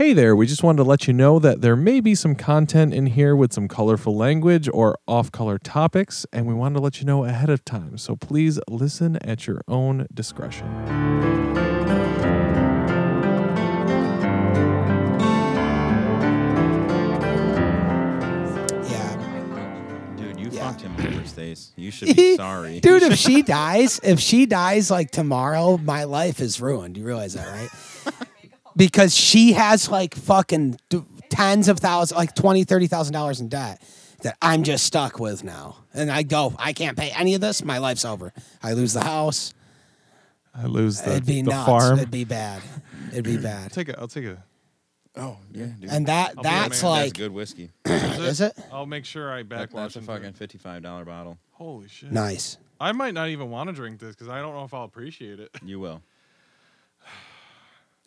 Hey there, we just wanted to let you know that there may be some content in here with some colorful language or off color topics, and we wanted to let you know ahead of time. So please listen at your own discretion. Yeah. Dude, you fucked him over, You should be sorry. Dude, if she dies, if she dies like tomorrow, my life is ruined. You realize that, right? Because she has like fucking tens of thousands, like twenty, thirty thousand dollars in debt that I'm just stuck with now. And I go, I can't pay any of this. My life's over. I lose the house. I lose the, It'd be the nuts. farm. It'd be bad. It'd be bad. take a, I'll take a. oh, yeah, dude. And that be a that's like, That's good whiskey. is it I'll make sure I That- backwash that's a fucking fifty-five dollar bottle. Holy shit! nice? I might not even want to drink this because I don't know if I'll appreciate it. You will.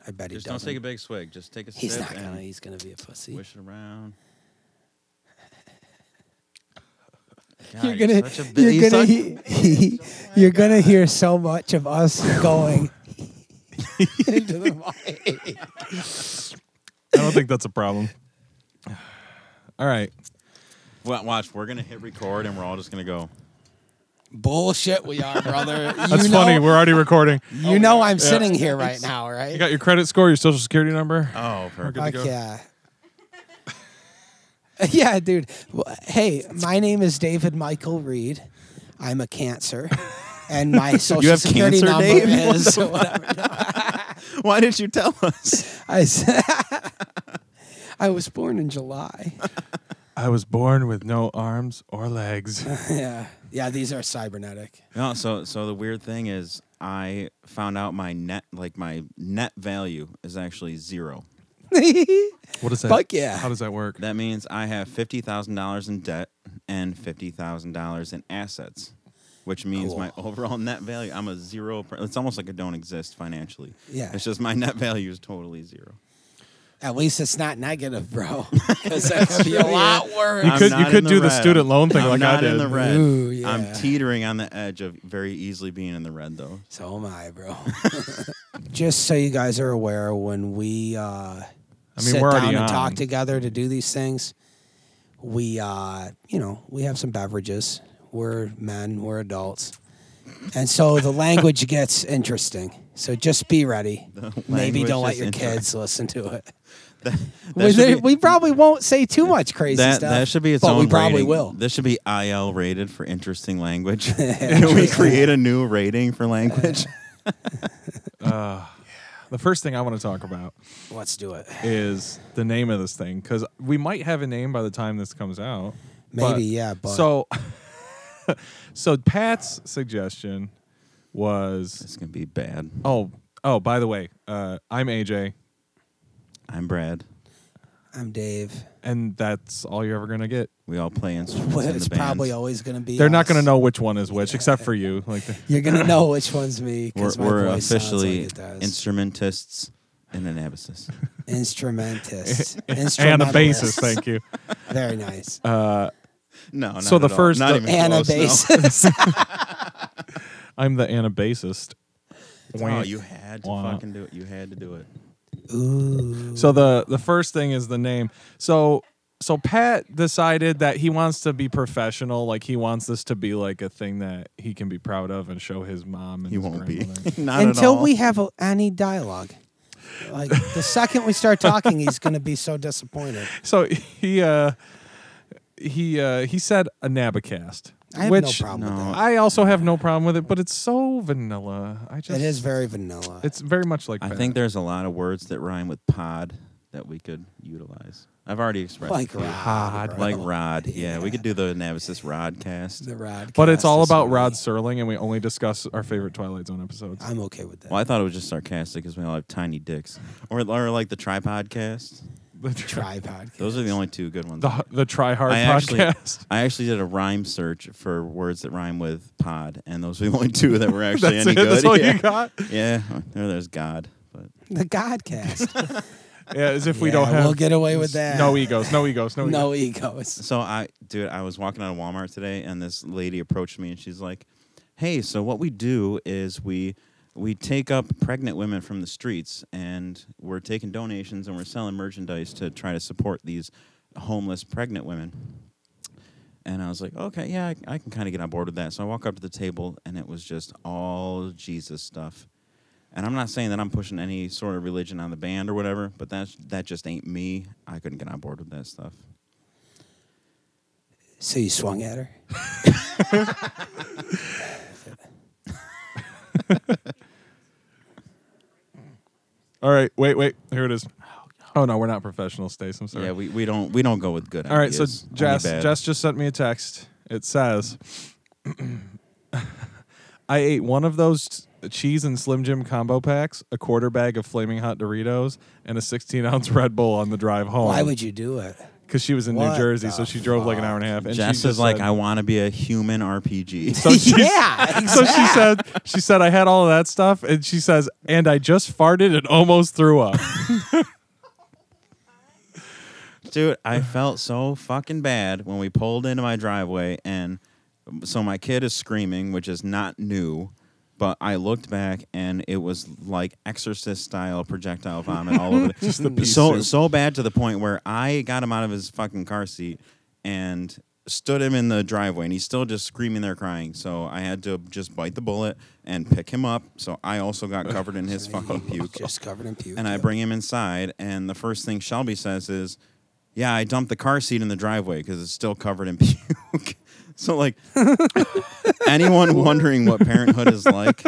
I bet he Just don't doesn't. take a big swig. Just take a He's sip not and gonna. He's gonna be a pussy. swish it around. You're gonna, such a you're gonna, such- he, you're gonna hear so much of us going into the mic. I don't think that's a problem. All right. Well, watch. We're gonna hit record, and we're all just gonna go. Bullshit, we are, brother. You That's know, funny. We're already recording. You know, I'm sitting here right now, right? You right? got your credit score, your social security number. Oh, perfect. Fuck go. yeah. yeah, dude. Well, Hey, my name is David Michael Reed. I'm a cancer, and my social have security cancer, number Dave? What is whatever. Why didn't you tell us? I, s- I was born in July. I was born with no arms or legs. yeah, yeah. These are cybernetic. No, so so the weird thing is, I found out my net like my net value is actually zero. What is that? Fuck yeah. How does that work? That means I have fifty thousand dollars in debt and fifty thousand dollars in assets, which means my overall net value. I'm a zero. Per, it's almost like I don't exist financially. Yeah. it's just my net value is totally zero. At least it's not negative, bro. Because that could be a lot worse. You I'm could you not could the do the red. student loan thing I'm like not I in did. the red. Ooh, yeah. I'm teetering on the edge of very easily being in the red, though. So am I, bro. Just so you guys are aware, when we uh, sit we're already down and on. talk together to do these things, we, uh, you know, we have some beverages. We're men, we're adults. And so the language gets interesting. So just be ready. Maybe don't let is your kids listen to it. That, We, that should be- we probably won't say too much crazy that, stuff. that should be its but own we probably rating. will. This should be IL rated for interesting language. Can we create a new rating for language? The first thing I want to talk about Let's do it. is the name of this thing because we might have a name by the time this comes out. But- Maybe, yeah, but So, so Pat's suggestion was, It's gonna be bad. oh, oh, by the way, uh, I'm AJ, I'm Brad. I'm Dave. and that's all you're ever gonna get. We all play instruments Well, in it's the bands. probably always going to be. They're not us. gonna know which one is which, except for you. Like, the, You're gonna know which one's me We're, because my we're voice officially sounds like it does. instrumentists in Anabasis. Instrumentist, and a Instrumentalist. bassist. Thank you. Very nice. Uh, No, not So the at all. first- not the- even Anna close, no. bassist. I'm the anabassist. Oh, you had to Wah. fucking do it. You had to do it. Ooh. So the the first thing is the name. So so Pat decided that he wants to be professional. Like he wants this to be like a thing that he can be proud of and show his mom. And He his won't be. grandmother. not at Until all. we have a, any dialogue. Like the second we start talking, he's gonna be so disappointed. So he uh he uh he said Anabacast. I have which no problem No. with I also have no problem with it, but it's so vanilla. I just It is very vanilla. It's very much like I Pat. think there's a lot of words that rhyme with pod that we could utilize. I've already expressed like it. Rod, bro. like rod. Yeah, we could do the Anabasis Rodcast. the Rod. But it's all is about really- Rod Serling, and we only discuss our favorite Twilight Zone episodes. I'm okay with that. Well, I thought it was just sarcastic because we all have tiny dicks, or or like the tripod cast. The, tri- Tripod. Those are the only two good ones. the, the Try Hard I actually- podcast. I actually did a rhyme search for words that rhyme with pod, and those were the only two that were actually That's any it. good. That's all yeah. you got. Yeah, there, there's God, but The Godcast. Yeah, as if we Yeah, don't have. We'll get away with that. No egos. No egos. No. egos. No egos. So I, dude, I was walking out of Walmart today, and this lady approached me, and she's like, "Hey, so what we do is we we take up pregnant women from the streets and we're taking donations and we're selling merchandise to try to support these homeless pregnant women. And I was like, okay, yeah, I, I can kind of get on board with that. So I walk up to the table and it was just all Jesus stuff. And I'm not saying that I'm pushing any sort of religion on the band or whatever, but that's that just ain't me. I couldn't get on board with that stuff. So you swung at her? All right, wait, wait. Here it is. Oh no, we're not professional, Stace. I'm sorry. Yeah, we, we don't we don't go with good. All right, so ideas, only Jess, bad. Jess just sent me a text. It says, "I ate one of those cheese and Slim Jim combo packs, a quarter bag of flaming hot Doritos, and a 16 ounce Red Bull on the drive home. Why would you do it? Because she was in New What Jersey, the so she drove like an hour and a half. And Jess she is just like, said- I want to be a human RPG. So she's- yeah, So she said, she said, I had all of that stuff, and she says, and I just farted and almost threw up. Dude, I felt so fucking bad when we pulled into my driveway and so my kid is screaming, which is not new, but I looked back and it was like exorcist style projectile vomit all over the Just the pea so soup. so bad to the point where I got him out of his fucking car seat and stood him in the driveway and he's still just screaming there crying. So I had to just bite the bullet and pick him up. So I also got covered in his fucking puke. Just covered in puke. and I bring him inside, and the first thing Shelby says is, "Yeah, I dumped the car seat in the driveway because it's still covered in puke." So, like, anyone wondering what parenthood is like,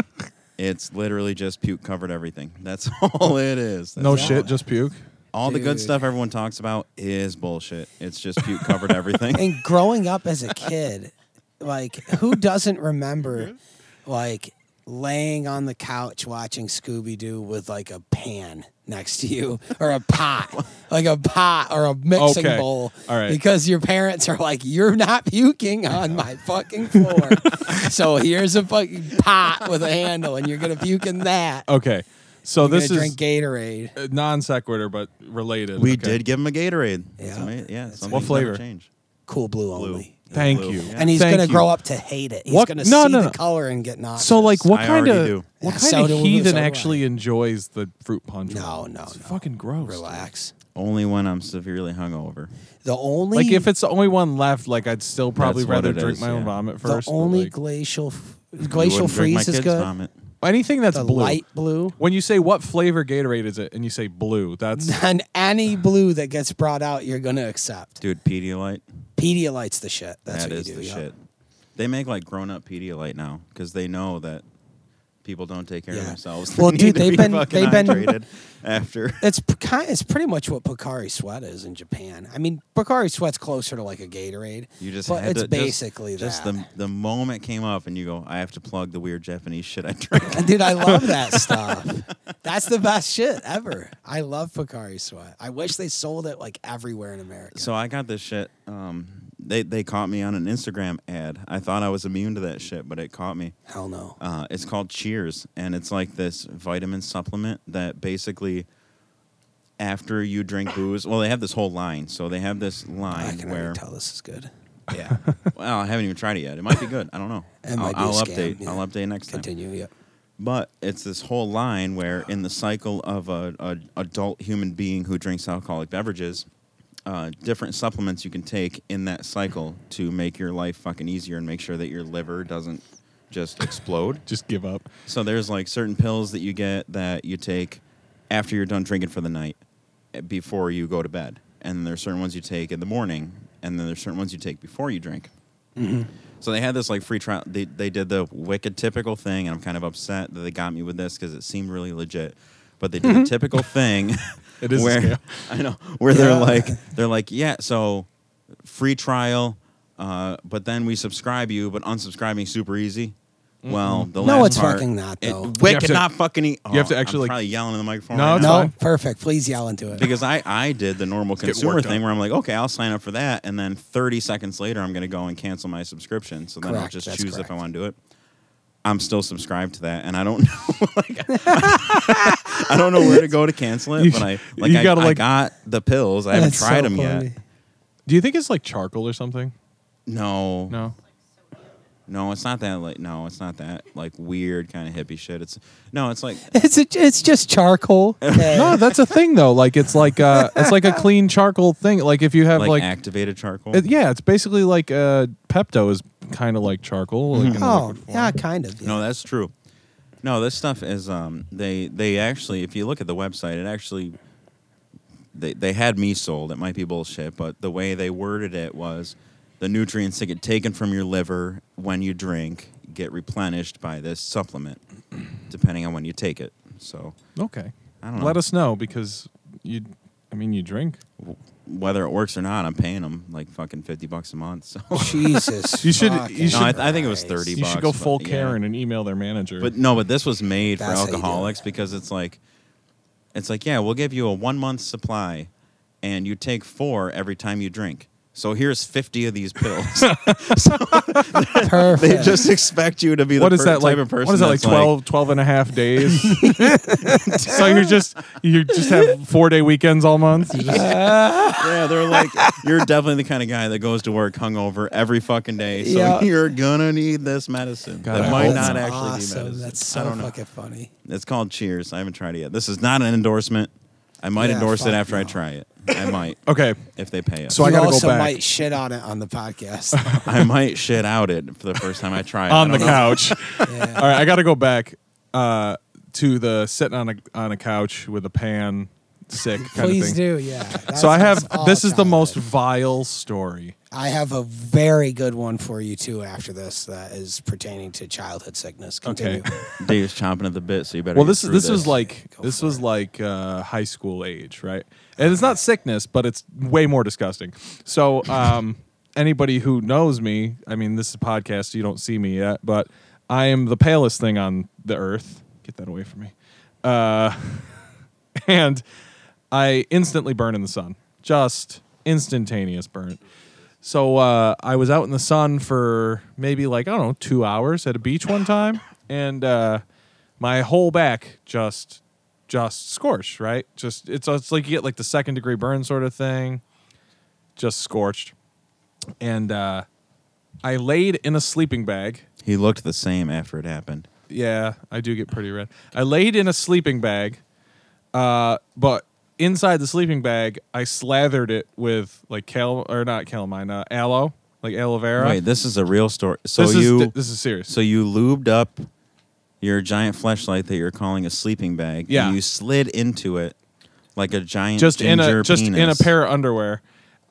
it's literally just puke covered everything. That's all it is. That's no all. shit, just puke. All the good Dude. stuff everyone talks about is bullshit. It's just puke covered everything. and growing up as a kid, like who doesn't remember like laying on the couch watching Scooby Doo with like a pan next to you or a pot, like a pot or a mixing Okay. bowl. All right. Because your parents are like, you're not puking on my fucking floor. so here's a fucking pot with a handle and you're going to puke in that. Okay. So You're this is drink Gatorade. uh, non sequitur, but related. we Okay. did give him a Gatorade. That's Yeah. ama- yeah. That's What flavor? Change. Cool blue, Blue. only. Thank Blue. you. Yeah. And he's Thank gonna you. grow up to hate it. He's What- gonna no, see no, the color and get nauseous. So, like, what I kind already of do. what Yeah, kind so of do we, heathen so do I. actually enjoys the fruit punch? No, one? no, it's no. fucking gross. dude. relax. Only when I'm severely hungover. The only Like if it's the only one left, like I'd still probably That's what rather it drink is, my own yeah. vomit the first. but, only like, glacial f- glacial wouldn't drink my freeze is kid's good. Vomit. anything that's The blue. light blue. When you say what flavor Gatorade is it, and you say blue, that's And any blue that gets brought out, you're gonna accept. Dude, Pedialyte. Pedialyte's the shit. That's That what is you do. the yeah. shit. They make like grown up Pedialyte now because they know that people don't take care of themselves. Well, They dude, they've be been- they've been- after. It's kind. It's pretty much what Pocari Sweat is in Japan. I mean, Pocari Sweat's closer to like a Gatorade. You just But it's to, basically just, that. the the moment came up and you go, I have to plug the weird Japanese shit I drink. Dude, I love that stuff. That's the best shit ever. I love Pocari Sweat. I wish they sold it like everywhere in America. so I got this shit. Um, they they caught me on an Instagram ad. I thought I was immune to that shit, but it caught me. Hell no. Uh, it's called Cheers, and it's like this vitamin supplement that basically, after you drink booze, well, they have this whole line. So they have this line I can where, already tell this is good. yeah. well, I haven't even tried it yet. It might be good. I don't know. It I'll, might be a I'll scam, update. yeah. I'll update next time. Continue. Yep. But it's this whole line where, in the cycle of a, a adult human being who drinks alcoholic beverages, uh, different supplements you can take in that cycle to make your life fucking easier and make sure that your liver doesn't just explode. just give up. So there's like certain pills that you get that you take after you're done drinking for the night, eh, before you go to bed, and there's certain ones you take in the morning, and then there's certain ones you take before you drink. So they had this like free trial. They they did the wicked typical thing, and I'm kind of upset that they got me with this because it seemed really legit. But they did the typical thing. It is a where scam. I know where they're Yeah. like they're like yeah so free trial, uh, but then we subscribe you, but unsubscribing super easy. Well, the No, last it's part, fucking not, it- though. You have to- not fucking. E- you have to Oh, actually, I'm like- probably yelling in the microphone. No, right it's now. No, fine. perfect. Please yell into it. because I, I did the normal getting consumer worked thing up. where I'm like, okay, I'll sign up for that, and then 30 seconds later, I'm going to go and cancel my subscription. So then I'll Correct, just that's choose if I correct. want to do it. I'm still subscribed to that, and I don't know, like, I don't know where to go to cancel it. You- but I like you I, gotta, I like- got the pills. I haven't That's tried so them funny. yet. Do you think it's like charcoal or something? No, No. No, it's not that like no, it's not that like weird kind of hippie shit. It's no, it's like It's a, it's just charcoal. No, that's a thing though. Like it's like uh it's like a clean charcoal thing. Like if you have like, like, activated charcoal. it- yeah, it's basically like uh Pepto is kind of like charcoal. Like in a oh, liquid form. yeah, kind of. yeah. No, that's true. No, this stuff is um they they actually if you look at the website, it actually they they had me sold. It might be bullshit, but the way they worded it was the nutrients that get taken from your liver when you drink get replenished by this supplement, depending on when you take it. So Okay. I don't know Let us know because you. I mean, you drink. whether it works or not. I'm paying them like fucking fifty bucks a month. So Jesus. You should- fucking you no, I, should- I think it was thirty. You should bucks, go but full yeah. Karen and email their manager. But no, but this was made That's for you do it. alcoholics because it's like, it's like, yeah, we'll give you a one month supply, and you take four every time you drink. So here's fifty of these pills. Perfect. they just expect you to be the what is per- that type like? of person. what is that like that's 12, 12 and a half days? so you're just you just have four day weekends all month. Just- yeah, they're like, you're definitely the kind of guy that goes to work hungover every fucking day. So Yeah. you're gonna need this medicine. God, that I might not actually awesome. be medicine. That's I don't know. fucking funny. It's called Cheers. I haven't tried it yet. This is not an endorsement. I might Yeah, endorse it fuck after I no. try it. I might okay, if they pay us. So I gotta go also back. might shit on it on the podcast. I might shit out it for the first time I try it. I on the don't know. couch. Yeah. All right, I got to go back uh, to the sitting on a on a couch with a pan, sick kind Please of thing. do, yeah. That So I have sounds all this is the most childhood. vile story. I have a very good one for you too after this that is pertaining to childhood sickness. Continue. Okay. Dave's chomping at the bit, so you better. Well, this through this was like Go this was it. like uh, high school age, right? And it's not sickness, but it's way more disgusting. So um, anybody who knows me, I mean, this is a podcast, so you don't see me yet, but I am the palest thing on the earth. Get that away from me. Uh, and I instantly burn in the sun, just instantaneous burn. So uh, I was out in the sun for maybe like I don't know two hours at a beach one time, and uh, my whole back just just scorched. Right, just it's it's like you get like the second degree burn sort of thing, just scorched, and uh, I laid in a sleeping bag. He looked the same after it happened. Yeah, I do get pretty red. I laid in a sleeping bag, uh, but inside the sleeping bag, I slathered it with like cal or not calamine, uh, aloe, like aloe vera. Wait, this is a real story. So this you, is this is serious. so you lubed up your giant flashlight that you're calling a sleeping bag. Yeah. And you slid into it like a giant just in a just in a pair of underwear,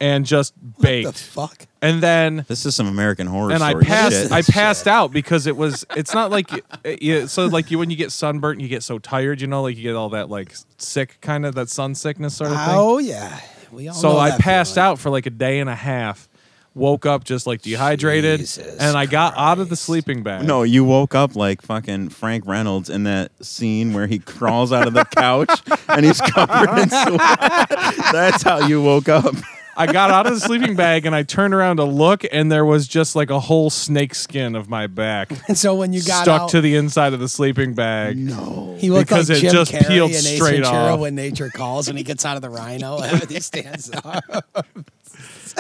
and just What baked. the fuck? and then This is some American horror and I story passed shit. I passed out because it was it's not like you, you, so like you when you get sunburnt you get so tired you know like you get all that like sick kind of that sun sickness sort of thing. Oh yeah. We all So know I that passed feeling. out for like a day and a half. Woke up just like dehydrated, Jesus and I got out of the sleeping bag. No, you woke up like fucking Frank Reynolds in that scene where he crawls out of the couch and he's covered in sweat. That's how you woke up. I got out of the sleeping bag and I turned around to look, and there was just like a whole snake skin of my back And so when you got stuck out, to the inside of the sleeping bag. No. he looked because like it just Carrey peeled in Ace straight Ventura off. when nature calls and he gets out of the rhino he stands up.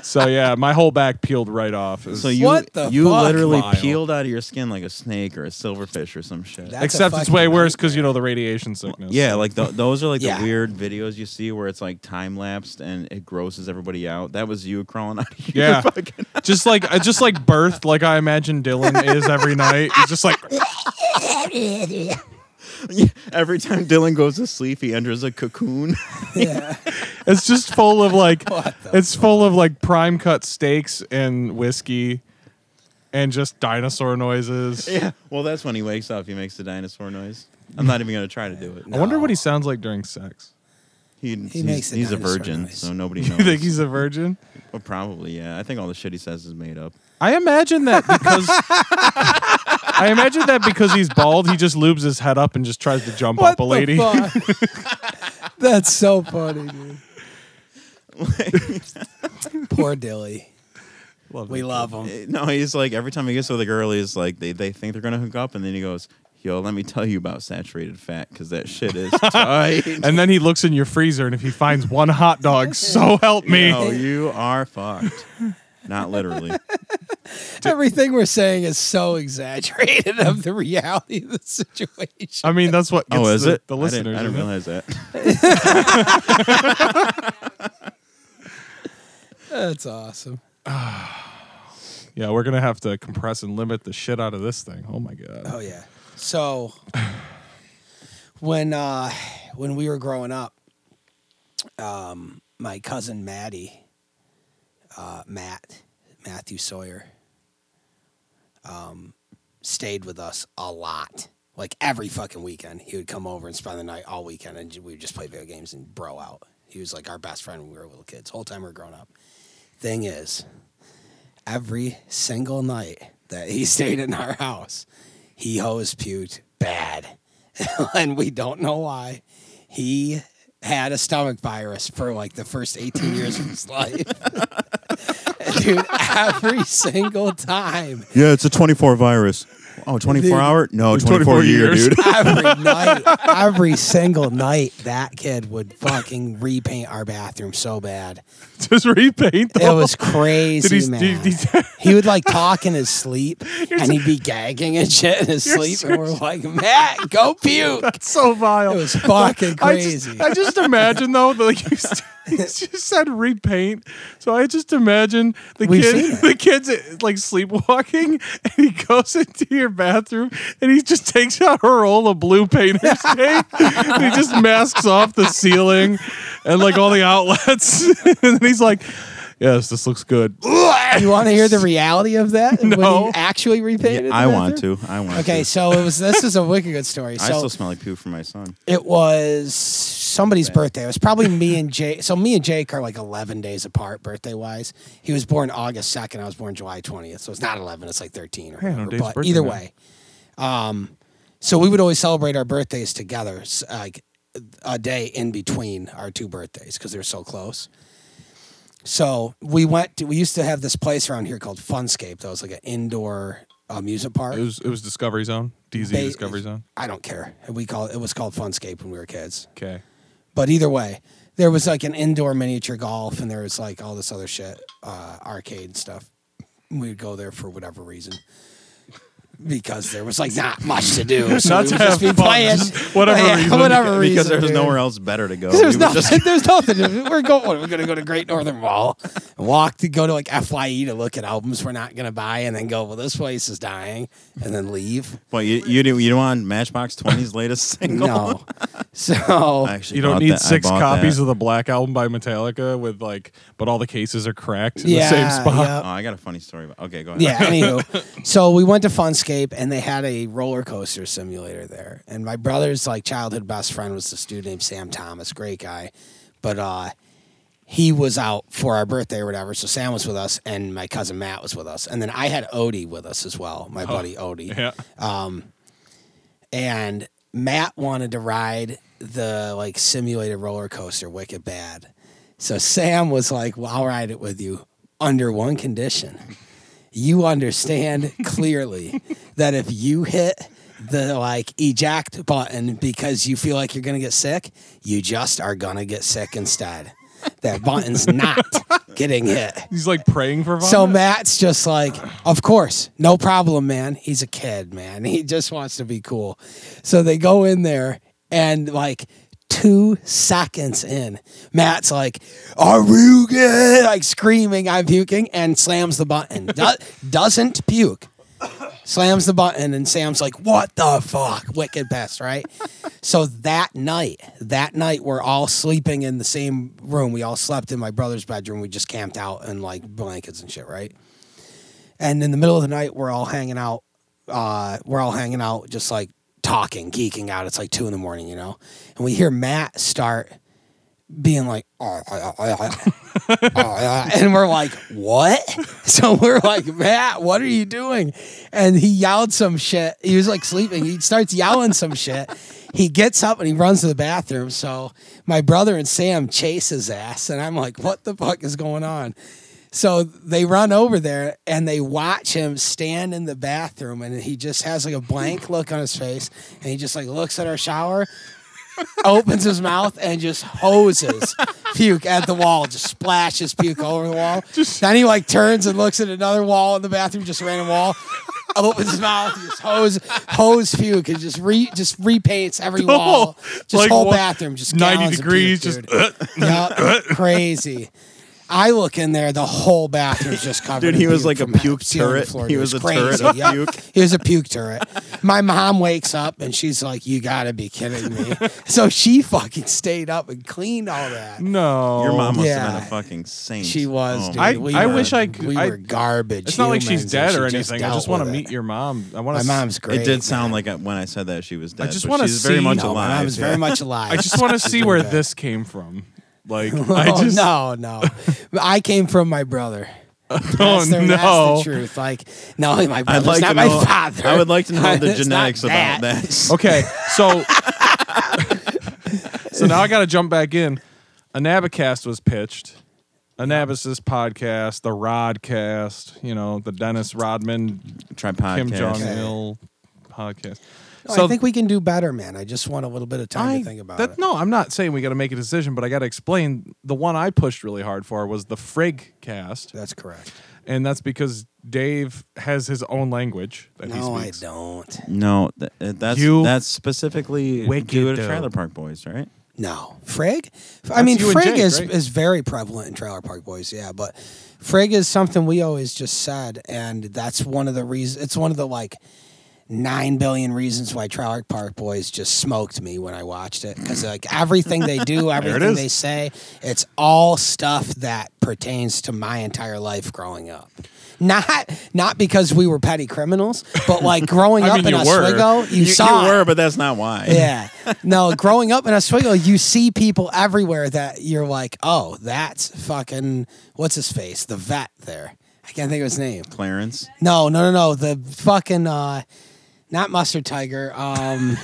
So yeah, my whole back peeled right off. Was- So you What the you fuck? literally Vile. peeled out of your skin like a snake or a silverfish or some shit. That's a except it's fucking way worse because you know the radiation sickness. yeah, like th- those are like Yeah. the weird videos you see where it's like time lapsed and it grosses everybody out. That was you crawling out of your Yeah. fucking just like uh, just like birth, like I imagine Dylan is every night. He's just like Every time Dylan goes to sleep, he enters a cocoon. yeah. it's just full of like What the it's full of like prime cut steaks and whiskey and just dinosaur noises. yeah. Well, that's when he wakes up. He makes the dinosaur noise. I'm not even gonna try to do it. I wonder what he sounds like during sex. He, He he's, makes the he's a dinosaur virgin, noise. so nobody You think he's a virgin? Well, probably, yeah. I think all the shit he says is made up. I imagine that because I imagine that because he's bald, he just lubes his head up and just tries to jump What up a the lady. fuck? That's so funny, dude. Poor Dilly. Love We that. love him. Eh, No, he's like every time he gets with a girl, he's like they, they think they're gonna hook up, and then he goes, "Yo, let me tell you about saturated fat because that shit is tight." And then he looks in your freezer, and if he finds one hot dog, so help me. No, you are fucked. Not literally. Everything we're saying is so exaggerated of the reality of the situation. I mean, that's what. Oh, gets is the, it? The I listeners. didn't, I didn't realize that. That's awesome. Yeah, we're gonna have to compress and limit the shit out of this thing. Oh my god. Oh yeah. So when uh when we were growing up, um my cousin Maddie, uh Matt, Matthew Sawyer, um, stayed with us a lot. Like every fucking weekend. He would come over and spend the night all weekend and we would just play video games and bro out. He was like our best friend when we were little kids, whole time we were growing up. Thing is, every single night that he stayed in our house, he hose puked bad. and we don't know why. He had a stomach virus for like the first 18 years of his life. Dude, every single time. yeah, it's a 24 virus. Oh, 24 Dude. hour? No, It's 24, 24 year, years. dude. Every night, every single night, that kid would fucking repaint our bathroom so bad. Just repaint. It was crazy, he- man. did he- he would like talk in his sleep, and he'd be gagging and shit in his You're sleep, and we're like, "Matt, go puke." That's so vile. It was fucking I crazy. just, I just imagine though, that, like you, st- you just said repaint, so I just imagine the We've kid, the kid's like sleepwalking, and he goes into your bathroom, and he just takes out a roll of blue painter's tape, and he just masks off the ceiling and like all the outlets, and then he's like, "Yes, this looks good." You want to hear the reality of that? When No. he actually repainted. I want to. I want Okay, to. so it was. This is a wicked good story. I So still smell like poo from my son. it was somebody's birthday. It was probably me and Jake. So me and Jake are like eleven days apart, birthday wise. He was born August second. I was born July twentieth. So it's not eleven. It's like thirteen or whatever. but either now. way, um, so we would always celebrate our birthdays together, like a day in between our two birthdays because they're so close. So we went. To, we used to have this place around here called Funscape. That was like an indoor amusement park. It was it was Discovery Zone, DZ Discovery Zone. I don't care. We call it. It was called Funscape when we were kids. Okay, But either way, there was like an indoor miniature golf, and there was like all this other shit, uh, arcade stuff. We'd go there for whatever reason. Because there was like not much to do, so Not we to would just be fun, playing just whatever Yeah, reason. whatever reason, because there was dude. nowhere else better to go. There's We nothing. just- there's nothing. To. We're going. We're gonna go to Great Northern Mall, and walk to go to like Fye to look at albums we're not gonna buy, and then go. Well, this place is dying, and then leave. Well, you you do you don't want Matchbox 20's latest single? No. So actually you don't need that- six copies that. of the Black Album by Metallica with like, but all the cases are cracked in yeah, the same spot. yeah. Oh, I got a funny story. About, okay, go ahead. Yeah, anywho. so we went to And they had a roller coaster simulator there. And my brother's like childhood best friend was this dude named Sam Thomas, great guy. But uh he was out for our birthday or whatever. So Sam was with us and my cousin Matt was with us. And then I had Odie with us as well, my buddy Odie. Yeah. And Matt wanted to ride the like simulated roller coaster wicked bad. So Sam was like, Well, I'll ride it with you under one condition. You understand clearly that if you hit the like eject button because you feel like you're gonna get sick, you just are gonna get sick instead. That button's not getting hit. He's like praying for vomit. So Matt's just like, of course, no problem, man. He's a kid, man. He just wants to be cool. So they go in there and like two seconds in, Matt's like, "Are you good?" Like screaming, "I'm puking!" and slams the button. Do- doesn't puke. Slams the button and Sam's like, "What the fuck?" Wicked best, right? so that night, that night, we're all sleeping in the same room. We all slept in my brother's bedroom. We just camped out in like blankets and shit, right? And in the middle of the night, we're all hanging out. Uh, we're all hanging out, just like talking, geeking out. It's like two in the morning, you know, and we hear Matt start being like, oh, oh, oh," and we're like, what? So we're like, Matt, what are you doing? And he yelled some shit. He was like sleeping. He starts yelling some shit. He gets up and he runs to the bathroom. So my brother and Sam chase his ass, and I'm like, what the fuck is going on? So they run over there and they watch him stand in the bathroom, and he just has like a blank look on his face, and he just like looks at our shower, opens his mouth and just hoses puke at the wall, just splashes puke over the wall. then he like turns and looks at another wall in the bathroom, just a random wall. Opens his mouth, just hose, hose puke, and just re, just repaints every wall, just like whole one- bathroom, just 90 gallons of degrees, puke, just, dude. Yup, crazy. I look in there, the whole bathroom's just covered. Dude, in he was puke like a puke turret. floor, He dude. was It's a turret crazy. of Yup. puke. He was a puke turret. My mom wakes up and she's like, "You gotta be kidding me!" so she fucking stayed up and cleaned all that. No. Your mom must Yeah. have been a fucking saint. She was, Oh, dude. I- we I were, wish I could- We I- were garbage. It's not like she's dead or she just anything. I just want to meet it. your mom. I want My mom's great. It did sound man. like when I said that she was dead. I just wanna she's very see- much alive. my mom's very much alive. I just want to see where this came from. Like I oh, just no, no. I came from my brother. oh That's, the, no. that's the truth. Like, no, my I'd brother's like not to my know. father. I would like to know the It's not genetics about that. that. Okay, so so now I got to jump back in. Anabacast was pitched. Anabasis podcast, the Rodcast, you know, the Dennis Rodman, Try podcast. Kim Jong Il podcast. No, I think we can do better, man. I just want a little bit of time I- to think about that, it. No, I'm not saying we got to make a decision, but I got to explain. The one I pushed really hard for was the Frig cast, That's correct. and that's because Dave has his own language that he No, I don't. No, th- uh, that's You that's specifically wicked due to dope. Trailer Park Boys, right? No, Frig. I That's mean, you and Frig Jake, is right? is very prevalent in Trailer Park Boys. Yeah, but Frig is something we always just said, and that's one of the reasons. It's one of the like nine billion reasons why Trailer Park Boys just smoked me when I watched it because like everything they do, everything they say, it's all stuff that pertains to my entire life growing up. Not not because we were petty criminals, but like growing up mean, in you were. Oswego, you, you, saw you were, but that's not why. Yeah. No, growing up in Oswego, you see people everywhere that you're like, oh, that's fucking what's his face? The vet there. I can't think of his name. Clarence. No, no, no, no. The fucking uh not mustard tiger. Um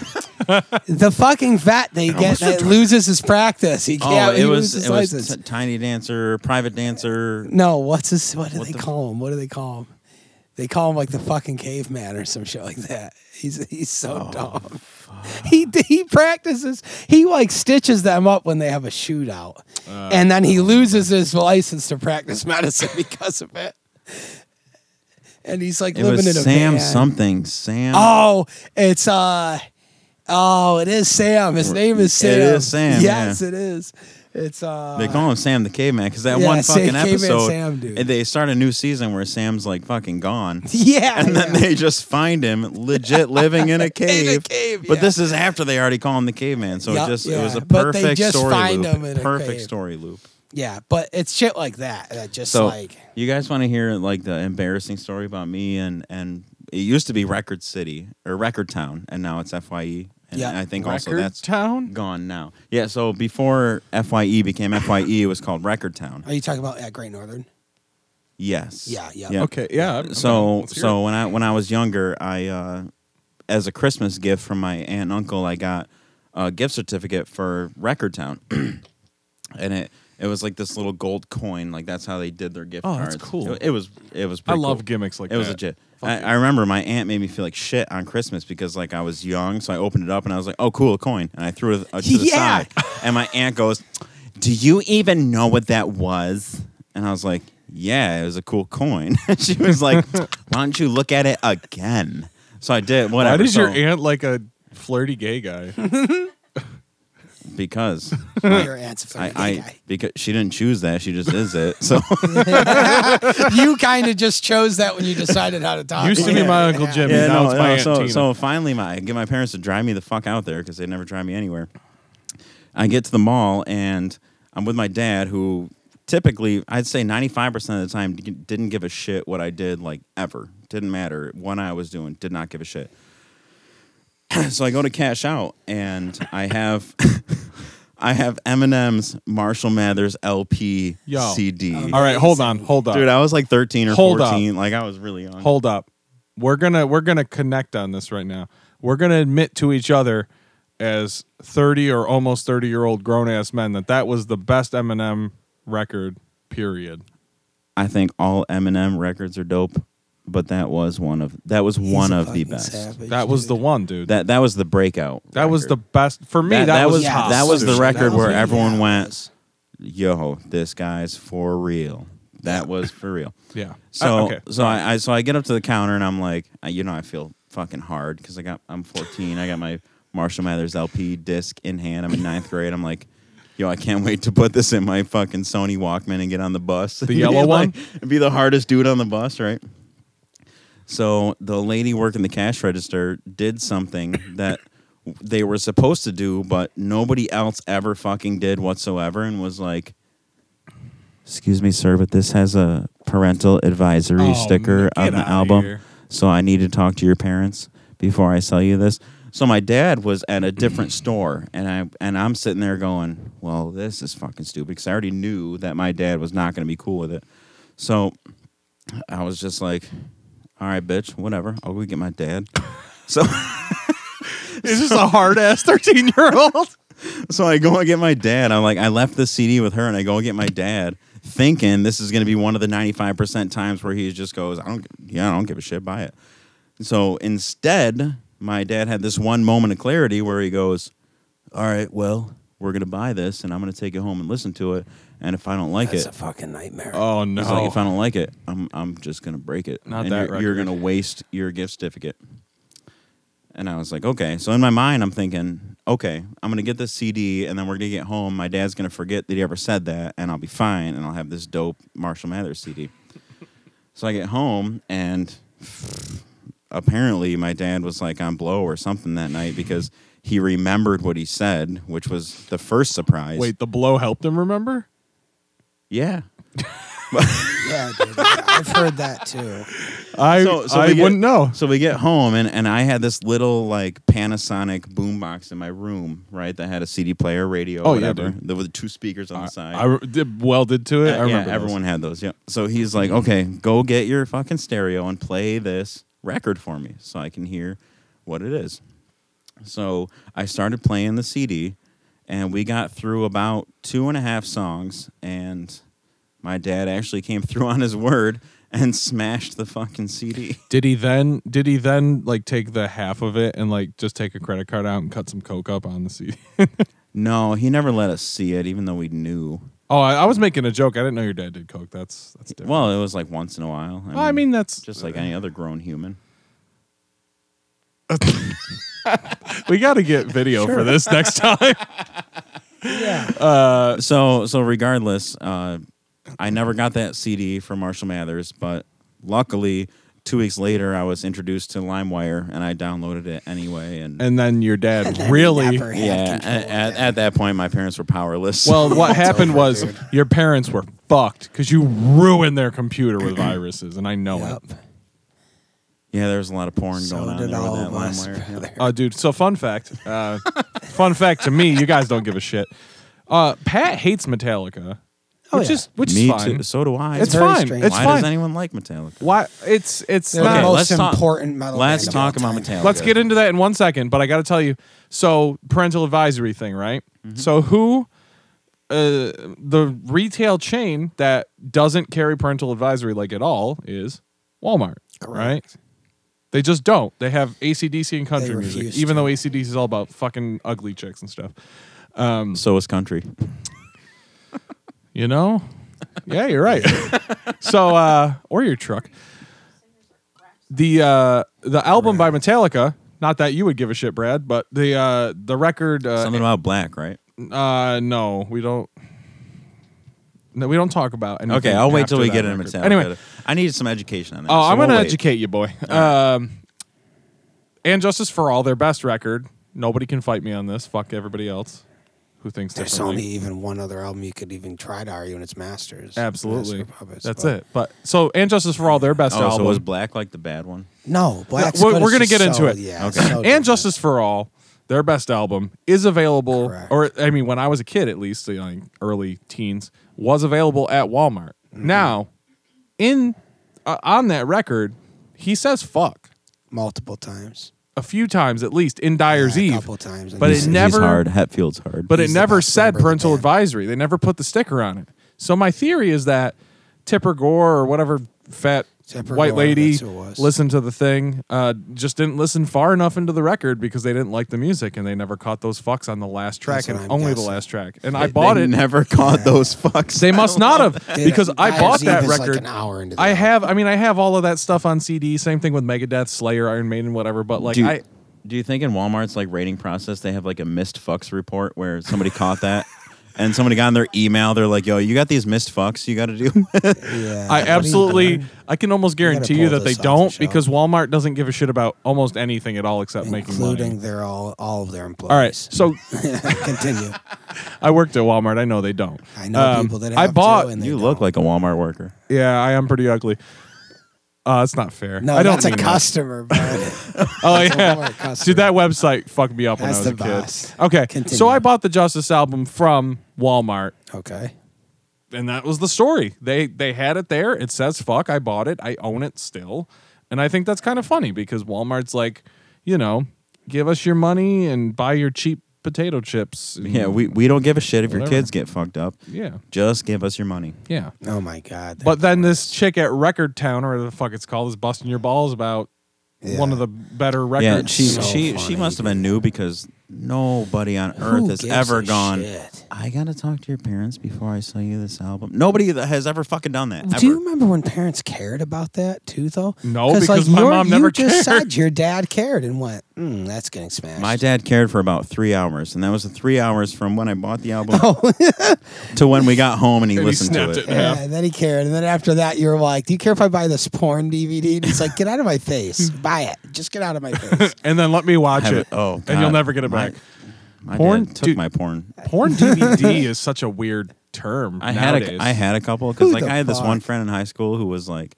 the fucking vet they get that loses his practice. He Oh, can't it he was loses it was license. t- Tiny Dancer, Private Dancer. no, what's his what do What they the- call him? What do they call him? They call him like the fucking caveman or some shit like that. He's he's so Oh, dumb. He he practices. He like stitches them up when they have a shootout, Uh, and then he loses his license to practice medicine because of it. And he's like It living was in a Sam van. something. Sam. Oh, it's uh, oh, it is Sam. His name is Sam. is Sam, Yes, yeah. it is. It's uh. They call him Sam the Caveman because that Yeah, one fucking Caveman episode, Sam, they start a new season where Sam's like fucking gone, yeah, and then they just find him legit living in a cave. in a cave, But yeah. this is after they already call him the Caveman, so Yup, it just it was yeah. a perfect just story find loop. him in a perfect story loop. Yeah, but it's shit like that that just So like you guys want to hear like the embarrassing story about me and and it used to be Record City or Record Town, and now it's Fye. And Yeah. I think also that's Town. gone now. Yeah, so before Fye became Fye, it was called Record Town. are you talking about at Great Northern? Yes. Yeah, yeah. Okay, yeah. I'm- So let's so it. when I when I was younger, I uh, as a Christmas gift from my aunt and uncle, I got a gift certificate for Record Town, and it it was like this little gold coin. Like that's how they did their gift Oh, that's cool. It, it was it was. I Pretty love cool. gimmicks like that. It was that. legit. Fuck I, yeah. I remember my aunt made me feel like shit on Christmas because like I was young, so I opened it up and I was like, "Oh, cool, a coin," and I threw it uh, to the Yeah. side. And my aunt goes, "Do you even know what that was?" And I was like, "Yeah, it was a cool coin." she was like, "Why don't you look at it again?" So I did. Whatever. Why does your So- aunt like a flirty gay guy? Because Your aunt's a I, fucking I gay because she didn't choose that. She just is it. So you kind of just chose that when you decided how to talk. Used to be Yeah, my Uncle yeah. Jimmy. yeah, now no, it's my no, aunt so Tina. so finally, my I get my parents to drive me the fuck out there because they never drive me anywhere. I get to the mall and I'm with my dad, who typically I'd say 95 percent of the time didn't give a shit what I did, like ever. Didn't matter what I was doing. Did not give a shit. so I go to cash out and I have. I have Eminem's Marshall Mathers LP Yo. CD. All right, hold on, hold on, Dude, I was like 13 or Hold up. 14. Like I was really young. hold up. We're gonna we're gonna connect on this right now. We're gonna admit to each other as thirty or almost thirty year old grown ass men that that was the best Eminem record. Period. I think all Eminem records are dope, but that was one of that was He's one a of the fucking best. savage, That was the dude. one, dude. That that was the breakout. that was the record. best for me. That- That, that was was- Yeah, that was the dude, record that was where it. everyone Yeah, it went- was. yo, this guy's for real. That was for real. yeah. So Uh, okay. so I, I so I get up to the counter and I'm like, I, you know, I feel fucking hard because I got I'm 14. I got my Marshall Mathers LP disc in hand. I'm in ninth grade. I'm like, yo, I can't wait to put this in my fucking Sony Walkman and get on the bus. The yellow one? and be the hardest dude on the bus, right? So the lady working the cash register did something that they were supposed to do, but nobody else ever fucking did whatsoever, and was like, "Excuse me, sir, but this has a parental advisory Oh, sticker man, on get the outta album, here. so I need to talk to your parents before I sell you this." So my dad was at a different store, and I and I'm sitting there going, "Well, this is fucking stupid," because I already knew that my dad was not going to be cool with it. So I was just like, "All right, bitch, whatever. I'll go get my dad." So. It's just a hard ass 13 year old. So I go and get my dad. I'm like, I left the CD with her, and I go and get my dad, thinking this is going to be one of the 95 percent times where he just goes, I don't, yeah, I don't give a shit, buy it. So instead, my dad had this one moment of clarity where he goes, All right, well, we're gonna buy this, and I'm gonna take it home and listen to it, and if I don't like That's it, a fucking nightmare. Oh no. He's like, if I don't like it, I'm I'm just gonna break it. Not and that you're, you're record. gonna waste your gift certificate. And I was like, okay. So in my mind, I'm thinking, okay, I'm gonna get this CD, and then we're gonna get home. My dad's gonna forget that he ever said that, and I'll be fine, and I'll have this dope Marshall Mathers CD. so I get home, and apparently my dad was like on blow or something that night because he remembered what he said, which was the first surprise. Wait, the blow helped him remember? Yeah. Yeah, dude. I've heard that too. I So- so I we get- wouldn't know. So we get home and, and I had this little like Panasonic boombox in my room, right? That had a CD player, radio, Oh, yeah, whatever. dude. There were two speakers on the side. I, I did well did to it. Uh, I remember yeah, everyone had those. Yeah. So he's like, okay, go get your fucking stereo and play this record for me so I can hear what it is. So I started playing the CD, and we got through about two and a half songs, and my dad actually came through on his word and smashed the fucking CD. Did he then? Did he then like take the half of it and like just take a credit card out and cut some coke up on the CD? No, he never let us see it, even though we knew. oh, I, I was making a joke. I didn't know your dad did coke. That's that's different. Well, it was like once in a while. Well, I mean that's just like any other grown human. we got to get video for this next time. Yeah. So, so regardless, uh, I never got that CD from Marshall Mathers, but luckily, two weeks later, I was introduced to LimeWire, and I downloaded it anyway. And, And then your dad And then really. never yeah, control at, at, that. at that point, my parents were powerless. Well, what happened over, was dude. your parents were fucked because you ruined their computer with viruses, and I know Yep. it. Yeah, there was a lot of porn So going on did there all with of us, LimeWire. yeah. brother. Uh, dude, so fun fact. Uh, fun fact to me, you guys don't give a shit. Uh, Pat hates Metallica, Oh, which yeah. is which Me is fine. too. So do I. It's very fine. strange. It's Why fine. does anyone like Metallica? Why? It's it's They're the most let's talk- important metal. Let's band of talk all about time. Metallica. Let's get into that in one second, but I got to tell you. So parental advisory thing, right? Mm-hmm. So who? Uh, the retail chain that doesn't carry parental advisory like at all is Walmart, right? Correct. They just don't. They have ACDC and country music, refuse even to. though ACDC is all about fucking ugly chicks and stuff. So is country. You know? Yeah, you're right. so uh or your truck. The uh the album by Metallica, not that you would give a shit, Brad, but the uh the record uh, Something about black, right? uh no, we don't no, we don't talk about anything. Okay, I'll wait till we get into record. Metallica. Anyway, I needed some education on that. oh, so I'm we'll gonna wait. educate you, boy. Um, and Justice for All, their best record. Nobody can fight me on this. Fuck everybody else who thinks There's differently. only even one other album you could even try to argue, and it's Masters. Absolutely, Master Puppets, that's but- it. But so, and Justice for All, their best Oh, album. so was black like the bad one? No, Black. we're- we're gonna is get into so- it. Yeah, Okay. so and. Justice for All, their best album, is available, Correct. or I mean, when I was a kid, at least, you know, like early teens, was available at Walmart. Mm-hmm. Now, in uh, on that record, he says "fuck" multiple times. a few times at least in Dyer's Yeah, a Eve, couple times. but it never- He's hard. Hetfield's hard. but it He's the never said member of the parental advisory. They never put the sticker on it. So my theory is that Tipper Gore or whatever fat Zipper white door, lady that's who it was. listened to the thing. Uh, just didn't listen far enough into the record because they didn't like the music and they never caught those fucks on the last track and I'm only the last track. And I bought They it. Never caught those fucks. They must not have Dude, because I Dyer's bought that record. Like an hour into the I have. I mean, I have all of that stuff on CD. Same thing with Megadeth, Slayer, Iron Maiden, whatever. But like, do, I do you think in Walmart's like rating process they have like a missed fucks report where somebody caught that and somebody got in their email? They're like, "Yo, you got these missed fucks you got to do." Yeah. I What are you absolutely. I can almost guarantee you that they this off the don't shelf. because Walmart doesn't give a shit about almost anything at all except making including money. their all all of their employees. All right, so continue. I worked at Walmart. I know they don't. I know Um, people that have I bought. too, and they you look don't. like a Walmart worker. yeah, I am pretty ugly. Uh, it's not fair. no. I don't that's a mean that. customer. Oh yeah, dude, that website fucked me up when I That's was a the kid. Okay, Continue. so I bought the Justice album from Walmart, okay. and that was the story. They they had it there. It says fuck. I bought it. I own it still, and I think that's kind of funny because Walmart's like, you know, give us your money and buy your cheap potato chips. and- Yeah, we, we don't give a shit if your Whatever. kids get fucked up. yeah Just give us your money. yeah. Oh my god. But then this chick at Record Town, or whatever the fuck it's called, is busting your balls about one of the better records. Yeah, she So she funny, she must have been new because nobody on Who earth has gives ever a gone. shit? I gotta talk to your parents before I sell you this album. Nobody that has ever fucking done that. Do you remember when parents cared about that too, though? No, because my you're- mom never you just cared. said your dad cared and went, mm, "That's getting smashed." My dad cared for about three hours, and that was the three hours from when I bought the album Oh, to when we got home and he And he listened to it. it. yeah, and then he cared, and then after that, you were like, "Do you care if I buy this porn DVD?" And he's like, "Get out of my face, buy it. Just get out of my face." and then let me watch Have it. it- oh, and you'll never get it My- back. My Porn? dad took Dude. my porn. Porn DVD is such a weird term. I had nowadays. a I had a couple because Who like the I had this one friend in high school who was like,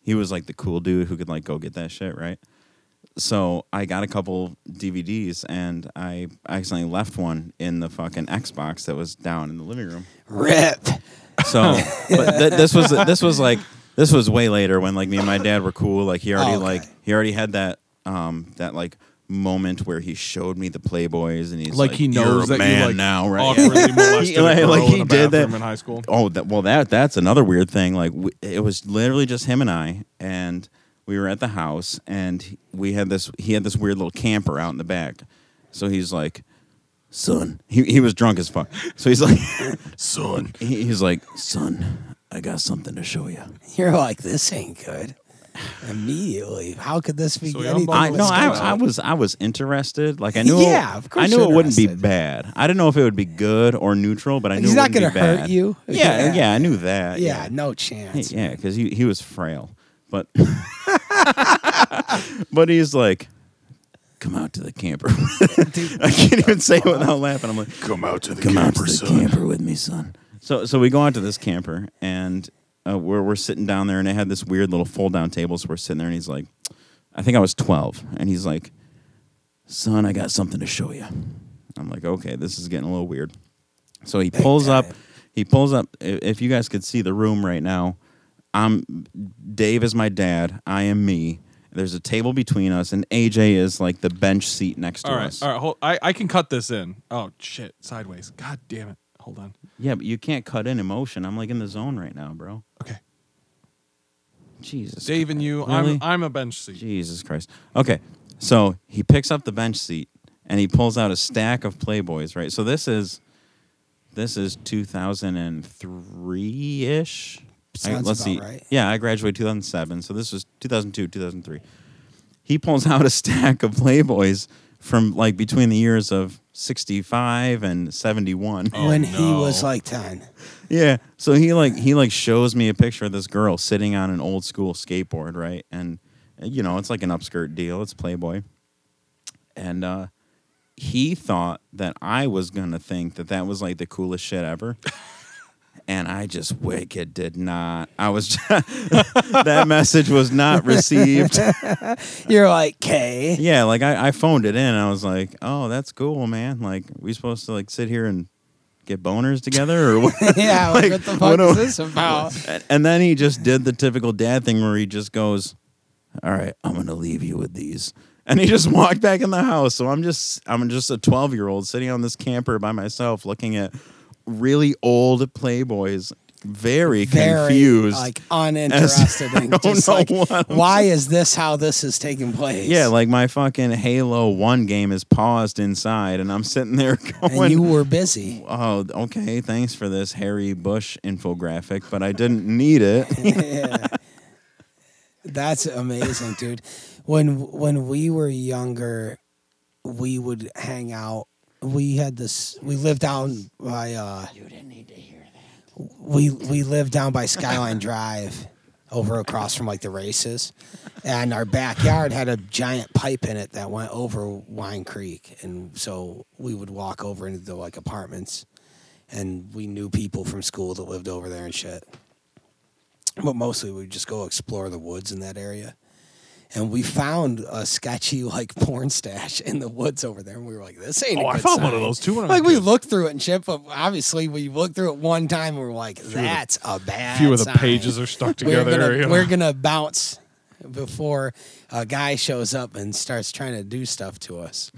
he was like the cool dude who could like go get that shit right. So I got a couple DVDs and I accidentally left one in the fucking Xbox that was down in the living room. Rip. So, but th- this was this was like this was way later when like me and my dad were cool. Like he already Oh, okay. like he already had that um that like moment where he showed me the Playboys and he's like like, he knows You're that a man you like now, right? awkwardly molested He- a like- like he in did that. bathroom in high school. Oh, that, well, that that's another weird thing. Like w it was literally just him and I, and we were at the house, and he- we had this. He had this weird little camper out in the back. So he's like, "Son," he he was drunk as fuck. So he's like, Son, he- he's like, "Son, I got something to show you." You're like, "This ain't good." Immediately, how could this be So anything? I Well, no, I. I was I was interested. Like I knew, Yeah, of course I knew you're it wouldn't be bad. I didn't know if it would be good or neutral, but I knew He's it not wouldn't gonna be hurt bad. you. Yeah, Yeah. yeah, I knew that. yeah, yeah. no Hey, chance. yeah, because he he was frail, but but he's like, come out to the camper. I can't even say it without laughing. I'm like, come out to the come out to the camper with me, son. So so we go out to this camper and uh, we're we're sitting down there and they had this weird little fold down table. So we're sitting there and he's like, I think I was 12, and he's like, son, I got something to show you. I'm like, okay, this is getting a little weird. So he pulls up. He pulls up. If you guys could see the room right now, I'm Dave is my dad. I am me. There's a table between us, and AJ is like the bench seat next to All right, us. all right. Hold, I I can cut this in. Oh shit, sideways. God damn it. Hold on. Yeah, but you can't cut in emotion. I'm like in the zone right now, bro. Okay, Jesus. Dave and you. Really? I'm I'm a bench seat. Jesus Christ. Okay, so he picks up the bench seat and he pulls out a stack of Playboys. Right. So this is this is 2003 ish. Sounds let's about see. right. Yeah, I graduated 2007, so this was 2002, 2003. He pulls out a stack of Playboys from like between the years of 65 and 71. Oh, when he no. was like ten. Yeah. So he like he like shows me a picture of this girl sitting on an old school skateboard, right? And you know, it's like an upskirt deal. It's Playboy. And uh he thought that I was going to think that that was like the coolest shit ever. And I just wicked did not. I was that message was not received. You're like, "K." Yeah, like I, I phoned it in. I was like, "Oh, that's cool, man. Like, we supposed to like sit here and get boners together, or what?" yeah, like, what the fuck what is this about? And- And then he just did the typical dad thing where he just goes, "All right, I'm gonna leave you with these," and he just walked back in the house. So I'm just I'm just a 12 year old sitting on this camper by myself, looking at really old Playboys. very, very confused. like uninterested in don't just like why is this how this is taking place? yeah, like my fucking Halo One game is paused inside, and I'm sitting there and going, you were busy. "Oh, okay, thanks for this Harry Bush infographic, but I didn't need it." yeah. That's amazing, dude. When when we were younger, we would hang out. We had this. We lived down by. Uh, you didn't need to hear that. We we lived down by Skyline Drive, over across from like the races, and our backyard had a giant pipe in it that went over Wine Creek, and so we would walk over into the like apartments, and we knew people from school that lived over there and shit but mostly we just go explore the woods in that area. And we found a sketchy like porn stash in the woods over there, and we were like, "This ain't." a Oh, I found one of those too when I was Like we looked through it and shit, but obviously we looked through it one time, and we are like, "That's a bad." Few of the sign. pages are stuck We're together. gonna you know. we're gonna bounce before a guy shows up and starts trying to do stuff to us.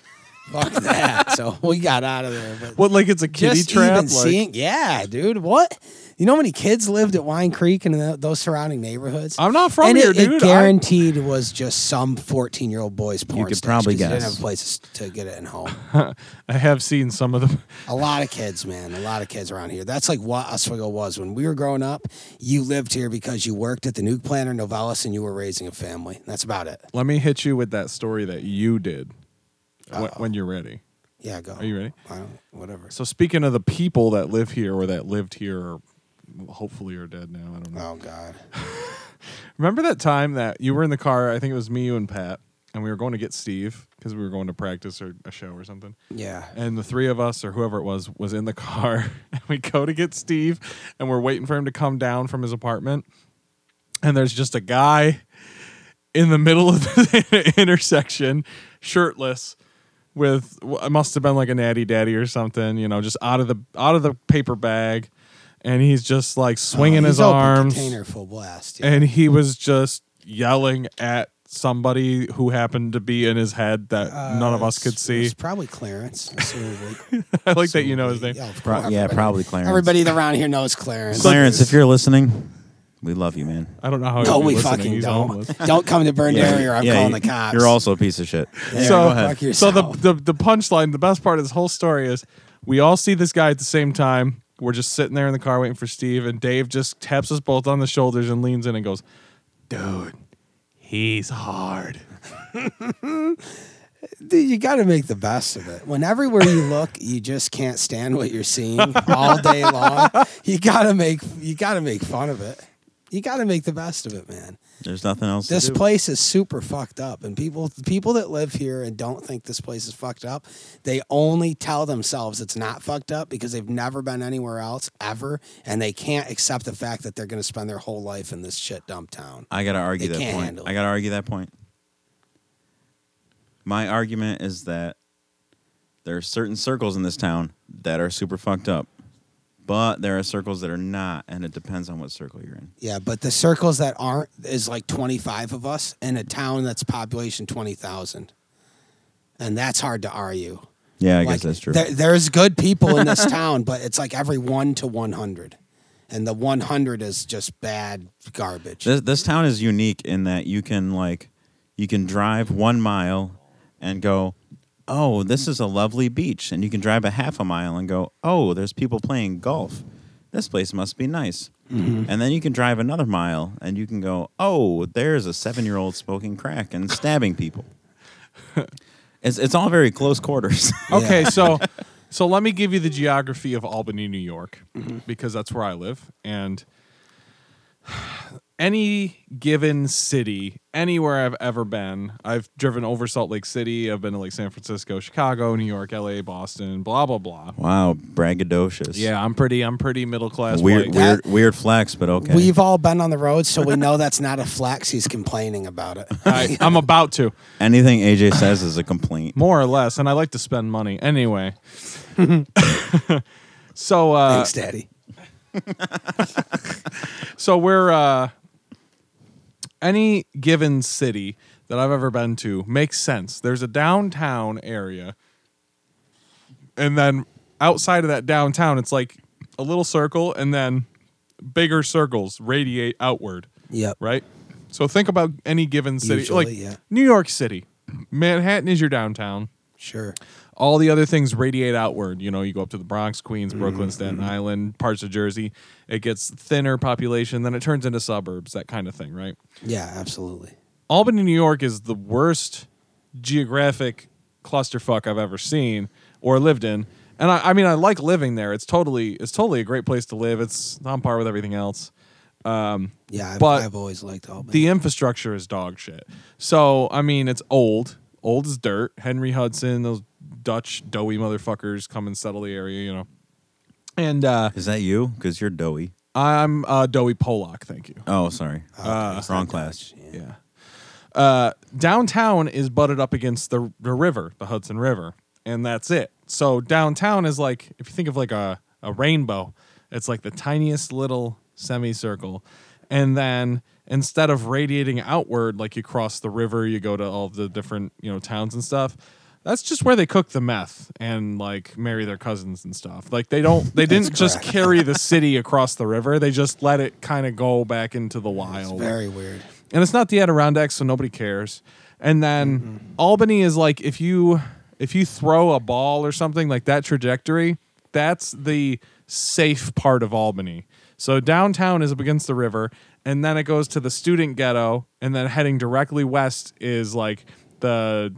Fuck that! So we got out of there. But what like it's a kitty trap? Like, seeing, yeah, dude. What? You know how many kids lived at Wine Creek and th- those surrounding neighborhoods? I'm not from and here, it, dude. It I- guaranteed was just some 14 year old boy's porn. could stash probably 'cause you Didn't guess. have places to get it in home. I have seen some of them. A lot of kids, man. A lot of kids around here. That's like what Oswego was when we were growing up. You lived here because you worked at the nuke plant or Novelis and you were raising a family. That's about it. Let me hit you with that story that you did when, when you're ready. Yeah, go. Are you ready? I don't, whatever. So speaking of the people that live here or that lived here, or hopefully are dead now. I don't know. Oh God. Remember that time that you were in the car? I think it was me, you, and Pat, and we were going to get Steve because we were going to practice or a show or something. Yeah. And the three of us, or whoever it was, was in the car. And we go to get Steve, and we're waiting for him to come down from his apartment. And there's just a guy in the middle of the intersection, shirtless, with it must have been like a natty daddy or something, you know, just out of the out of the paper bag, and he's just like swinging Oh, his he's open arms, Container full blast. Yeah. and he was just yelling at somebody who happened to be in his head that none of Uh, us could see. It's probably Clarence. assumably. I like that you know his name. Yeah, Pro- yeah, probably Clarence. Everybody around here knows Clarence. Clarence, if you're listening, we love you, man. I don't know how. no, he'd we listening. fucking He's don't. homeless. Don't come to Byrne Dairy or I'm Yeah, calling the cops. You're also a piece of shit. Yeah, so, go ahead. so the, the the punchline, the best part of this whole story is we all see this guy at the same time. We're just sitting there in the car waiting for Steve, and Dave just taps us both on the shoulders and leans in and goes, "Dude, he's hard." Dude, you got to make the best of it. When everywhere you look, you just can't stand what you're seeing all day long. You got to make you got to make fun of it. You got to make the best of it, man. There's nothing else This to do. place is super fucked up, and people people that live here and don't think this place is fucked up, they only tell themselves it's not fucked up because they've never been anywhere else ever, and they can't accept the fact that they're going to spend their whole life in this shit dump town. I gotta argue They that can't point. handle I gotta argue that point. My argument is that there are certain circles in this town that are super fucked up, but there are circles that are not, and it depends on what circle you're in. Yeah, but the circles that aren't is like 25 of us in a town that's population 20,000. And that's hard to argue. Yeah, I Like, guess that's true. There, there's good people in this town, but it's like every 1 to 100. And the 100 is just bad garbage. This, this town is unique in that you can like you can drive one mile and go, oh, this is a lovely beach, and you can drive a half a mile and go, oh, there's people playing golf. This place must be nice. Mm-hmm. And then you can drive another mile and you can go, oh, there's a seven year old smoking crack and stabbing people. it's it's all very close quarters. Okay, so so let me give you the geography of Albany, New York, because that's where I live, and any given city, anywhere I've ever been, I've driven over Salt Lake City. I've been to like San Francisco, Chicago, New York, L.A., Boston, blah blah blah. wow, braggadocious. Yeah, I'm pretty. I'm pretty middle class. Weird, white. weird, weird flex, but okay. We've all been on the road, so we know that's not a flex. He's complaining about it. I, I'm about to, Anything AJ says is a complaint. more or less, and I like to spend money anyway. so uh, Thanks, Daddy. So we're uh any given city that I've ever been to makes sense. There's a downtown area. And then outside of that downtown it's like a little circle and then bigger circles radiate outward, Yep. right? So think about any given city, Usually, like yeah. New York City, Manhattan is your downtown. Sure. All the other things radiate outward. You know, you go up to the Bronx, Queens, Mm-hmm. Brooklyn, Staten Island, parts of Jersey. It gets thinner population, then it turns into suburbs, that kind of thing, right? Yeah, absolutely. Albany, New York is the worst geographic clusterfuck I've ever seen or lived in. And I, I mean, I like living there. It's totally, it's totally a great place to live. It's on par with everything else. Yeah, I've, But I've always liked Albany. The infrastructure is dog shit. So I mean, it's old. Old as dirt. Henry Hudson, those Dutch doughy motherfuckers come and settle the area, you know. And uh, Is that you? Because you're doughy. I'm uh, doughy Polak. Thank you. Oh, sorry. Okay, it's wrong class. Dutch, Yeah. Yeah. Uh, downtown is butted up against the the river, the Hudson River, and that's it. So downtown is like if you think of like a a rainbow, it's like the tiniest little semicircle, and then instead of radiating outward like you cross the river, you go to all the different you know towns and stuff. That's just where they cook the meth and like marry their cousins and stuff. Like they don't, they didn't just carry the city across the river. They just let it kind of go back into the wild Very weird. and it's not the Adirondacks, so nobody cares. And then Albany is like if you if you throw a ball or something like that trajectory, that's the safe part of Albany. So downtown is up against the river, and then it goes to the student ghetto, and then heading directly west is like the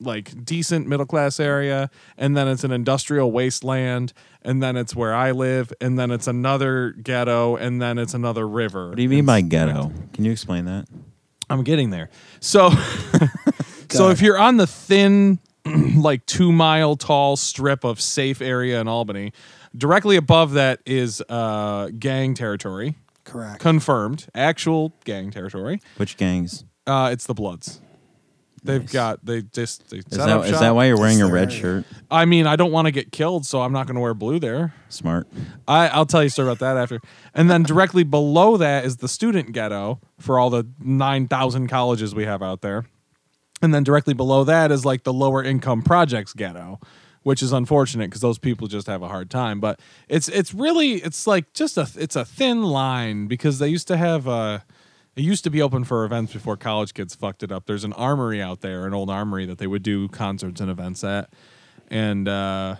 like decent middle class area and then it's an industrial wasteland and then it's where I live and then it's another ghetto and then it's another river. What do you mean by ghetto? Can you explain that? I'm getting there. So, so if you're on the thin, like two mile tall strip of safe area in Albany, directly above that is uh, gang territory, Correct. confirmed, actual gang territory. Which gangs? Uh, it's the Bloods. They've Nice. got they just they Is set that, up is shop. that why you're wearing a Just red there. shirt? I mean, I don't want to get killed, so I'm not going to wear blue there. Smart. I, I'll tell you a story about that after. And then directly below that is the student ghetto for all the 9,000 colleges we have out there. And then directly below that is like the lower income projects ghetto, which is unfortunate because those people just have a hard time. But it's it's really it's like just a it's a thin line because they used to have a. it used to be open for events before college kids fucked it up. There's an armory out there, an old armory that they would do concerts and events at. And uh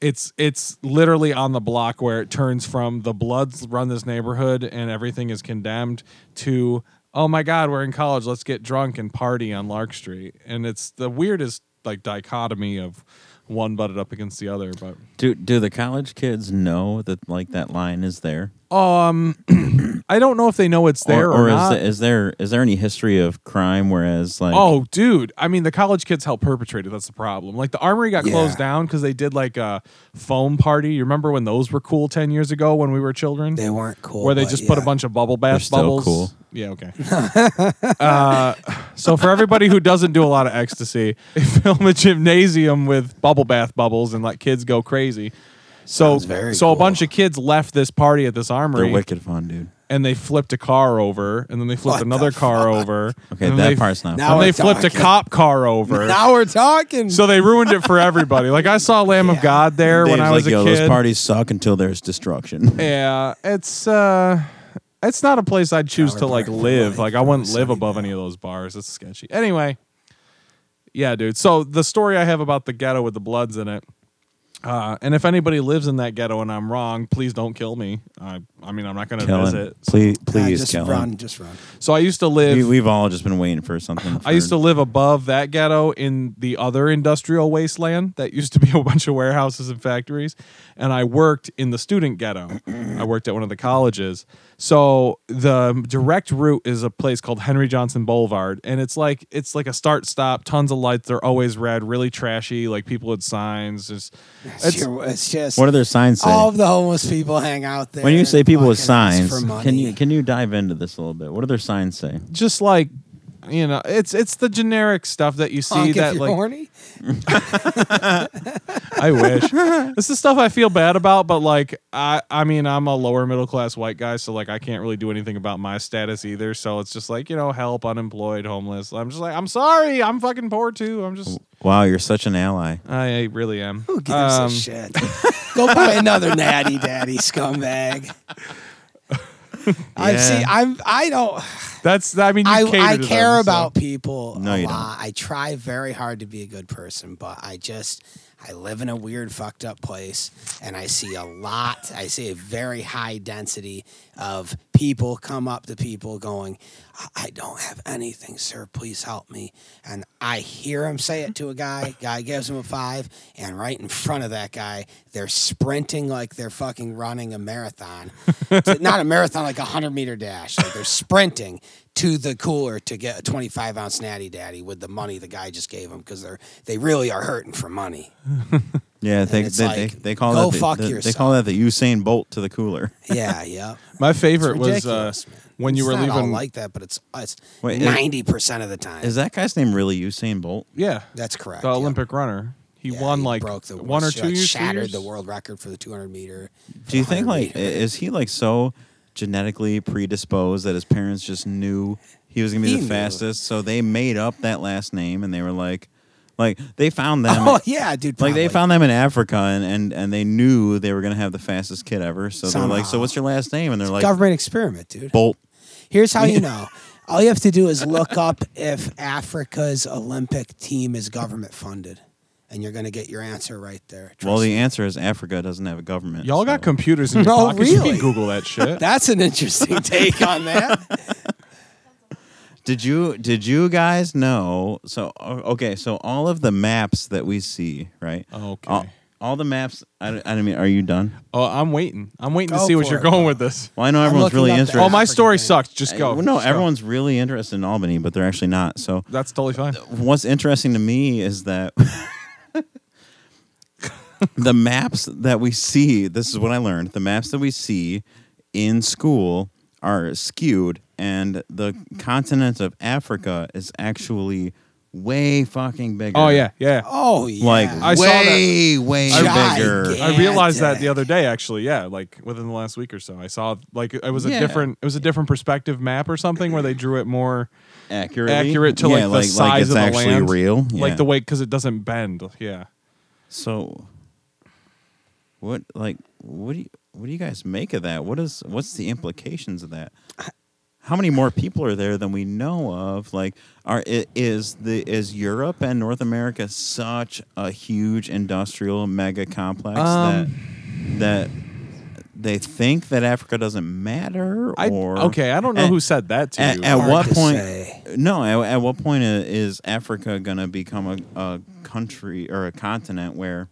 it's it's literally on the block where it turns from the bloods run this neighborhood and everything is condemned to oh my god we're in college let's get drunk and party on lark street and it's the weirdest like dichotomy of one butted up against the other but Do do the college kids know that like that line is there? um i don't know if they know it's there or, or, is, not the- is there is there any history of crime whereas like Oh, dude! I mean, the college kids help perpetrate it. That's the problem. Like the armory got Yeah. closed down because they did like a foam party. You remember when those were cool ten years ago when we were children? They weren't cool. where they but just put a bunch of bubble bath still bubbles. cool. Yeah, okay. uh, so for everybody who doesn't do a lot of ecstasy, they film a gymnasium with bubble bath bubbles and let kids go crazy. So, Sounds very so a bunch of kids left this party at this armory. they're wicked fun, dude. and they flipped a car over, and then they flipped What the another car fuck? over. Okay, and then that they, part's not. Now fun. And they we're flipped a talking. cop car over. Now we're talking. so they ruined it for everybody. Like I saw Lamb of God there when Dave's I was like, a Yo, kid. those parties suck until there's destruction. Yeah, it's uh it's not a place I'd choose to like live. life Like I wouldn't live above Day. any of those bars. It's sketchy. Anyway, yeah, dude. So the story I have about the ghetto with the Bloods in it. Uh, and if anybody lives in that ghetto and I'm wrong, please don't kill me. I, I mean, I'm not going to Kill visit. him. Please, Nah, please just kill run, him. just run. So I used to live. We, we've all just been waiting for something. I used to live above that ghetto in the other industrial wasteland that used to be a bunch of warehouses and factories. And I worked in the student ghetto. I worked at one of the colleges. So the direct route is a place called Henry Johnson Boulevard. And it's like it's like a start stop, tons of lights, they're always red, really trashy, like people with signs. Just It's, It's- your- it's just What do their signs say? all of the homeless people hang out there. when you say people with signs, can you can you dive into this a little bit? What do their signs say? just like you know, it's it's the generic stuff that you see Honk if that you're like horny? I wish. this is stuff I feel bad about, but like I I mean I'm a lower middle class white guy, so like I can't really do anything about my status either. So it's just like, you know, help, unemployed, homeless. I'm just like, I'm sorry, I'm fucking poor too. I'm just Wow, you're such an ally. I really am. Who gives Um, a shit? Go buy another natty daddy scumbag. I Yeah. see. I'm. I don't. That's I mean you I, cater I to care them, so- about people No, a you don't. I try very hard to be a good person, but I just I live in a weird, fucked up place, and I see a lot. I see a very high density of people come up to people going, "I- "I don't have anything, sir. Please help me." And I hear him say it to a guy. Guy gives him a five, and right in front of that guy, they're sprinting like they're fucking running a marathon. Not a marathon, like a hundred meter dash. Like they're sprinting to the cooler to get a 25 ounce natty daddy with the money the guy just gave them because they're they really are hurting for money. Yeah, they, they, like, they, they call go that the, fuck the- they call that the Usain Bolt to the cooler. Yeah, yeah. My favorite was uh, when you It's were not all leaving. like that, but it's it's ninety percent of the time. Is that guy's name really Usain Bolt? yeah, That's correct. the yeah. Olympic runner. He Yeah, won he like broke the one or two years. shattered years? the world record for the 200 meter. Do you think like meter. is he like so genetically predisposed that his parents just knew he was gonna be He the knew. fastest, so they made up that last name and they were like, like they found them. Oh yeah, dude. Like they found them in Africa and, and, and they knew they were gonna have the fastest kid ever. So they're like, so what's your last name? And they're like, government experiment, dude. Bolt. Here's how you know. All you have to do is look up if Africa's Olympic team is government funded, and you're going to get your answer right there. Well, the me. answer is Africa doesn't have a government. Y'all got computers in your Oh, pockets. You really? can Google that shit. That's an interesting take on that. Did you did you guys know? So okay, so all of the maps that we see, right? Okay. All, all the maps. I, don't- I don't mean. Are you done? oh, I'm waiting. I'm waiting to Go see what for you're it, going bro. with this. Well, I know everyone's looking really up the interested. Oh, my story sucks. Just go. Uh, no, Just go. everyone's really interested in Albany, but they're actually not. So That's totally fine. what's interesting to me is that the maps that we see, this is what I learned. The maps that we see in school are skewed, and the mm-hmm. continent of Africa is actually way fucking bigger. Oh yeah, yeah. Oh yeah. Like I saw that. way, way Gigantic. bigger. I realized that the other day, actually. Yeah, like within the last week or so, I saw like it was a Yeah. different, it was a different perspective map or something where they drew it more Accurately? accurate to yeah, like the size it's of the actually land, real. like the way because it doesn't bend. Yeah. So, what like what do you what do you guys make of that? What is what's the implications of that? How many more people are there than we know of? Like, are is the is Europe and North America such a huge industrial mega complex Um, that that they think that Africa doesn't matter? I okay. I don't know at- who said that to at, you. at Hard what point? say. No, at, at what point is Africa going to become a, a country or a continent where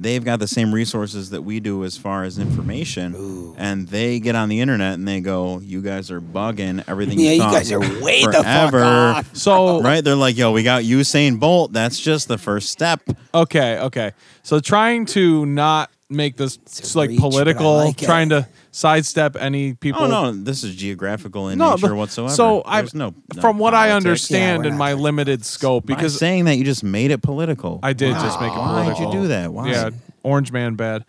they've got the same resources that we do as far as information, Ooh. and they get on the internet and they go, "You guys are bugging everything." Yeah, you thought guys are way the fuck forever." off. so Right? They're like, "Yo, we got Usain Bolt. That's just the first step." okay, okay. So trying to not make this It's like reach, political, like it. trying to sidestep any people. Oh no, this is geographical in No, nature but- whatsoever. So I, There's no, no from what I understand Yeah, in my limited scope, By because saying that you just made it political. I did Wow. just make it political. Why did you do that? Why? Yeah, Orange Man bad.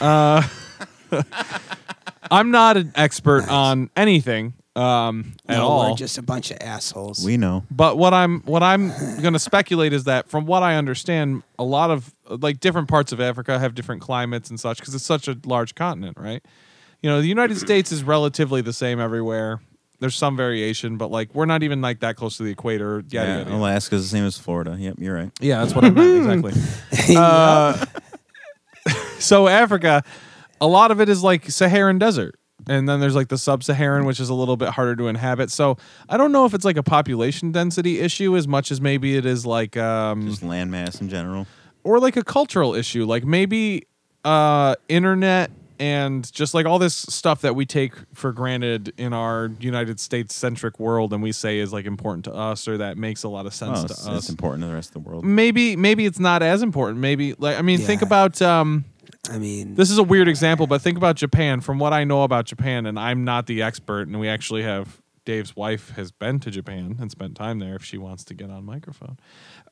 Uh, I'm not an expert on anything um, at No, all. We're just a bunch of assholes. We know. But what I'm what I'm going to speculate is that from what I understand, a lot of like different parts of Africa have different climates and such because it's such a large continent, right? You know, the United States is relatively the same everywhere. There's some variation, but like we're not even like that close to the equator. Yada, Yeah, yada, yada. Alaska's the same as Florida. Yep, you're right. Yeah, that's what I meant exactly. Uh, so Africa, a lot of it is like Saharan desert, and then there's like the sub-Saharan, which is a little bit harder to inhabit. So I don't know if it's like a population density issue as much as maybe it is like um Just landmass in general. or like a cultural issue, like maybe uh internet and just like all this stuff that we take for granted in our United States centric world and we say is like important to us or that makes a lot of sense Oh, to it's, us. it's important to the rest of the world. maybe maybe it's not as important. Maybe like i mean think about um I mean, this is a weird example but think about japan. From what i know about japan and i'm not the expert and we actually have dave's wife has been to japan and spent time there if she wants to get on microphone.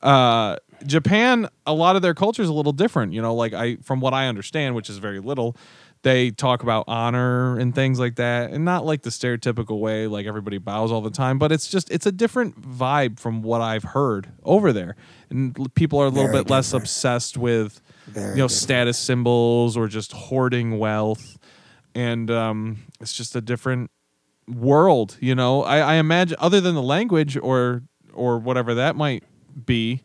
Uh japan a lot of their culture is a little different you know like i from what i understand which is very little they talk about honor and things like that and not like the stereotypical way like everybody bows all the time but it's just it's a different vibe from what i've heard over there and people are a little Very bit less obsessed with Very you know different. status symbols or just hoarding wealth and um, it's just a different world. You know, I, I imagine other than the language or or whatever that might be.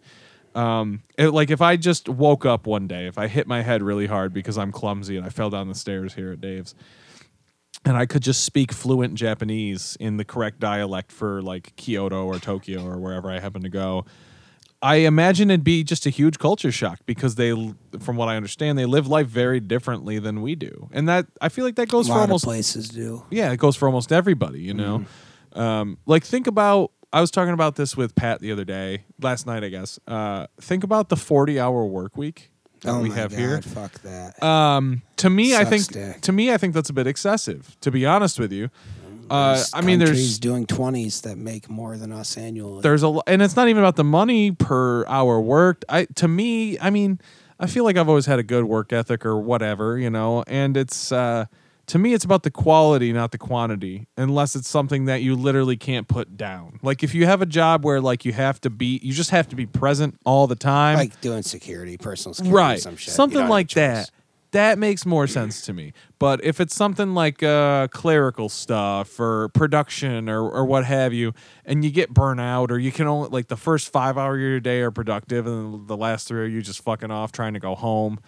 Um, it, like if I just woke up one day, if I hit my head really hard because I'm clumsy and I fell down the stairs here at Dave's, and I could just speak fluent Japanese in the correct dialect for like Kyoto or Tokyo or wherever I happen to go. I imagine it'd be just a huge culture shock because they, from what I understand, they live life very differently than we do, and that I feel like that goes for almost of places do. yeah, it goes for almost everybody, you know. Um, like think about I was talking about this with Pat the other day, last night, I guess. Uh, think about the forty-hour work week that Oh we have God, here. fuck that. Um, to me, I think dick. to me, I think that's a bit excessive. To be honest with you, uh, I mean, there's doing twenties that make more than us annually. there's a and it's not even about the money per hour worked. I to me, I mean, I feel like I've always had a good work ethic or whatever, you know, and it's uh to me it's about the quality, not the quantity, unless it's something that you literally can't put down. Like if you have a job where like you have to be you just have to be present all the time. like doing security, personal security, right. some shit. Something like that. That makes more sense to me. But if it's something like uh, clerical stuff or production or, or what have you, and you get burnout or you can only like the first five hour of your day are productive, and the last three are you just fucking off trying to go home.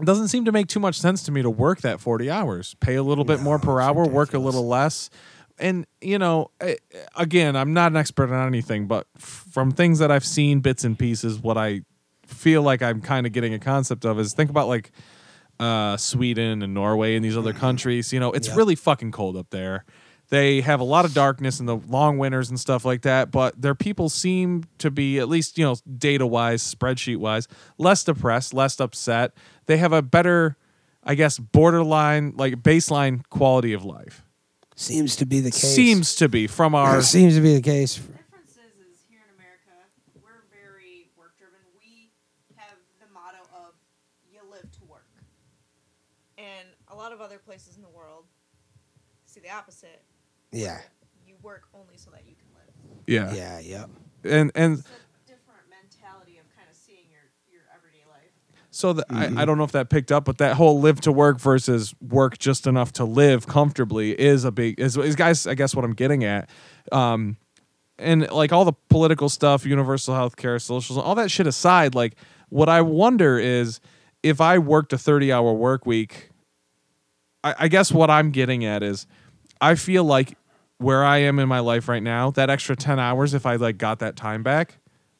It doesn't seem to make too much sense to me to work that 40 hours, pay a little bit more per hour, work a little less. And, you know, again, I'm not an expert on anything, but from things that I've seen, bits and pieces, what I feel like I'm kind of getting a concept of is think about like uh, Sweden and Norway and these other countries. You know, it's Yeah. really fucking cold up there. They have a lot of darkness and the long winters and stuff like that, but their people seem to be, at least, you know, data wise, spreadsheet wise, less depressed, less upset. They have a better, I guess, borderline, like baseline quality of life. Seems to be the case. Seems to be from our. seems to be the case. difference is, is here in America, we're very work driven. We have the motto of you live to work. And a lot of other places in the world see the opposite. Yeah, You work only so that you can live. Yeah. yeah, yep. And, and, It's a different mentality of kind of seeing your, your everyday life. So the, Mm-hmm. I, I don't know if that picked up, but that whole live to work versus work just enough to live comfortably is a big is, is guys. I guess what I'm getting at, um, and like all the political stuff, universal health care, socialism, all that shit aside, like what I wonder is if I worked a 30 hour work week. I, I guess what I'm getting at is, I feel like where I am in my life right now, that extra 10 hours, if I like got that time back,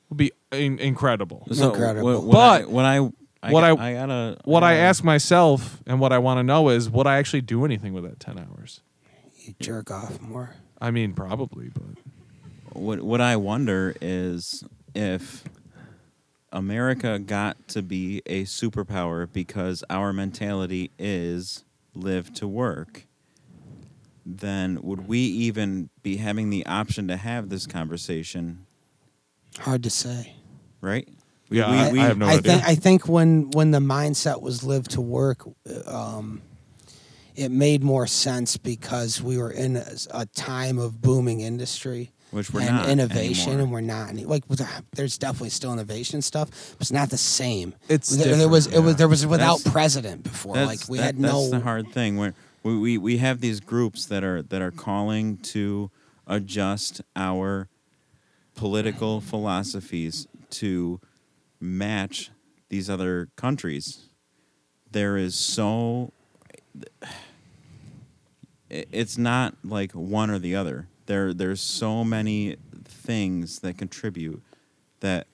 would be in- incredible. So Incredible. What, what But I, what I, I what got- I- I gotta what I gotta- ask myself and what I want to know is would I actually do anything with that 10 hours? You jerk off more. I mean, probably, but what what I wonder is if America got to be a superpower because our mentality is live to work, then would we even be having the option to have this conversation, Hard to say. right? Yeah, we, I- we, I have no I idea. think I think when when the mindset was live to work, um, it made more sense because we were in a, a time of booming industry which we're and not innovation, anymore. and we're not any, like there's definitely still innovation stuff, but it's not the same. It's there, there was it was there was without That's- president before. Like we that- had that's no. the hard thing where we, we, we have these groups that are that are calling to adjust our political philosophies to match these other countries. There is so it's not like one or the other. There there's so many things that contribute that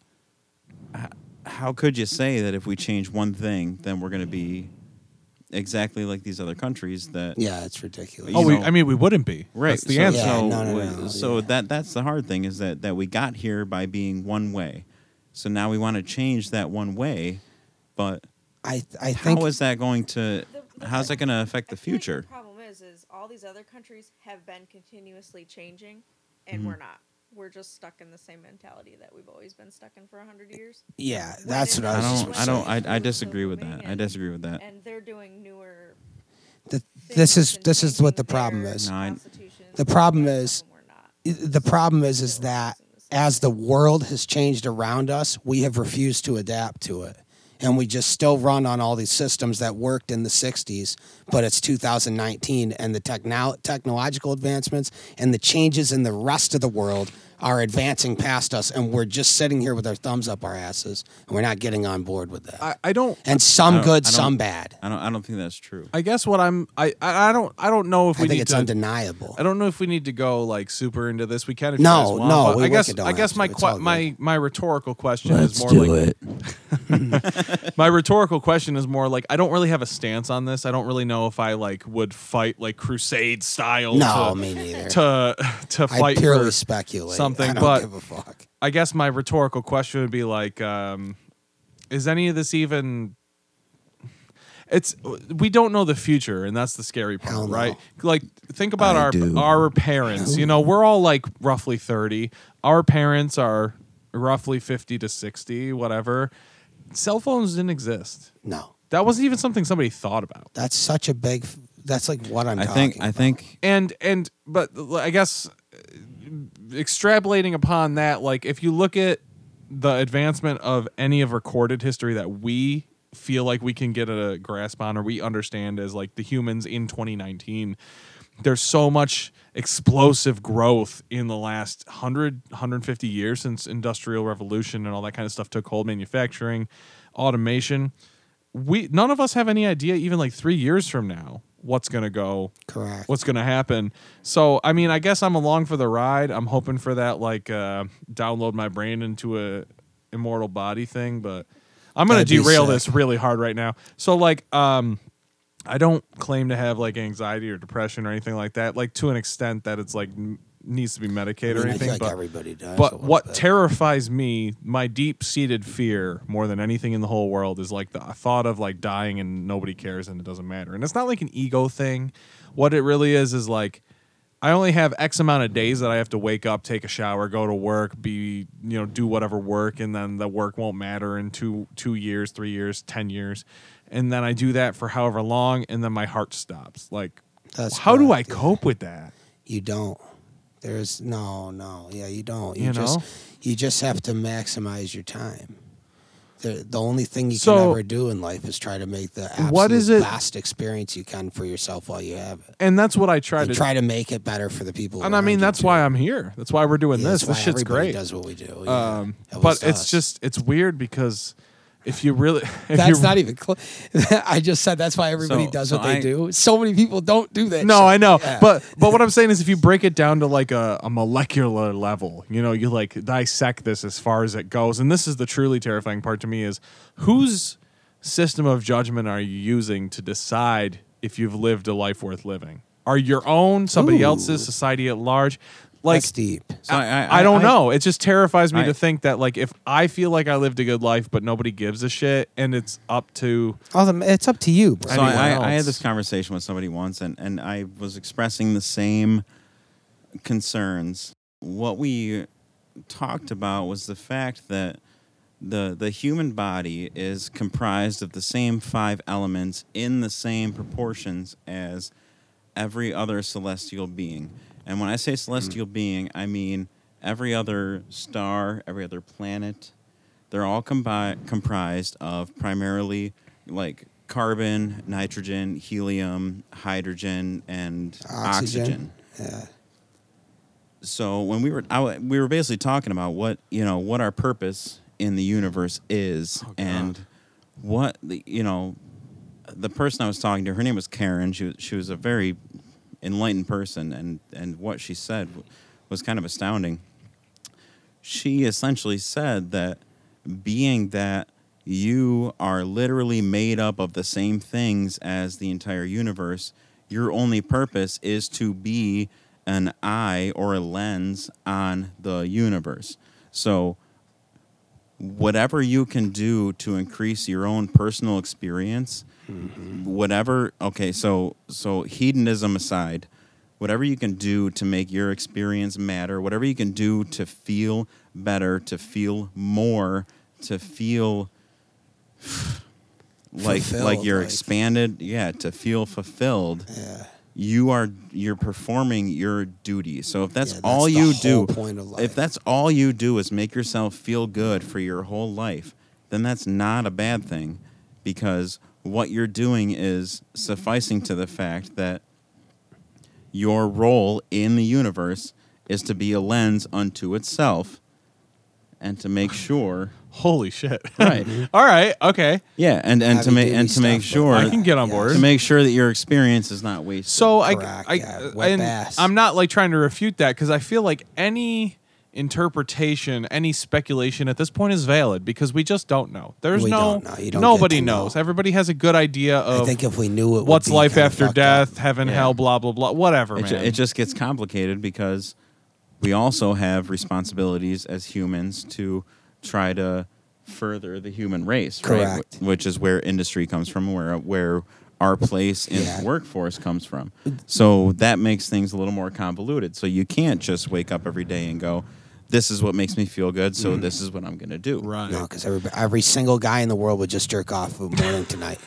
how could you say that if we change one thing then we're going to be exactly like these other countries that yeah, it's ridiculous. oh, you we, I mean, we wouldn't be. right That's the so, answer. Yeah, so, no, no, no, so yeah. that that's the hard thing is that that we got here by being one way so now we want to change that one way but I I think how is that going to The- the- how's that going to affect the I feel like future the problem is, is all these other countries have been continuously changing, and Mm-hmm. we're not. We're just stuck in the same mentality that we've always been stuck in for hundred years. yeah, When that's in what I I was just don't. I don't. I, I disagree with that. moving I disagree with that. And they're doing newer. The- this is this is what the problem is. No, I- The problem is- stuff, and we're not. the problem is is that as the world has changed around us, we have refused to adapt to it. and we just still run on all these systems that worked in the 60s but it's 2019 and the techno- technological advancements and the changes in the rest of the world are advancing past us and we're just sitting here with our thumbs up our asses and we're not getting on board with that I, I don't. and some don't- good some bad I don't. I don't think that's true. I guess what I'm. I. I I don't. I don't know if i we think need it's to. undeniable I don't know if we need to go like super into this. We can if No, you want, no, we I guess I guess my to. Que- my my rhetorical question is more like my rhetorical question is more like I don't really have a stance on this. I don't really know if I like would fight like crusade style. no to, me neither to to i fight purely for speculate something, I don't but- give a fuck I guess my rhetorical question would be like, um, is any of this even? It's we don't know the future, and that's the scary part, Hell no. right? Like think about I our do. our parents. You know, we're all like roughly thirty. Our parents are roughly fifty to sixty, whatever. Cell phones didn't exist. no That wasn't even something somebody thought about. that's such a big that's like what i'm I talking think. I think. and and but I guess uh, extrapolating upon that, like if you look at the advancement of any of recorded history that we feel like we can get a grasp on or we understand as like the humans in 2019 there's so much explosive growth in the last 100 150 years since industrial revolution and all that kind of stuff took hold manufacturing automation. We none of us have any idea even like 3 years from now what's going to go correct what's going to happen. So, I mean, I guess I'm along for the ride. I'm hoping for that like uh download my brain into a immortal body thing, but I'm going to derail this really hard right now. So like um I don't claim to have like anxiety or depression or anything like that, like to an extent that it's like needs to be I, medicated mean, or I anything, like but everybody does but what bit. terrifies me, my deep seated fear more than anything in the whole world is like the thought of like dying and nobody cares and it doesn't matter. And it's not like an ego thing. What it really is is like I only have X amount of days that I have to wake up, take a shower, go to work, be you know, do whatever work, and then the work won't matter in two two years, three years, ten years. And then I do that for however long and then my heart stops. Like That's how do I correct, yeah. cope with that? You don't. There's no, no. Yeah, you don't. You, You just know? you just have to maximize your time. The, the only thing you So- can ever do in life is try to make the absolute What is it- best experience you can for yourself while you have it. And that's what I try And to try to make it better for the people. And I mean that's why I'm here. That's why we're doing this. that's This why shit's great. Does what we do. yeah. Um, At but least it's us. just it's weird because if you really if That's not even close. I just said that's why everybody So- does so what they I- do. So many people don't do that. no shit. I know Yeah. but but what I'm saying is if you break it down to like a, a molecular level you know you like dissect this as far as it goes and this is the truly terrifying part to me is whose system of judgment are you using to decide if you've lived a life worth living are your own somebody Ooh. else's society at large like that's deep. So I, I, I don't know. It just terrifies me I- to think that like if I feel like I lived a good life, but nobody gives a shit, and it's up to Oh, it's up to you, bro. So I, I, I had this conversation with somebody once, and, and I was expressing the same concerns. What we talked about was the fact that the the human body is comprised of the same five elements in the same proportions as every other celestial being. And when I say celestial mm. being, I mean every other star, every other planet. They're all combi- comprised of primarily like carbon, nitrogen, helium, hydrogen, and Oxygen. oxygen. Yeah. So when we were I, w- we were basically talking about what you know what our purpose in the universe is Oh, and what the you know the person I was talking to her name was Karen she was she was a very enlightened person and and what she said was kind of astounding she essentially said that being that you are literally made up of the same things as the entire universe, your only purpose is to be an eye or a lens on the universe. So, whatever you can do to increase your own personal experience, whatever, okay, so so hedonism aside, whatever you can do to make your experience matter, whatever you can do to feel better, to feel more, to feel like like you're like- expanded, yeah, to feel fulfilled. Yeah. You are you're performing your duty. So if that's Yeah, all you do, point of life. if that's all you do is make yourself feel good for your whole life, then that's not a bad thing because what you're doing is sufficing to the fact that your role in the universe is to be a lens unto itself and to make sure Holy shit! right All right, okay, yeah and and to make and to make stuff, but- sure I can get on Yeah. board. to make sure that your experience is not wasted So I, Correct, I, yeah, wet and bass. I'm not like trying to refute that because I feel like any interpretation, any speculation at this point is valid because we just don't know. There's We no don't know. You don't nobody get to know. knows. Everybody has a good idea of. I think if we knew it, what's life after fucked up. death, heaven, Yeah. hell, blah blah blah, whatever, it, man. ju- it just gets complicated because we also have responsibilities as humans to try to further the human race, right? Correct. Wh- Which is where industry comes from, where where our place in Yeah. the workforce comes from. So that makes things a little more convoluted. So you can't just wake up every day and go, "This is what makes me feel good, Mm. so this is what I'm going to do." right. No, because every, every single guy in the world would just jerk off of morning to night.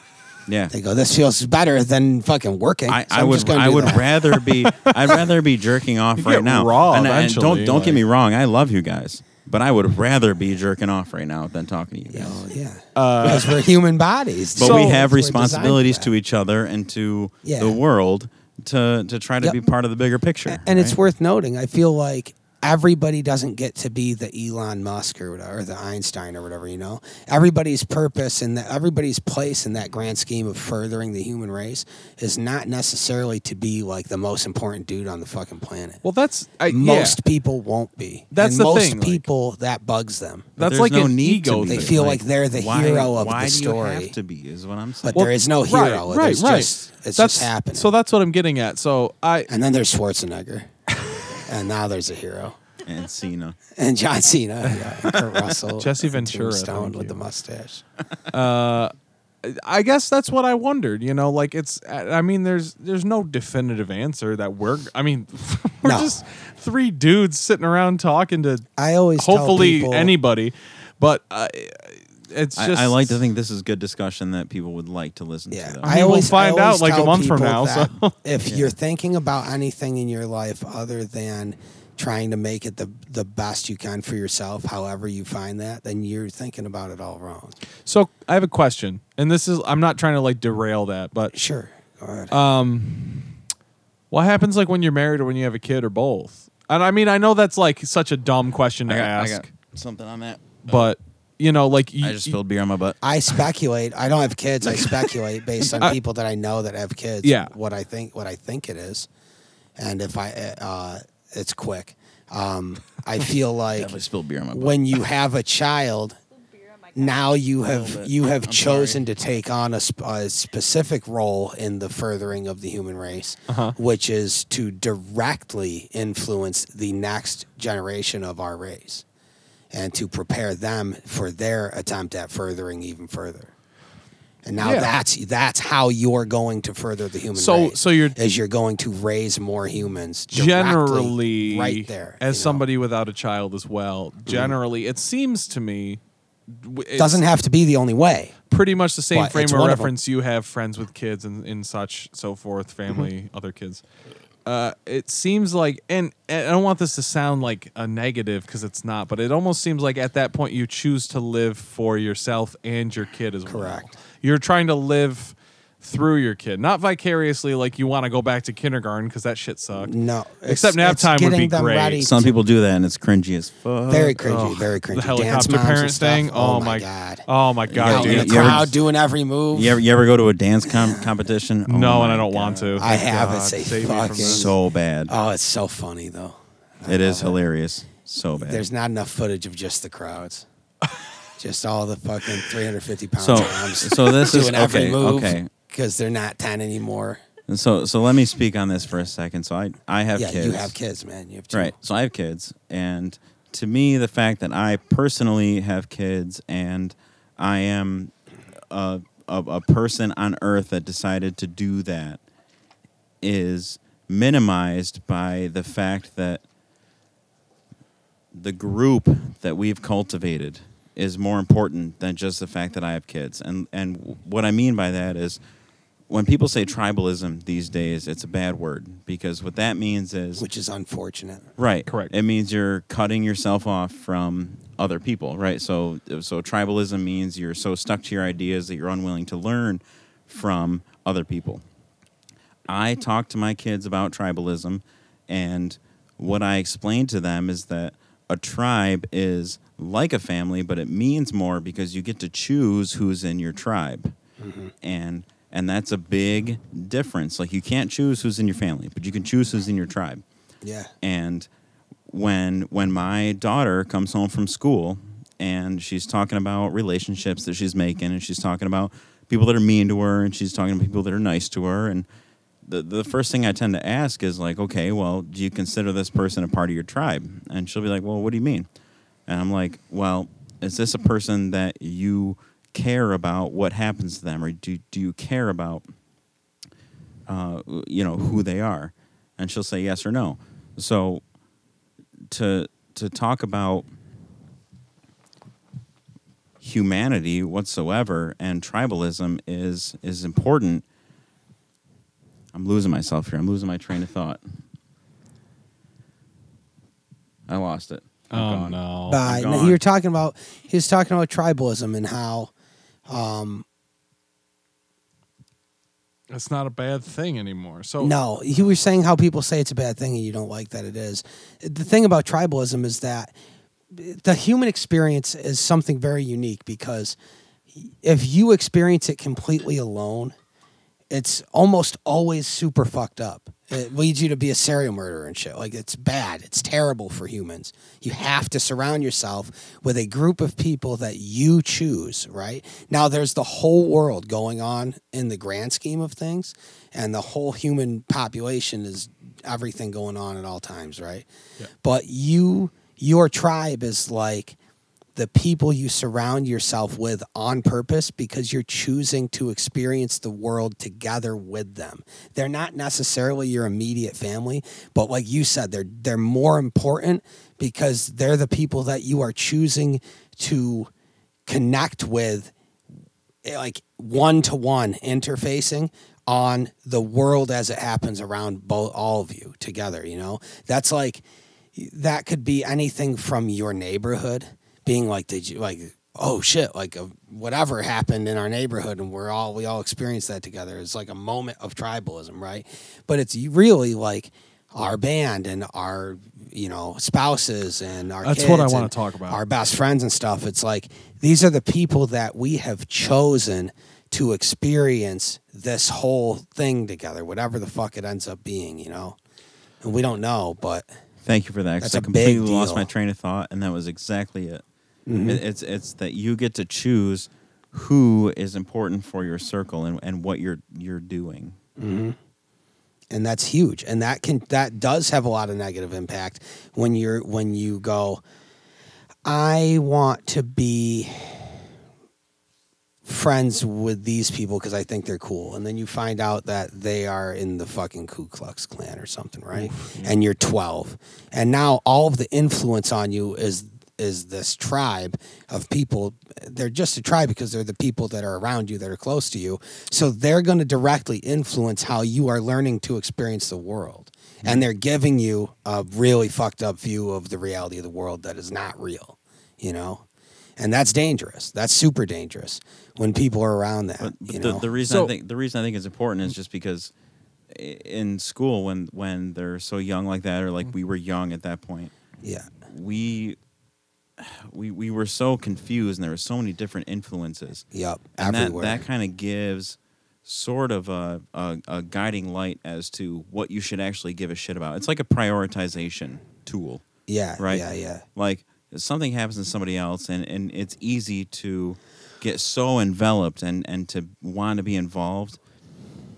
Yeah. They go, this feels better than fucking working. I, so I would I would that. rather be I'd rather be jerking off You right get now. raw and, and don't don't get me wrong, I love you guys, but I would rather be jerking off right now than talking to you guys. Oh, yeah. because we're human bodies. But So- we have We're designed for responsibilities to each other and to Yeah. the world to to try to Yep. be part of the bigger picture. And it's right? worth noting, I feel like everybody doesn't get to be the Elon Musk or whatever, or the Einstein or whatever, you know? Everybody's purpose and the, everybody's place in that grand scheme of furthering the human race is not necessarily to be like the most important dude on the fucking planet. Well, that's I, most yeah. people won't be. That's and the most thing, like- people that bugs them. That's like no an need to ego be. They feel like they're the why, hero of why the do you story. have to be? Is what I'm saying. But Well, there is no hero. Right, There's right. Just, it's that's, just happening. So that's what I'm getting at. So I and then there's Schwarzenegger. And now there's a hero. and Cena. And John Cena, yeah, and Kurt Russell, Jesse Ventura, Tombstone thank with you. the mustache. I guess that's what I wondered. You know, like it's. I mean, there's there's no definitive answer that we're. I mean, we're No. just three dudes sitting around talking to I always tell hopefully people- anybody, but uh, it's I, just. I like to think this is good discussion that people would like to listen Yeah, to. Though. I mean, we'll find I out like a month from now, so- if Yeah. you're thinking about anything in your life other than trying to make it the the best you can for yourself, however you find that, then you're thinking about it all wrong. So I have a question, and this is. I'm not trying to like derail that, but Sure, go ahead. Um, what happens like when you're married or when you have a kid or both? And I mean, I know that's like such a dumb question to I got, I ask, got something on that. but you know, like you, I just spilled beer on my butt. I speculate. I don't have kids. I speculate based on I- people that I know that have kids. Yeah. What I think, what I think it is, and if I, uh, it's quick. Um, I feel like Definitely spilled beer on my butt. when you have a child, Beer on my now you have you have I'm chosen to take on a, sp- a specific role in the furthering of the human race, Uh-huh. which is to directly influence the next generation of our race, and to prepare them for their attempt at furthering even further. And now Yeah. that's that's how you're going to further the human So- race. so you're- is you're going to raise more humans generally, right there. as you know? somebody without a child as well, generally, it seems to me. doesn't have to be the only way. pretty much the same frame of one of reference you have friends with kids and, and such so forth family Mm-hmm. other kids uh, it seems like and, and i don't want this to sound like a negative because it's not but it almost seems like at that point you choose to live for yourself and your kid as well Correct. you're trying to live through your kid not vicariously like you want to go back to kindergarten because that shit sucked No, Except nap it's time would getting be them great. ready Some to- people do that, and it's cringy as fuck. very cringy, Ugh, very cringy. the Dance helicopter moms and parent stuff. thing oh, oh, my my god! oh my god do in you- the dude you ever- crowd doing every move. You ever, you ever go to a dance com- competition? Oh no my and i don't God. want to I have. God, It's a save me from fucking- this. So bad. Oh, it's so funny though. it is hilarious. So bad. There's not enough footage of just the crowds. just all the fucking 350 pound so, moms so this is doing every okay. move Okay. Because they're not 10 anymore. And so, so let me speak on this for a second. So I, I have kids. yeah, kids. you have kids, man. You have two. Right. So I have kids, and to me, the fact that I personally have kids and I am a, a, a person on Earth that decided to do that is minimized by the fact that the group that we've cultivated is more important than just the fact that I have kids. And and what I mean by that is when people say tribalism these days, it's a bad word because what that means is which is unfortunate. Right. Correct. It means you're cutting yourself off from other people, right? So so tribalism means you're so stuck to your ideas that you're unwilling to learn from other people. I talk to my kids about tribalism and what I explain to them is that a tribe is like a family, but it means more because you get to choose who's in your tribe. Mm-hmm. And and that's a big difference. Like you can't choose who's in your family, but you can choose who's in your tribe Yeah. and when when my daughter comes home from school and she's talking about relationships that she's making and she's talking about people that are mean to her and she's talking about people that are nice to her and the the first thing I tend to ask is like, okay, well, do you consider this person a part of your tribe? And she'll be like, well, what do you mean? And I'm like, well, is this a person that you care about what happens to them, or do do you care about, uh, you know, who they are? And she'll say yes or no. So to to talk about humanity whatsoever and tribalism is is important. I'm losing myself here. I'm losing my train of thought. I lost it. I'm Oh gone. no. But no, you're talking about he's talking about tribalism and how um It's not a bad thing anymore. So no, he was saying how people say it's a bad thing and you don't like that it is. The thing about tribalism is that the human experience is something very unique because if you experience it completely alone, it's almost always super fucked up. It leads you to be a serial murderer and shit. Like it's bad. It's terrible for humans. You have to surround yourself with a group of people that you choose, right? Now there's the whole world going on in the grand scheme of things, and the whole human population is everything going on at all times, right? Yeah. But you your tribe is like the people you surround yourself with on purpose because you're choosing to experience the world together with them. They're not necessarily your immediate family, but like you said, they're they're more important because they're the people that you are choosing to connect with eh, like one to one interfacing on the world as it happens around both all of you together you know that's like that could be anything from your neighborhood being like did you like oh shit like uh whatever happened in our neighborhood and we're all we all experienced that together it's like a moment of tribalism right but it's really like our band and our you know spouses and our That's what I wanna talk about. our best friends and stuff it's like these are the people that we have chosen to experience this whole thing together whatever the fuck it ends up being you know and we don't know but Thank you for that. 'cause That's I a big completely lost my train of thought, and that was exactly it. Mm-hmm. It- It's it's that you get to choose who is important for your circle and, and what you're you're doing. and that's huge. And that can that does have a lot of negative impact when you're when you go i want to be friends with these people because i think they're cool. And then you find out that they are in the fucking ku klux klan or something right? And you're 12 and now all of the influence on you is is this tribe of people. They're just a tribe because they're the people that are around you that are close to you. So they're going to directly influence how you are learning to experience the world. And mm-hmm. they're giving you a really fucked up view of the reality of the world that is not real you know? And that's dangerous. That's super dangerous when people are around that But, but you the, know? the reason So- I think the reason I think it's important is just because in school when when they're so young like that, or like mm. we were young at that point, yeah. we we we were so confused, and there were so many different influences. yep and everywhere that that kind of gives sort of a, a a guiding light as to what you should actually give a shit about. It's like a prioritization tool, yeah right? yeah yeah Like something happens to somebody else, and and it's easy to get so enveloped and and to want to be involved.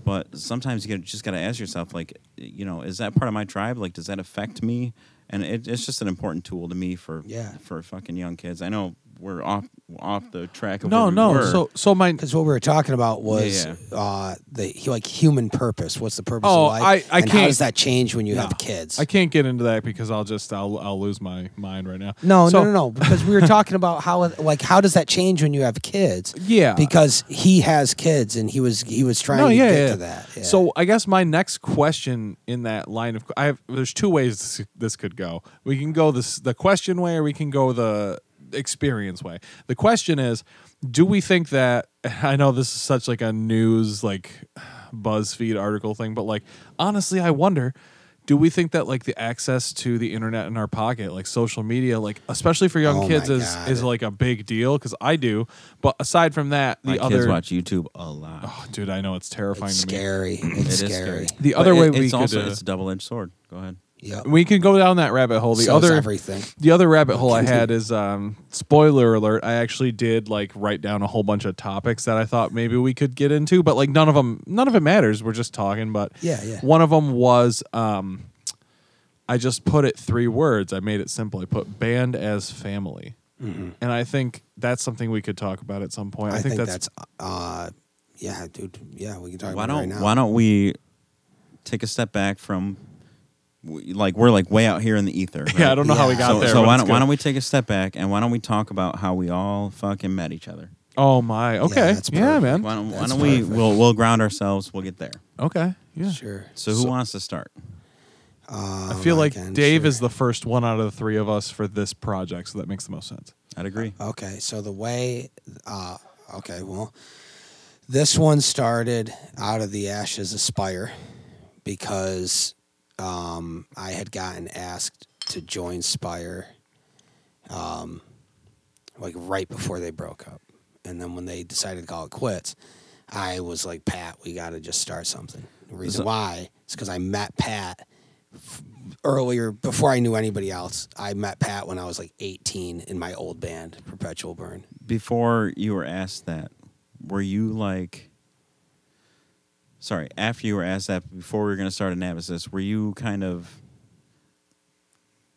But sometimes you just got to ask yourself, like, you know, is that part of my tribe? Like, does that affect me? And it, it's just an important tool to me for Yeah. for fucking young kids. I know we're off off the track of No, where we no. were. So so my Because what we were talking about was Yeah, uh, the like human purpose. What's the purpose Oh, of life? I- I and how can't- does that change when you No. have kids? I can't get into that because I'll just I'll I'll lose my mind right now. no, So- no, no, no. Because we were talking about how like how does that change when you have kids? Yeah. Because he has kids and he was he was trying no, to yeah, get yeah. to that. Yeah. So I guess my next question in that line of I have there's two ways this, this could go. We can go this the question way or we can go the experience way. The question is, do we think that I know this is such like a news like BuzzFeed article thing, but like honestly, I wonder do we think that like the access to the internet in our pocket, like social media, like especially for young Oh kids, is God. is like a big deal? Because I do. But aside from that, the my other kids watch YouTube a lot. Oh, dude, I know it's terrifying it's to me. scary. It It's is scary. The But other way it- we it's could, also uh, it's a double edged sword. Go ahead. Yep. We can go down that rabbit hole. The So's other everything. the other rabbit hole I had is um spoiler alert. I actually did like write down a whole bunch of topics that I thought maybe we could get into, but like none of them none of it matters. We're just talking, but Yeah, yeah. One of them was um I just put it three words. I made it simple. I put band as family. And I think that's something we could talk about at some point. Mm-hmm. I, I, think, that's, that's, uh yeah, dude. Yeah, we can talk Why about don't it right now. Why don't we take a step back from we- like we're like way out here in the ether. Yeah, I don't know how we got so, there. so why don't why don't we take a step back and why don't we talk about how we all fucking met each other? Oh my. Okay. that's Yeah, perfect. man. Why don't, why don't we we'll we'll ground ourselves. We'll get there. Okay. Yeah. Sure. So who wants to start? Uh, I feel like can, Dave sure. is the first one out of the three of us for this project, so that makes the most sense. I'd agree. Okay, so the way, uh, okay, well, this one started out of the ashes of Spire because um, I had gotten asked to join Spire, um, like right before they broke up, and then when they decided to call it quits, I was like, Pat, we got to just start something. The reason why is because I met Pat f- earlier before I knew anybody else. I met Pat when I was like 18 in my old band, Perpetual Burn. Before you were asked that, were you like sorry, after you were asked that before we were gonna start Anabasis, were you kind of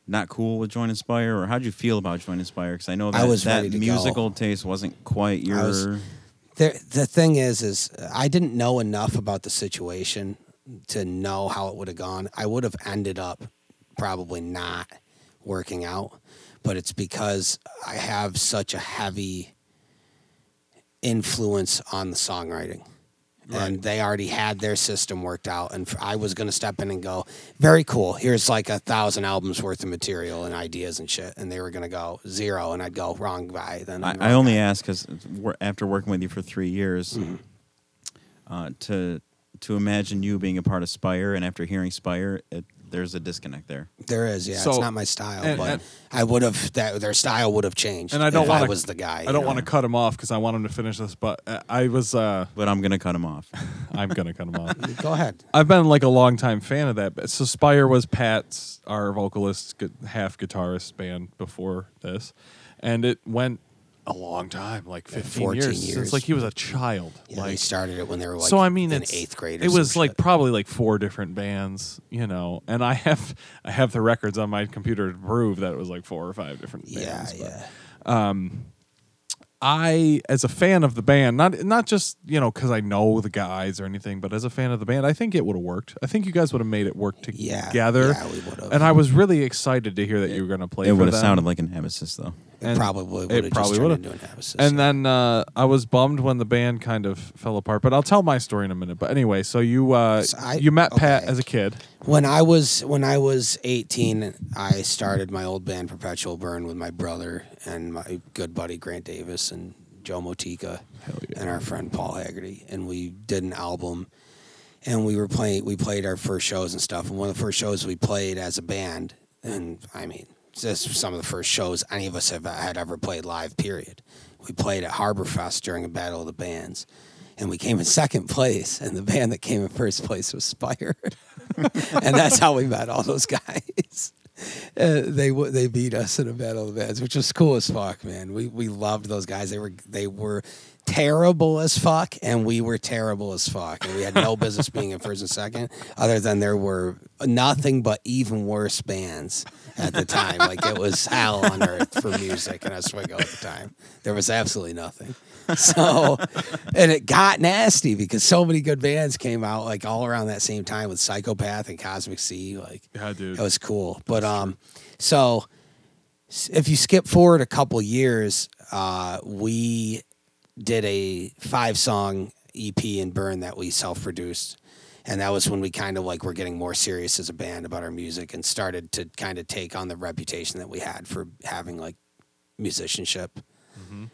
not cool with joining Inspire, or how'd you feel about joining Inspire? Because I know that I was that to go. musical taste wasn't quite your. Was- The the thing is, is I didn't know enough about the situation to know how it would have gone. I would have ended up probably not working out, but it's because I have such a heavy influence on the songwriting. And they already had their system worked out, and I was going to step in and go, "Very cool. Here's like a thousand albums worth of material and ideas and shit." And they were going to go zero, and I'd go wrong guy. Then I, I only guy." ask because after working with you for three years, Mm-hmm. uh, to to imagine you being a part of Spire, and after hearing Spire, it, there's a disconnect there. There is, yeah. So- it's not my style, and- but and- I would have that their style would have changed. And I don't want I to. was the guy. I don't want to cut him off because I want him to finish this. But uh, I was. uh But I'm gonna cut him off. I'm gonna cut him off. Go ahead. I've been like a long time fan of that. But So Spire was Pat's our vocalist, half guitarist band before this, and it went a long time, like 15 14 years, since years. like he was a child. Yeah, they like started it when they were like so I mean in it's eighth grade. Or It was like shit. probably like four different bands, you know. And I have I have the records on my computer to prove that it was like four or five different yeah, bands. but- yeah. Um, I, as a fan of the band, not not just you know because I know the guys or anything, but as a fan of the band, I think it would have worked. I think you guys would have made it work Yeah, together. yeah, we would've. And I was really excited to hear that you were going to play. it for would have them. sounded like an Anabasis, though. It and probably would have just turned into an episode. And then uh, I was bummed when the band kind of fell apart. But I'll tell my story in a minute. But anyway, so you uh, So I- you met Pat okay. as a kid. when I was when I was 18, I started my old band Perpetual Burn with my brother and my good buddy Grant Davis and Joe Motika yeah. and our friend Paul Haggerty, and we did an album. And we were playing. We played our first shows and stuff. And one of the first shows we played as a band, and I mean, some of the first shows any of us have had ever played live. Period. We played at Harborfest during a battle of the bands, and we came in second place. And the band that came in first place was Spire, and that's how we met all those guys. Uh, they they beat us in a battle of the bands, which was cool as fuck, man. We we loved those guys. They were they were terrible as fuck, and we were terrible as fuck, and we had no business being in first and second, other than there were nothing but even worse bands at the time. Like it was hell on earth for music in Oswego at the time. There was absolutely nothing. So, and it got nasty because so many good bands came out like all around that same time with Psychopath and Cosmic Sea. Like Yeah, dude. it was cool. But um, so if you skip forward a couple years, uh, we did a five song EP in Burn that we self produced. And that was when we kind of like were getting more serious as a band about our music and started to kind of take on the reputation that we had for having like musicianship.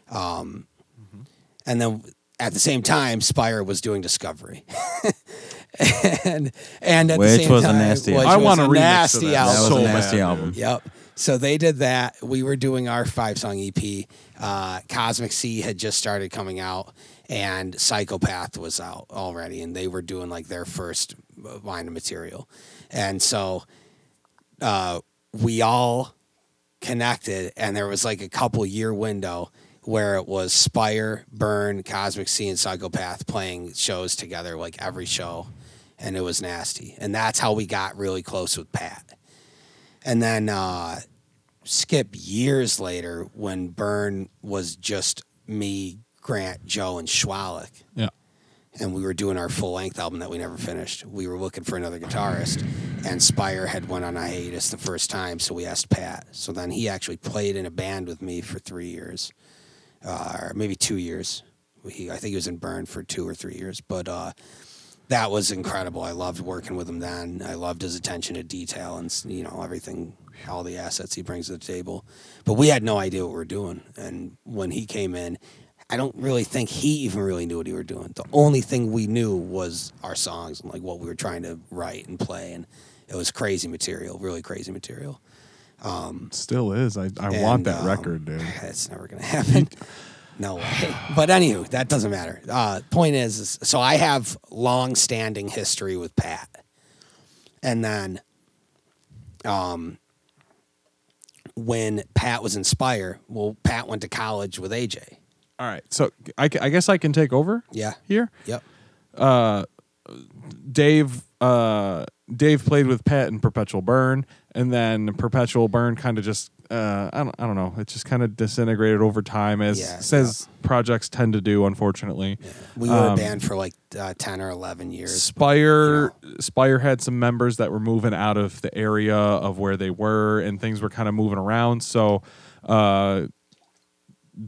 Um, and then at the same time, Spire was doing Discovery. and and at the Which same was a nasty which album. I want a a remix nasty album. That was so a nasty dude. album. Yep. So they did that. We were doing our five song EP. Uh, Cosmic Sea had just started coming out, and Psychopath was out already, and they were doing like their first uh, line of material. And so uh, we all connected, and there was like a couple year window where it was Spire, Burn, Cosmic Sea, and Psychopath playing shows together, like every show, and it was nasty. And that's how we got really close with Pat. And then uh, skip years later when Burn was just me, Grant, Joe, and Schwalik Yeah. and we were doing our full length album that we never finished. We were looking for another guitarist, and Spire had went on a hiatus the first time, so we asked Pat. So then he actually played in a band with me for three years, uh, or maybe two years. He, I think he was in Burn for two or three years, but uh, that was incredible. I loved working with him then. I loved his attention to detail and you know everything, all the assets he brings to the table. But we had no idea what we were doing, and when he came in, I don't really think he even really knew what he were doing. The only thing we knew was our songs and like what we were trying to write and play, and it was crazy material, really crazy material. Still is. I, I And, want that um, record, dude. It's never gonna happen. No way. But anywho, that doesn't matter. Uh, point is, is, so I have long-standing history with Pat, and then, um, when Pat was in Spire, well, Pat went to college with AJ. All right. So I, I guess I can take over Yeah. here. Yep. Dave uh, Dave played with Pat in Perpetual Burn, and then Perpetual Burn kind of just uh, I don't I don't know. It just kind of disintegrated over time, as Yeah, says projects tend to do, unfortunately. We were a Um, band for like uh, ten or eleven years. Spire Spire had some members that were moving out of the area of where they were, and things were kind of moving around. So. Uh,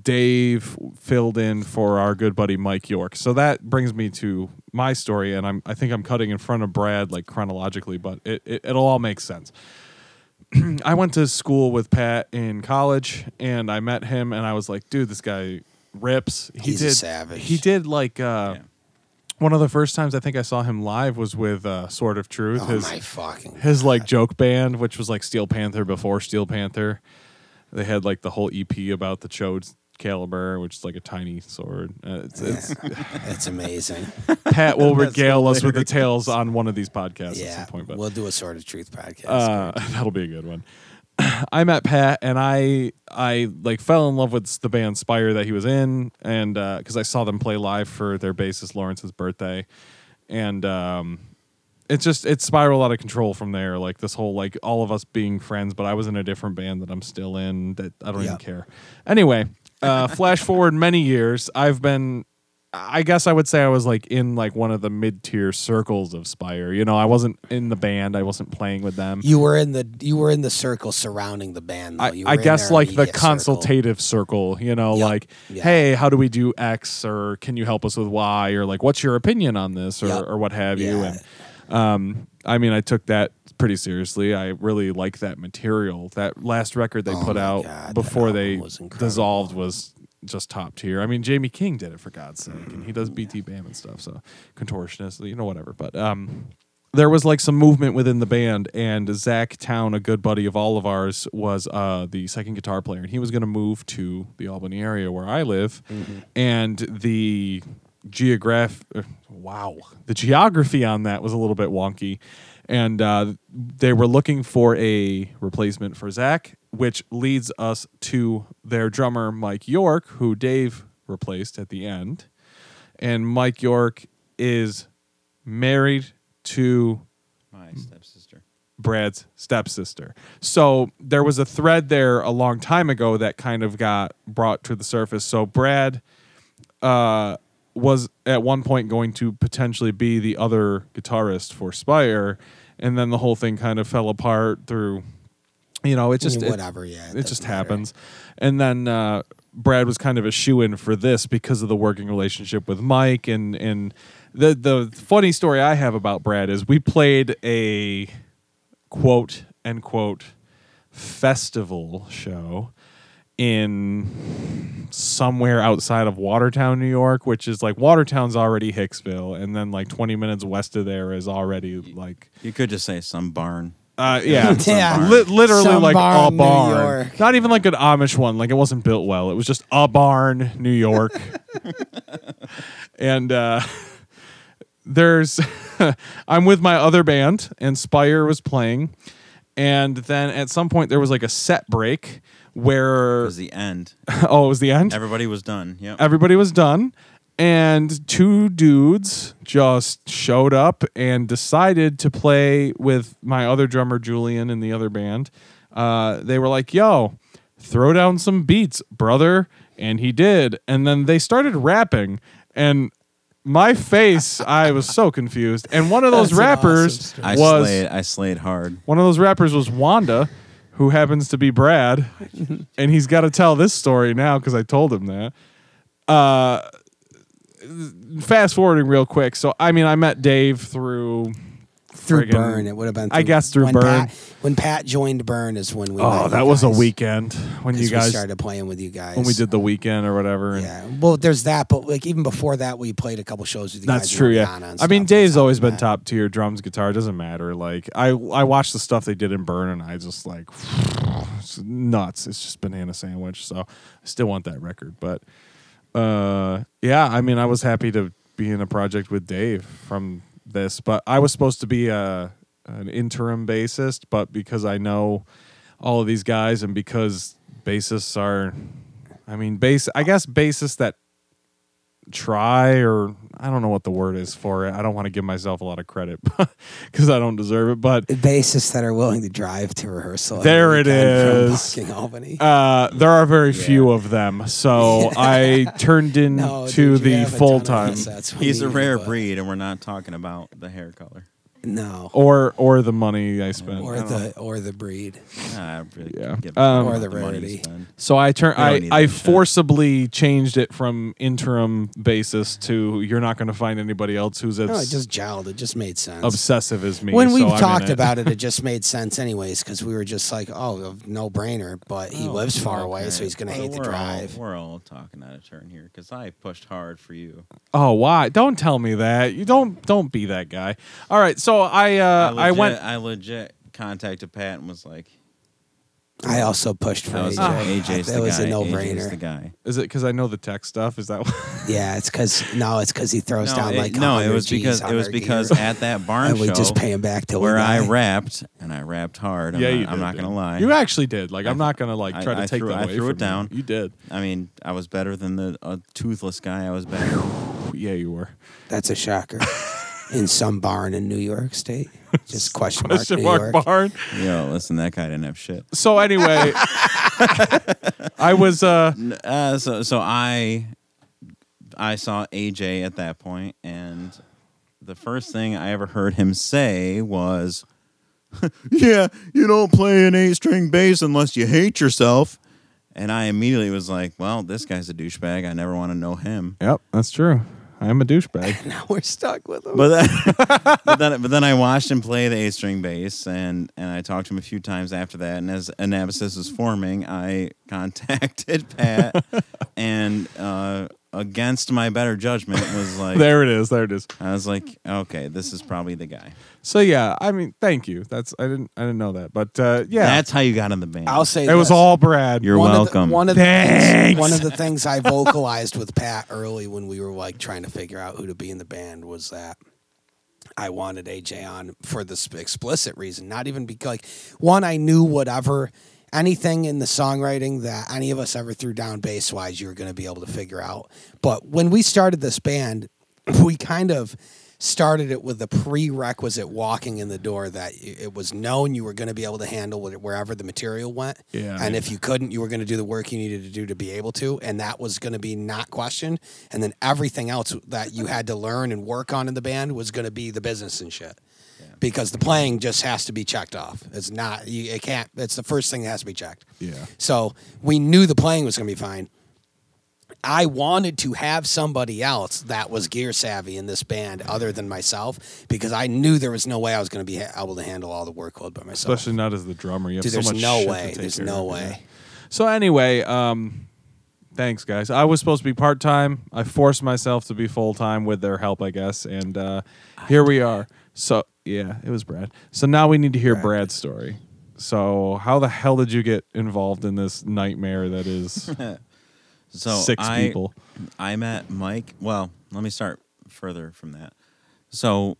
Dave filled in for our good buddy Mike York. So that brings me to my story, and I'm I think I'm cutting in front of Brad like chronologically, but it, it it'll all make sense. I went to school with Pat in college, and I met him, and I was like, dude, this guy rips. He He's a did savage. He did like uh, Yeah. one of the first times I think I saw him live was with uh, Sword of Truth. Oh his my fucking! his like joke band, which was like Steel Panther before Steel Panther. They had like the whole EP about the Chode's caliber, which is like a tiny sword. Uh, it's, it's, It's amazing. Pat will That's regale us with the hilarious. tales on one of these podcasts at yeah, some point. But we'll do a Sword of Truth podcast. uh, that'll be a good one. I met Pat and I I like fell in love with the band Spire that he was in, and because I saw them play live for their bassist Lawrence's birthday, and um, it's just it spiraled out of control from there. Like this whole like all of us being friends, but I was in a different band that I'm still in that I don't even care. Anyway, uh, flash forward many years, I've been. I guess I would say I was like in like one of the mid tier circles of Spire. You know, I wasn't in the band. I wasn't playing with them. you were in the you were in the circle surrounding the band. Though. I, were I guess like the consultative circle, you know, Yep. like, Yeah. hey, how do we do X or can you help us with Y or like, what's your opinion on this or, Yep. or what have you? And um, I mean, I took that pretty seriously. I really like that material. That last record they Oh put out God, before they was dissolved was just top tier. I mean, Jamie King did it for God's sake, and he does BTBAM and stuff. So contortionist, you know, whatever. But um, there was like some movement within the band, and Zach Town, a good buddy of all of ours, was uh, the second guitar player, and he was going to move to the Albany area where I live, and the geograph uh, wow the geography on that was a little bit wonky and uh, they were looking for a replacement for zach which leads us to their drummer mike york who dave replaced at the end, and Mike York is married to My stepsister. Brad's stepsister. So there was a thread there a long time ago that kind of got brought to the surface. So Brad uh, was at one point going to potentially be the other guitarist for Spire, and then the whole thing kind of fell apart through. You know, it just it- whatever. Yeah, it, doesn't just matter. happens. And then uh, Brad was kind of a shoe in for this because of the working relationship with Mike. And and the the funny story I have about Brad is we played a quote end quote festival show in somewhere outside of Watertown, New York, which is like Watertown's already Hicksville, and then like 20 minutes west of there is already like You could just say some barn. uh, yeah, Yeah. Li- literally Some like barn, a New barn. York. Not even like an Amish one. Like it wasn't built well. It was just a barn, New York. and uh, there's, I'm with my other band, and Spire was playing, and then at some point there was like a set break It where was the end. oh it was the end? Everybody was done. Yeah, everybody was done. And two dudes just showed up and decided to play with my other drummer julian in the other band. Uh, they were like yo throw down some beats brother. And he did. And then they started rapping. And my face i was so confused and one of those That's an rappers awesome I was slayed. I slayed hard. one of those rappers was Wanda, who happens to be Brad, and he's got to tell this story now because I told him that. Uh, fast forwarding real quick. So I mean, I met Dave through through friggin- Burn. It would have been. I guess through when Burn. Pat, when Pat joined Burn is when we. met Oh, you that was a guys. weekend when you we guys started playing with you guys. when we did the weekend or whatever. and- Yeah, well, there's that, but like even before that, we played a couple shows with you That's guys. true, yeah. I mean. Dave's always been top tier drums, guitar. It doesn't matter. Like I, I watched the stuff they did in Burn, and I just like it's nuts. It's just banana sandwich. So I still want that record, but uh, yeah. I mean, I was happy to be in a project with Dave from this, but I was supposed to be a an interim bassist, but because I know all of these guys, and because bassists are, I mean, bass. I guess bassists that try or I don't know what the word is for it. I don't want to give myself a lot of credit because I don't deserve it. But bassists that are willing to drive to rehearsal. There it is. from Albany. uh, there are very few of them, so I turned into no, the have a ton full of time He's a rare but- breed, and we're not talking about the hair color. No, or or the money I spent. or the or the breed. Nah, I really Yeah. give Um, or Or the the money rarity. you. So I turned. I I that shit. forcibly changed it from interim basis to you're not going to find anybody else who's as No, it just gelled. It just made sense. obsessive as me. when so we've I'm talked it. about it, it just made sense anyways because we were just like, oh, no brainer. But he Oh, lives far away, so he's gonna Well, hate the drive. All, we're all talking out of turn here because I pushed hard for you. Oh, why? Don't tell me that. You don't don't be that guy. All right. So I uh I, I legit, went I legit contacted Pat and was like, I also pushed for "That was AJ. AJ's that the was guy. a no AJ's the brainer. guy." Is it because I know the tech stuff? Is that what? Yeah, it's because no, it's because he throws No, down it, like no, it 100 was Gs because on it was our because gear. at that barn and we show just pay him back till we where I rapped and I rapped hard. I'm yeah, not, you. I'm did, not dude. gonna lie. You actually did. Like, I- I'm not gonna like I- try to I take threw- that I away threw it from you. down. You did. I mean, I was better than the uh, toothless guy. I was better. Yeah, you were. That's a shocker. In some barn in New York State. Just question mark Question New mark York. barn. Yo, listen, that guy didn't have shit. So anyway, I was uh Uh, so so I I saw AJ at that point, and the first thing I ever heard him say was, "Yeah, you don't play an eight string bass unless you hate yourself." And I immediately was like, "Well, this guy's a douchebag. I never want to know him." Yep, that's true. I am a douchebag. Now we're stuck with him. But then, but then, but then I watched him play the eight string bass, and and I talked to him a few times after that. And as Anabasis was forming, I contacted Pat, and uh, against my better judgment, was like, there it is. There it is. I was like, okay, this is probably the guy. So yeah, I mean, thank you. That's I didn't I didn't know that, but uh, yeah, That's how you got in the band. I'll say it was all Brad. You're one welcome. Of the, one of the things, one of the things I vocalized with Pat early when we were like trying to figure out who to be in the band was that I wanted AJ on for this explicit reason, not even because like one I knew whatever anything in the songwriting that any of us ever threw down bass wise, you were going to be able to figure out. But when we started this band, we kind of started it with the prerequisite walking in the door that it was known you were going to be able to handle it wherever the material went. Yeah, And if you couldn't, you were going to do the work you needed to do to be able to. And that was going to be not questioned. And then everything else that you had to learn and work on in the band was going to be the business and shit. Because the playing just has to be checked off. It's not, you, it can't, it's the first thing that has to be checked. Yeah. So we knew the playing was going to be fine. I wanted to have somebody else that was gear savvy in this band other than myself because I knew there was no way I was going to be ha- able to handle all the workload by myself. Especially not as the drummer. You have Dude, so there's much no way. There's no way. So anyway, um, thanks guys. I was supposed to be part time. I forced myself to be full time with their help, I guess, and uh, here we are. So yeah, it was Brad. So now we need to hear Brad. Brad's story. So how the hell did you get involved in this nightmare that is So six I, people? I met Mike. Well, let me start further from that. So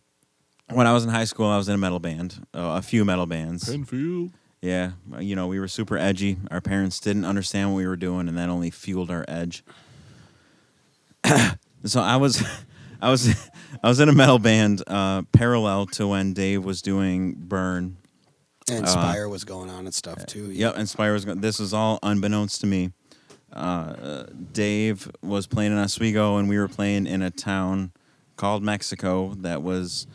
when I was in high school, I was in a metal band, uh, a few metal bands. Penfield. Yeah, you know, we were super edgy. Our parents didn't understand what we were doing, and that only fueled our edge. so I was, I was, I was in a metal band uh, parallel to when Dave was doing Burn. And Spire was going on and stuff too. Yep, and Spire was. Going, this was all unbeknownst to me. Uh, Dave was playing in Oswego, and we were playing in a town called Mexico that was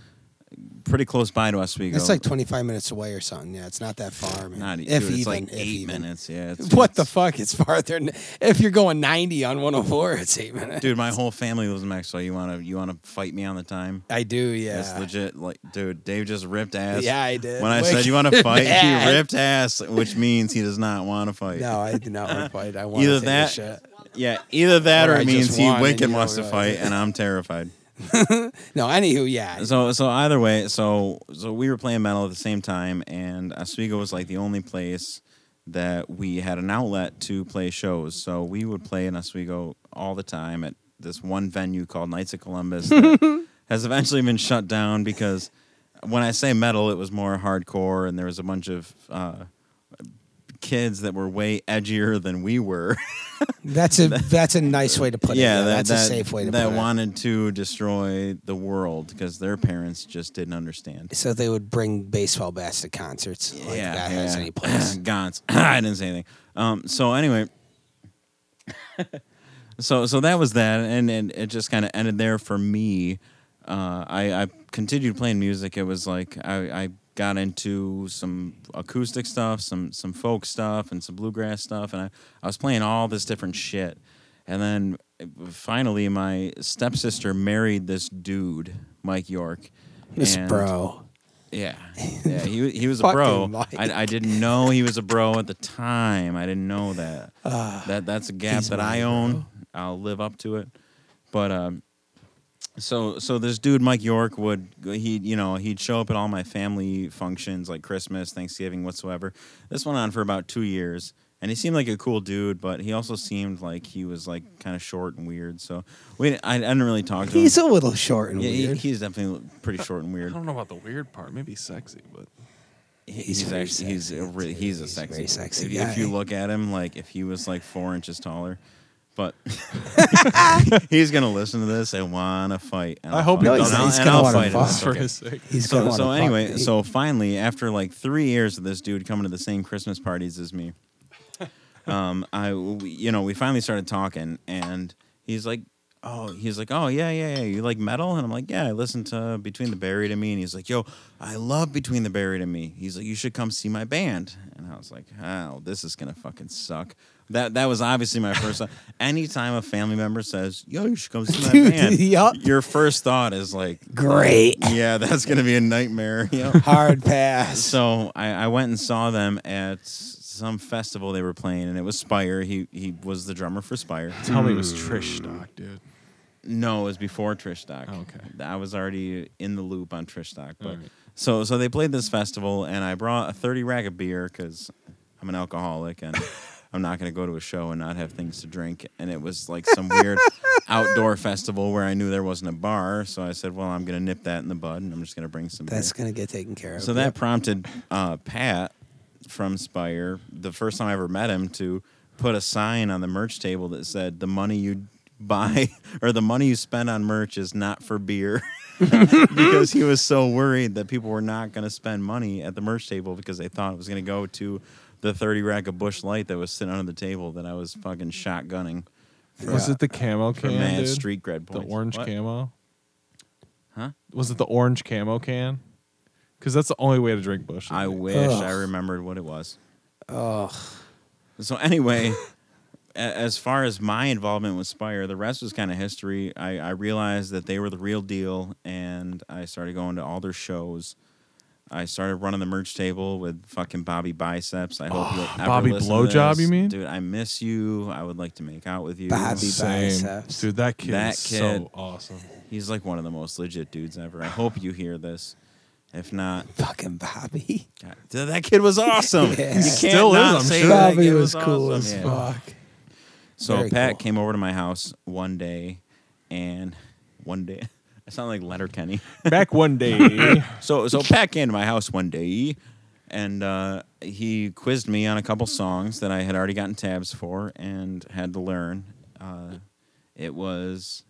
pretty close by to Oswego. It's like 25 minutes away or something. Yeah, it's not that far, man. not if dude, it's even, like if eight even. minutes. Yeah. It's, What the fuck? It's farther. Than, if you're going 90 on 104, it's eight minutes. Dude, my whole family lives in Mexico. You wanna you wanna fight me on the time? I do, yeah. It's legit. Like, dude, Dave just ripped ass. Yeah, I did. When I Wicked said you want to fight, he ripped ass, which means he does not want to fight. No, I do not want to fight. I want Either that-. Yeah, either that Or or, it means he wicked wants to fight, and I'm terrified. No, anywho, yeah. So so either way, so so we were playing metal at the same time, and Oswego was like the only place that we had an outlet to play shows. So we would play in Oswego all the time at this one venue called Knights of Columbus that has eventually been shut down because when I say metal, it was more hardcore, and there was a bunch of uh, kids that were way edgier than we were. That's a that's a nice way to put it. yeah, Yeah, that, that's that, a safe way to that put it. That wanted to destroy the world because their parents just didn't understand. So they would bring baseball bats to concerts. Like that has any place. Gons. I didn't say anything. Um, so anyway, so so that was that, and, and it just kind of ended there for me. Uh, I, I continued playing music. It was like I, I got into some acoustic stuff, some some folk stuff, and some bluegrass stuff, and I, I was playing all this different shit. And then uh, finally, my stepsister married this dude, Mike York. This and- bro. yeah, yeah. He he was a bro. I, I didn't know he was a bro at the time. I didn't know that. that that's a gap that I own. I'll live up to it. But um, so so this dude Mike York would he you know he'd show up at all my family functions like Christmas, Thanksgiving, whatsoever. This went on for about two years. And he seemed like a cool dude, but he also seemed like he was like kind of short and weird. So we, I, I didn't really talk to him. He's a little short and yeah, he- weird. he's definitely pretty short and weird. I weird. don't know about the weird part. Maybe sexy, but He- He's He's, very actually he's sexy, a re- too. he's a He's sexy very sexy If, if you look at him, like if he was like four inches taller, but he's gonna listen to this and wanna fight. and I I'll hope fight he him. doesn't. And I'll- He's and gonna I'll wanna fight him. fuck. It's for okay. his sake. He's gonna So, wanna so fuck. anyway, He- so finally, after like three years of this dude coming to the same Christmas parties as me, um, I we, you know we finally started talking, and he's like, oh, he's like, oh yeah, yeah, yeah, you like metal, and I'm like, yeah, I listen to Between the Buried and Me, and he's like, yo, I love Between the Buried and Me. He's like, you should come see my band, and I was like, oh, this is gonna fucking suck. That that was obviously my first. thought. Anytime a family member says, yo, you should come see my band, yup. your first thought is like, Great. yeah, that's gonna be a nightmare. You know? Hard pass. So I, I went and saw them at some festival they were playing, and it was Spire. He he was the drummer for Spire. tell me it was hmm. Trish Stock, dude. No, it was before Trish Stock. Oh, okay. I was already in the loop on Trish Stock, but Alright. so so they played this festival, and I brought a thirty rack of beer because I'm an alcoholic and. I'm not going to go to a show and not have things to drink. And it was like some weird outdoor festival where I knew there wasn't a bar. So I said, well, I'm going to nip that in the bud and I'm just going to bring some beer. That's gonna get taken care of. So that prompted uh, Pat from Spire the first time I ever met him to put a sign on the merch table that said the money you buy or the money you spend on merch is not for beer because he was so worried that people were not going to spend money at the merch table because they thought it was going to go to the 30 rack of Busch Light that was sitting under the table that I was fucking shotgunning Was it the camo can? mad dude? street cred points. The orange What? camo. Huh? Was it the orange camo can? Because that's the only way to drink Busch. I Light. wish I remembered what it was. Ugh. So anyway, a- as far as my involvement with Spire, the rest was kind of history. I, I realized that they were the real deal, and I started going to all their shows. I started running the merch table with fucking Bobby Biceps. I hope you'll ah, ever Bobby listen to Blowjob, this. you mean? dude? I miss you. I would like to make out with you. Bobby Same. biceps. Dude, that kid That is kid- so awesome. He's like one of the most legit dudes ever. I hope you hear this. If not, Fucking Bobby. God, dude, that kid was awesome. Yeah. You He can't still is, not I'm say sure. Bobby kid was cool awesome. as Yeah. fuck. So Very Pat cool. came over to my house one day, and one day I sound like Letterkenny. Back one day. so so Pat came to my house one day, and uh, he quizzed me on a couple songs that I had already gotten tabs for and had to learn. Uh, it was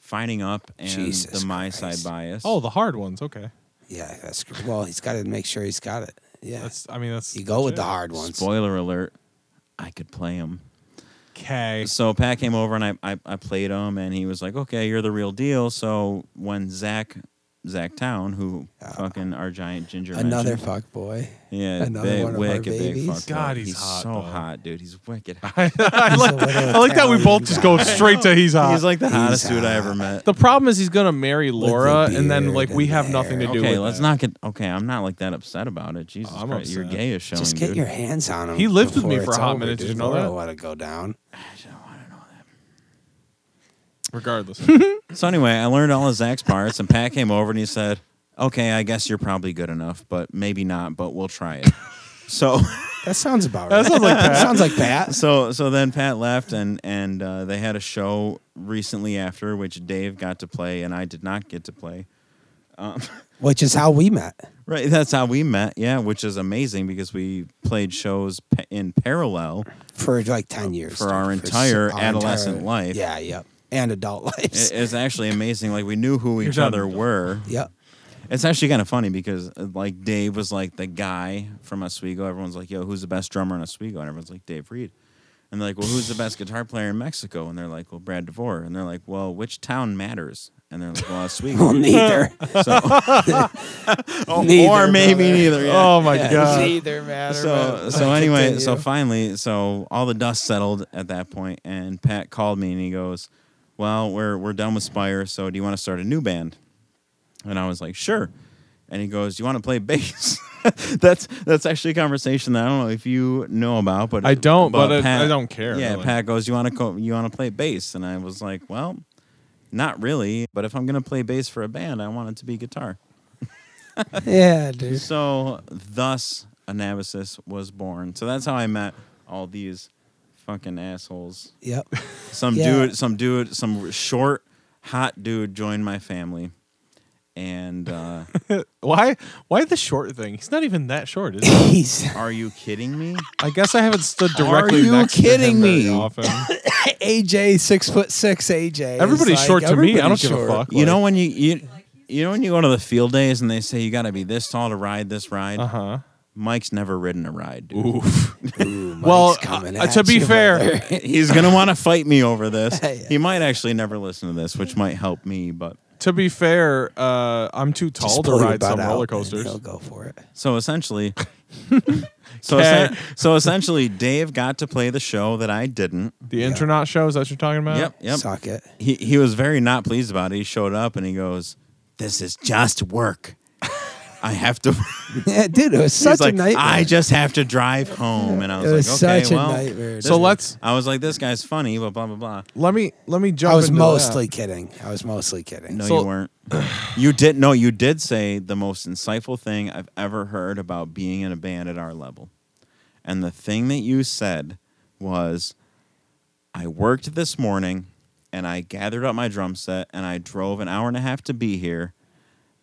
finding up and Jesus the my Christ. side bias. oh, the hard ones. Okay. Yeah, that's. Well, he's got to make sure he's got it. Yeah. That's. I mean, that's. you go with the hard ones. spoiler alert! I could play them. Okay. So Pat came over and I, I I played him and he was like, "Okay, you're the real deal." So when Zach Zach Town, who fucking our giant ginger, Another mentioned- fuck boy. yeah, another big, one of wicked big babies. fuck God, boy. he's hot, so though. hot, dude. He's wicked. hot. I like, I like that we both Italian just go straight to he's hot. he's like the hottest He's dude I ever met. the problem is he's gonna marry Laura, and then like we have the nothing to do Okay, with let's that. not get. Okay, I'm not like that upset about it. Jesus I'm Christ, you're gay as showing, Just get dude. your hands on him. He lived with me for a it's hot over, minute. Did you know Laura that? Let it go down. Regardless. So anyway, I learned all of Zach's parts, and Pat came over and he said, "Okay, I guess you're probably good enough, but maybe not. But we'll try it." so. That sounds about That right. sounds like Pat. sounds like Pat. so so then Pat left and and uh, they had a show recently after which Dave got to play and I did not get to play. Which is how we met. Right, that's how we met. Yeah, which is amazing because we played shows pa- in parallel. for like 10 years. For our s- entire our adolescent life. Yeah, yep. And adult lives. It's actually amazing. Like we knew who each done. other were. Yeah. It's actually kind of funny because uh, like Dave was like the guy from Oswego. Everyone's like, "Yo, who's the best drummer in Oswego?" And everyone's like, "Dave Reed." And they're like, "Well, who's the best guitar player in Mexico?" And they're like, "Well, Brad DeVore." And they're like, "Well, which town matters?" And they're like, "Well, Well, Oswego." neither. so, Neither, or maybe brother. neither. Yeah. Oh my Yeah, god. Neither matter. so but- so anyway, so Continue. finally, so all the dust settled at that point, and Pat called me and he goes, "Well, we're we're done with Spire, so do you want to start a new band?" And I was like, "Sure." And he goes, "Do you want to play bass?" that's that's actually a conversation that I don't know if you know about, but I don't, but it- I don't care, Yeah, really. Pat goes, "You want to co- you want to play bass?" And I was like, "Well, not really, but if I'm gonna play bass for a band, I want it to be guitar." yeah, dude. So, thus, Anabasis was born. So that's how I met all these fucking assholes. Yep. Some Yeah. dude, some dude, some short, hot dude joined my family, and uh, Why? Why the short thing? He's not even that short, is he? He's are you kidding me? I guess I haven't stood directly. Are directly you next kidding to him very me? often. AJ, six foot six. AJ. Everybody's like- short to me. I don't everybody's give a short. fuck. You know when you you you know when you go to the field days and they say you got to be this tall to ride this ride. Uh huh. Mike's never ridden a ride. Dude. Oof. Ooh, Mike's Well, coming uh, at to be you, fair. He's gonna want to fight me over this. Yeah. He might actually never listen to this, which might help me. But To be fair, uh, I'm too tall Just to ride some out roller coasters. He'll go for it. So essentially, so Okay. essen- so essentially, Dave got to play the show that I didn't. The Intronaut show, is that what you're talking about? Yep, yep. Suck it. He he was very not pleased about it. He showed up and he goes, "This is just work. I have to." Yeah, dude, it was such like, a nightmare. "I just have to drive home," and I was, It was like, "Okay, such a well." nightmare. So let's I was like, "This guy's funny," but blah blah blah. let me let me jump. I was into mostly that. kidding. I was mostly kidding. No, So- you weren't. You did no. You did say the most insightful thing I've ever heard about being in a band at our level, and the thing that you said was, "I worked this morning, and I gathered up my drum set, and I drove an hour and a half to be here,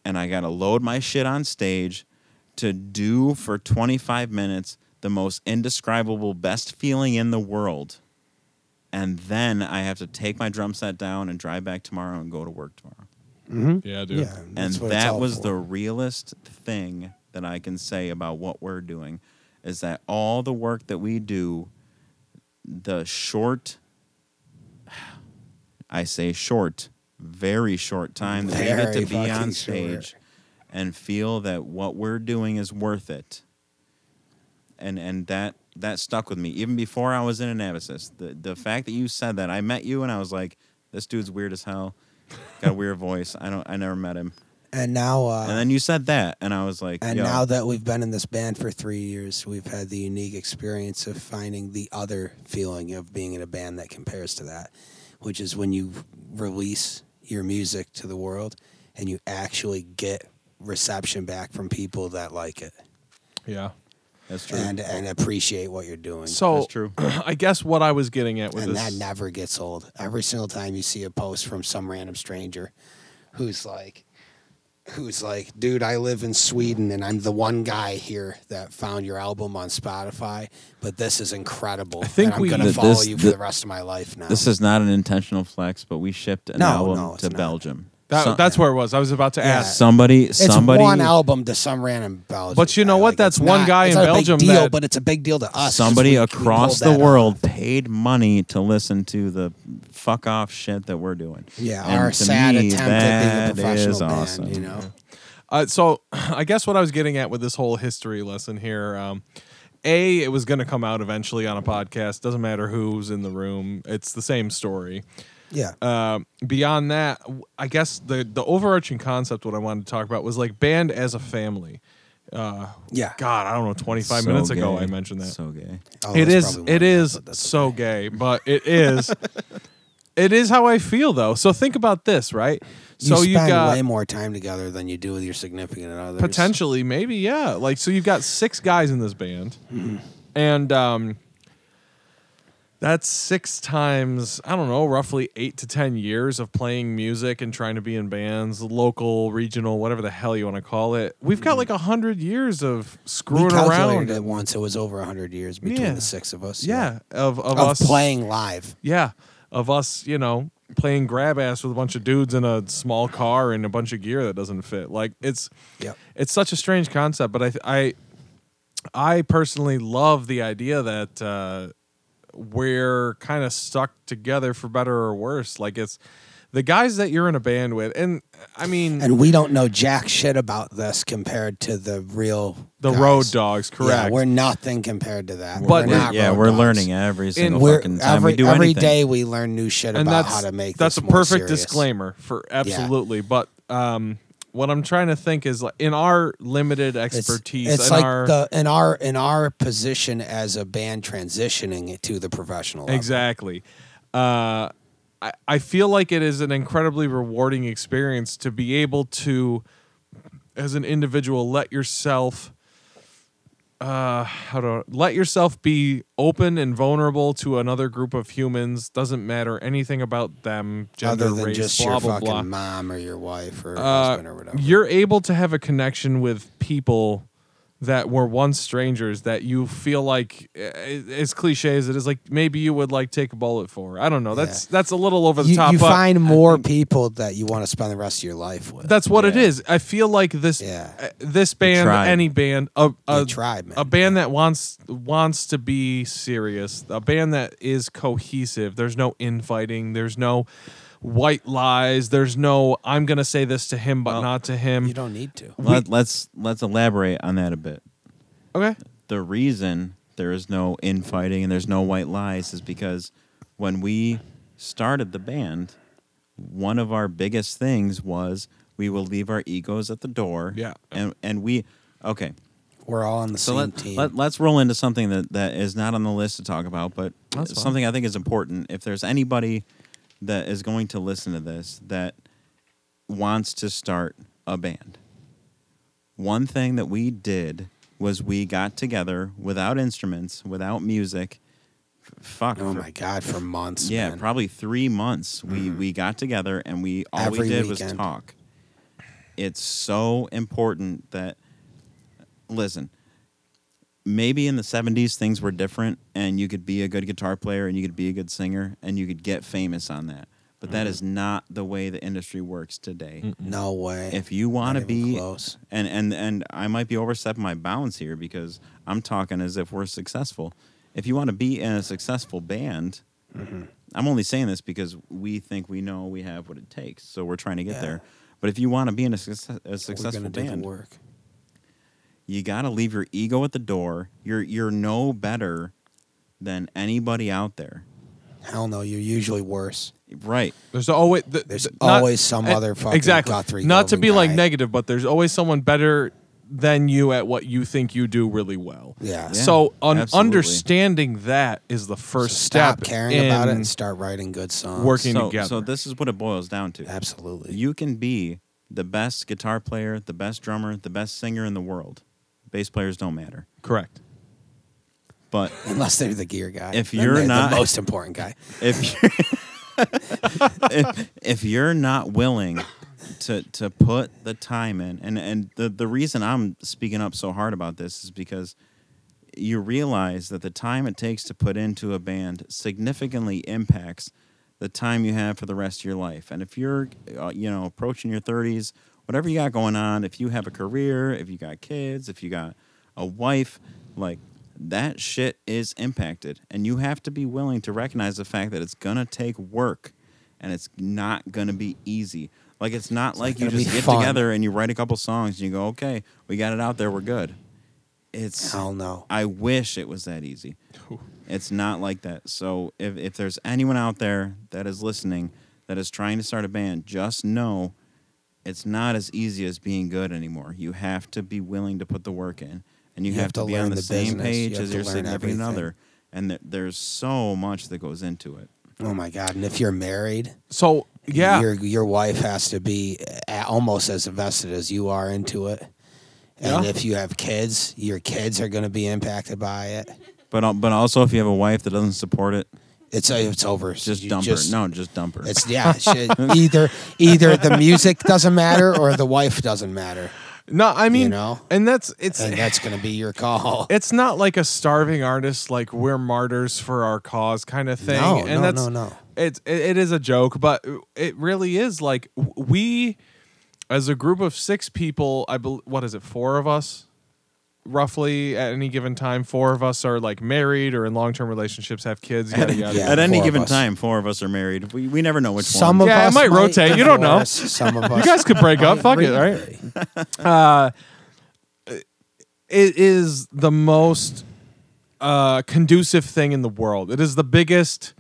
and I got to load my shit on stage, to do for twenty five minutes the most indescribable, best feeling in the world. And then I have to take my drum set down and drive back tomorrow and go to work tomorrow. Mm-hmm. Yeah, dude. Yeah, And that's what it's that was for. the realest thing that I can say about what we're doing is that all the work that we do, the short, I say short, very short time that we get to be on stage short. and feel that what we're doing is worth it. And and that that stuck with me even before I was in Anabasis. The the fact that you said that I met you and I was like, this dude's weird as hell, got a weird voice. I don't I never met him. And now, uh, And then you said that, and I was like, and Yo, now that we've been in this band for three years, we've had the unique experience of finding the other feeling of being in a band that compares to that, which is when you release your music to the world and you actually get reception back from people that like it Yeah. that's true. and and appreciate what you're doing. So That's true. I guess what I was getting at with and this that never gets old. Every single time you see a post from some random stranger who's like who's like, dude, I live in Sweden and I'm the one guy here that found your album on Spotify, but this is incredible. I think and I'm we- gonna Th- follow this- you for th- the rest of my life now. This is not an intentional flex, but we shipped an No, album no, to not. Belgium. That, Some- that's where it was. I was about to Yeah. ask. somebody, it's somebody, one album to some random Belgian. But you know guy. what? Like, That's it's one not- guy it's in not a Belgium big deal, that- but it's a big deal to us. 'cause somebody we- we across pulled the that world off. paid money to listen to the fuck off shit that we're doing. Yeah, And our to sad me, attempt at being a that professional is band. awesome. You know. Uh, so I guess what I was getting at with this whole history lesson here, um, a it was going to come out eventually on a podcast. Doesn't matter who's in the room. It's the same story. Yeah. Um, beyond that, I guess the the overarching concept what I wanted to talk about was like band as a family. Uh, yeah. God, I don't know. Twenty five So minutes ago. I mentioned that. So gay. Oh, it there's is probably more it than that, is but that's so okay. gay, but it is it is how I feel though. So think about this, right? So you you spend got way more time together than you do with your significant others. potentially maybe yeah like so you've got six guys in this band and um that's six times i don't know roughly eight to ten years of playing music and trying to be in bands local regional whatever the hell you want to call it we've got like a hundred years of We screwing calculated around it once. It was over a hundred years between Yeah. the six of us. yeah of, of, of us playing live. yeah of us you know playing grab ass with a bunch of dudes in a small car and a bunch of gear that doesn't fit like it's yeah it's such a strange concept, but I I I personally love the idea that uh, we're kind of stuck together for better or worse. Like it's the guys that you're in a band with, and I mean And we don't know jack shit about this compared to the real the guys. road dogs, correct? Yeah, we're nothing compared to that. But- we're not yeah, road we're dogs. learning every single We're, fucking time every we do every anything. day we learn new shit and about that's how to make that's this a more perfect serious. disclaimer for absolutely. But um, what I'm trying to think is like in our limited expertise, it's in like our the in our in our position as a band transitioning it to the professional level. Exactly. Uh, I, I feel like it is an incredibly rewarding experience to be able to, as an individual, let yourself. Uh, how to let yourself be open and vulnerable to another group of humans doesn't matter anything about them, gender, Other than race, just blah your blah fucking blah. mom or your wife or Uh, husband or whatever. You're able to have a connection with people that were once strangers that you feel like eh, as cliche as it is like maybe you would like take a bullet for i don't know that's that's a little over the you, top you but find more people that you want to spend the rest of your life with. that's what it Yeah. is i feel like this Yeah. eh, this band tribe. any band a, a, tribe, man. a band that wants wants to be serious a band that is cohesive there's no infighting there's no white lies there's no i'm gonna say this to him but Well, not to him you don't need to. Let, let's let's elaborate on that a bit. okay The reason there is no infighting and there's no white lies is because when we started the band, one of our biggest things was we will leave our egos at the door. Yeah. And and we okay. We're all on the So same let, team. let, let's roll into something that, that is not on the list to talk about, but That's fine. something I think is important. If there's anybody that is going to listen to this that wants to start a band, one thing that we did was we got together without instruments, without music. Fuck. oh for- my god, for months. yeah, man. probably three months. We mm-hmm. we got together and we all Every we did was talk. It's so important that listen. Maybe in the 70s things were different and you could be a good guitar player and you could be a good singer and you could get famous on that. But that is not the way the industry works today. No way. If you want to be close. and and and I might be overstepping my bounds here because I'm talking as if we're successful. If you want to be in a successful band, Mm-hmm. I'm only saying this because we think we know we have what it takes, so we're trying to get Yeah. there. But if you want to be in a, success, a We're successful gonna do the band, work. You got to leave your ego at the door. You're you're no better than anybody out there, Hell no, you're usually worse. right? There's always th- There's not- always some other fucking exactly. Guthrie Not to Govan be like negative, but there's always someone better than you at what you think you do really well. Yeah. so un- understanding that is the first So stop step caring in about it and start writing good songs. working So, together. so this is what it boils down to. Absolutely. You can be the best guitar player, the best drummer, the best singer in the world. Bass players don't matter. Correct. But Unless they're the gear guy. If Then you're they're not- the most important guy. if you're, if, if you're not willing to to put the time in, and and the the reason I'm speaking up so hard about this is because you realize that the time it takes to put into a band significantly impacts the time you have for the rest of your life. And if you're, uh, you know, approaching your 30s, whatever you got going on, if you have a career, if you got kids, if you got a wife, like that shit is impacted. And you have to be willing to recognize the fact that it's going to take work and it's not going to be easy. Like it's not like you just get fun. together and you write a couple songs and you go, "Okay, we got it out there, we're good." It's Hell no. I wish it was that easy. It's not like that. So if, if there's anyone out there that is listening that is trying to start a band, just know it's not as easy as being good anymore. You have to be willing to put the work in, and you, You have, have to, to be on the, the same business. Page have as your significant everything. other. And th- there's so much that goes into it. Oh my god! And if you're married, So yeah, your your wife has to be a- almost as invested as you are into it. And Yeah. if you have kids, your kids are going to be impacted by it. But but also if you have a wife that doesn't support it, It's it's over. just You dump her. No, just dump her. It's yeah. shit. either either the music doesn't matter or the wife doesn't matter, no, I mean, know? and that's it's and that's going to be your call. it's not like a starving artist like we're martyrs for our cause kind of thing No, and no, that's no, no. it's it, it is a joke but it really is like we as a group of six people i believe, what is it four of us roughly at any given time four of us are like married or in long-term relationships have kids yada yada Yeah. At any given us. time, four of us are married. We, we never know which Some one. of Yeah, it us might rotate. You don't know. divorce, Some of us. you guys could break up fuck it right uh, it is the most uh, conducive thing in the world. It is the biggest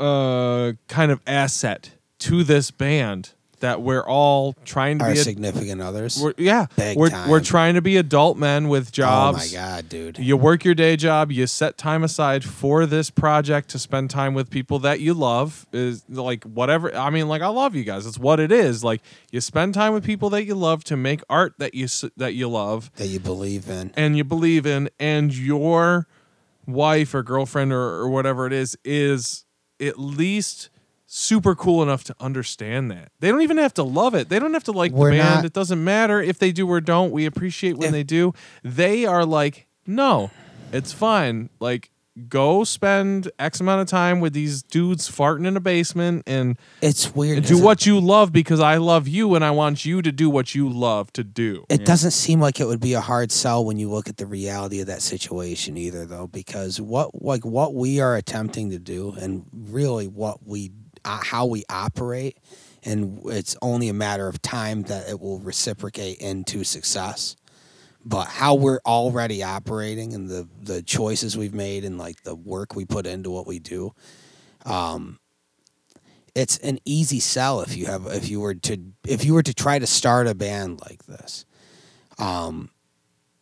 uh, kind of asset to this band that we're all trying to Our be. A, significant others. we're, yeah, Big we're time. we're trying to be adult men with jobs. oh my god, dude. You work your day job, you set time aside for this project to spend time with people that you love is like whatever I mean like I love you guys. It's what it is. Like you spend time with people that you love to make art that you that you love that you believe in. and you believe in and your wife or girlfriend or, or whatever it is is at least super cool enough to understand that. They don't even have to love it. They don't have to like We're the band. not- it doesn't matter if they do or don't. We appreciate when If- they do. They are like, "No, it's fine. Like go spend X amount of time with these dudes farting in a basement and, It's weird. do isn't what you love because I love you and I want you to do what you love to do." It doesn't seem like it would be a hard sell when you look at the reality of that situation either though because what like what we are attempting to do and really what we uh, how we operate and it's only a matter of time that it will reciprocate into success but how we're already operating and the the choices we've made and like the work we put into what we do um it's an easy sell if you have if you were to if you were to try to start a band like this um,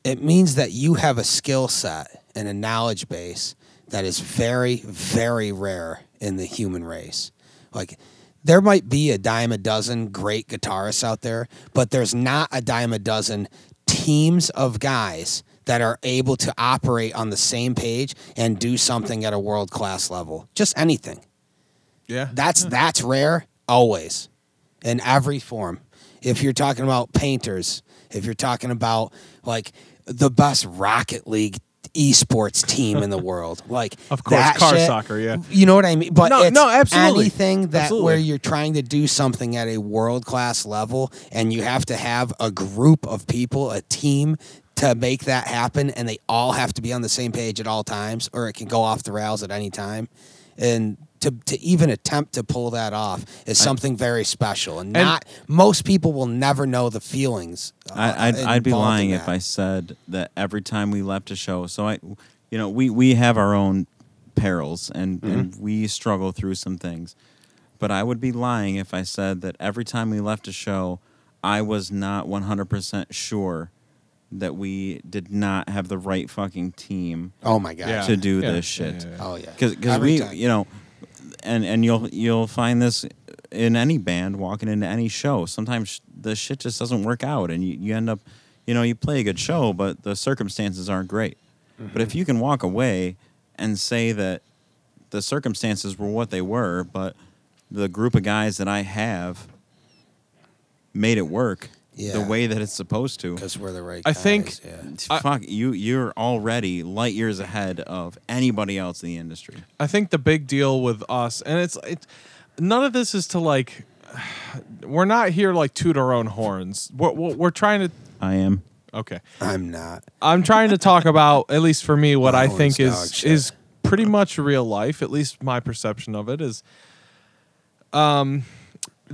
it means that you have a skill set and a knowledge base that is very, very rare in the human race. Like, there might be a dime a dozen great guitarists out there, but there's not a dime a dozen teams of guys that are able to operate on the same page and do something at a world class level. Just anything. Yeah. That's that's rare always in every form. If you're talking about painters, if you're talking about like the best Rocket League esports team in the world. Like Of course, that car shit- soccer, yeah. You know what I mean? But No, it's no, absolutely. anything that Absolutely. where you're trying to do something at a world class level and you have to have a group of people, a team to make that happen and they all have to be on the same page at all times or it can go off the rails at any time. And to, to even attempt to pull that off is something very special and, And- not most people will never know the feelings. uh, I, I'd, I'd be lying if. I said that every time we left a show. So I, you know, we we have our own perils and Mm-hmm. and we struggle through some things. But I would be lying if I said that every time we left a show, I was not 100% sure that we did not have the right fucking team Oh my god. Yeah. to do Yeah, this shit. yeah, yeah. Oh yeah. because Every we time. you know and and you'll you'll find this in any band walking into any show sometimes the shit just doesn't work out and you, you end up you know you play a good show but the circumstances aren't great but Mm-hmm. if you can walk away and say that the circumstances were what they were but the group of guys that i have made it work the way that it's supposed to because we're the right. I guys, think- yeah. I- fuck you you're already light years ahead of anybody else in the industry I think the big deal with us, and it's it's none of this is to like. We're not here like toot our own horns. We're, we're we're trying to. i am Okay, I'm not. I'm trying to talk about at least for me what My I think is shit. is pretty much real life. At least my perception of it is. Um,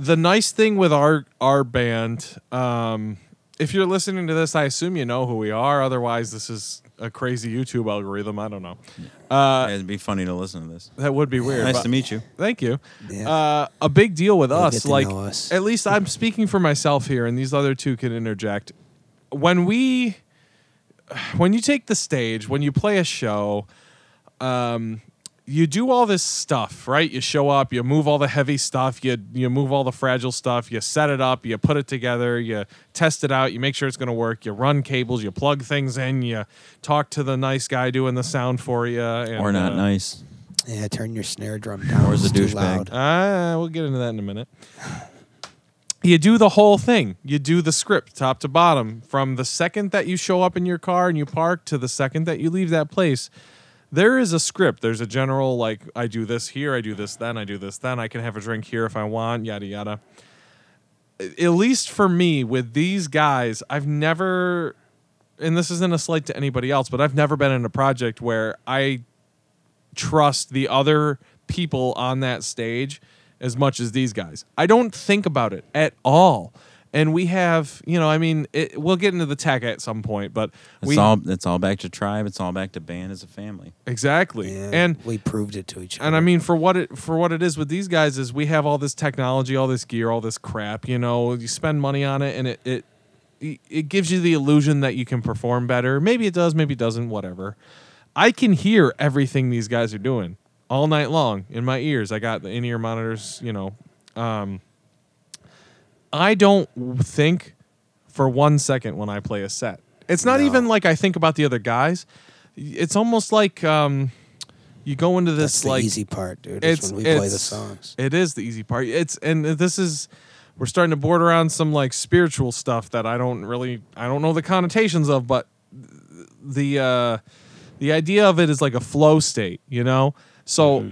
the nice thing with our our band, um, if you're listening to this, I assume you know who we are. Otherwise, this is a crazy YouTube algorithm. I don't know. Uh, It'd be funny to listen to this. that would be weird. nice but- to meet you. Thank you. Yeah. Uh, a big deal with You'll us, get to like know us. at least I'm speaking for myself here, and these other two can interject. When we, when you take the stage, when you play a show, um, you do all this stuff, right? You show up, you move all the heavy stuff, you you move all the fragile stuff, you set it up, you put it together, you test it out, you make sure it's going to work, you run cables, you plug things in, you talk to the nice guy doing the sound for you, and, or not uh, nice. Yeah, turn your snare drum down. Or is it's a too douchebag. loud. Ah, we'll get into that in a minute. You do the whole thing. You do the script top to bottom from the second that you show up in your car and you park to the second that you leave that place. There is a script. There's a general like I do this here, I do this then, I do this then. I can have a drink here if I want, yada yada. At least for me with these guys, I've never and this isn't a slight to anybody else, but I've never been in a project where I trust the other people on that stage as much as these guys. I don't think about it at all. And we have, you know, I mean, it, we'll get into the tech at some point, but It's we all it's all back to tribe. It's all back to band as a family. exactly. Yeah, And we proved it to each other. and I mean, for what it for what it is with these guys is we have all this technology, all this gear, all this crap. You know, you spend money on it, and it it it gives you the illusion that you can perform better. Maybe it does, maybe it doesn't. Whatever. I can hear everything these guys are doing all night long in my ears. I got the in ear monitors. You know, um, I don't think for one second when I play a set. It's not No. even like I think about the other guys. It's almost like um, you go into this like easy part, dude. Is it's when we play the songs. It is the easy part. It's and this is we're starting to border on some like spiritual stuff that I don't really I don't know the connotations of, but the uh the idea of it is like a flow state, you know? So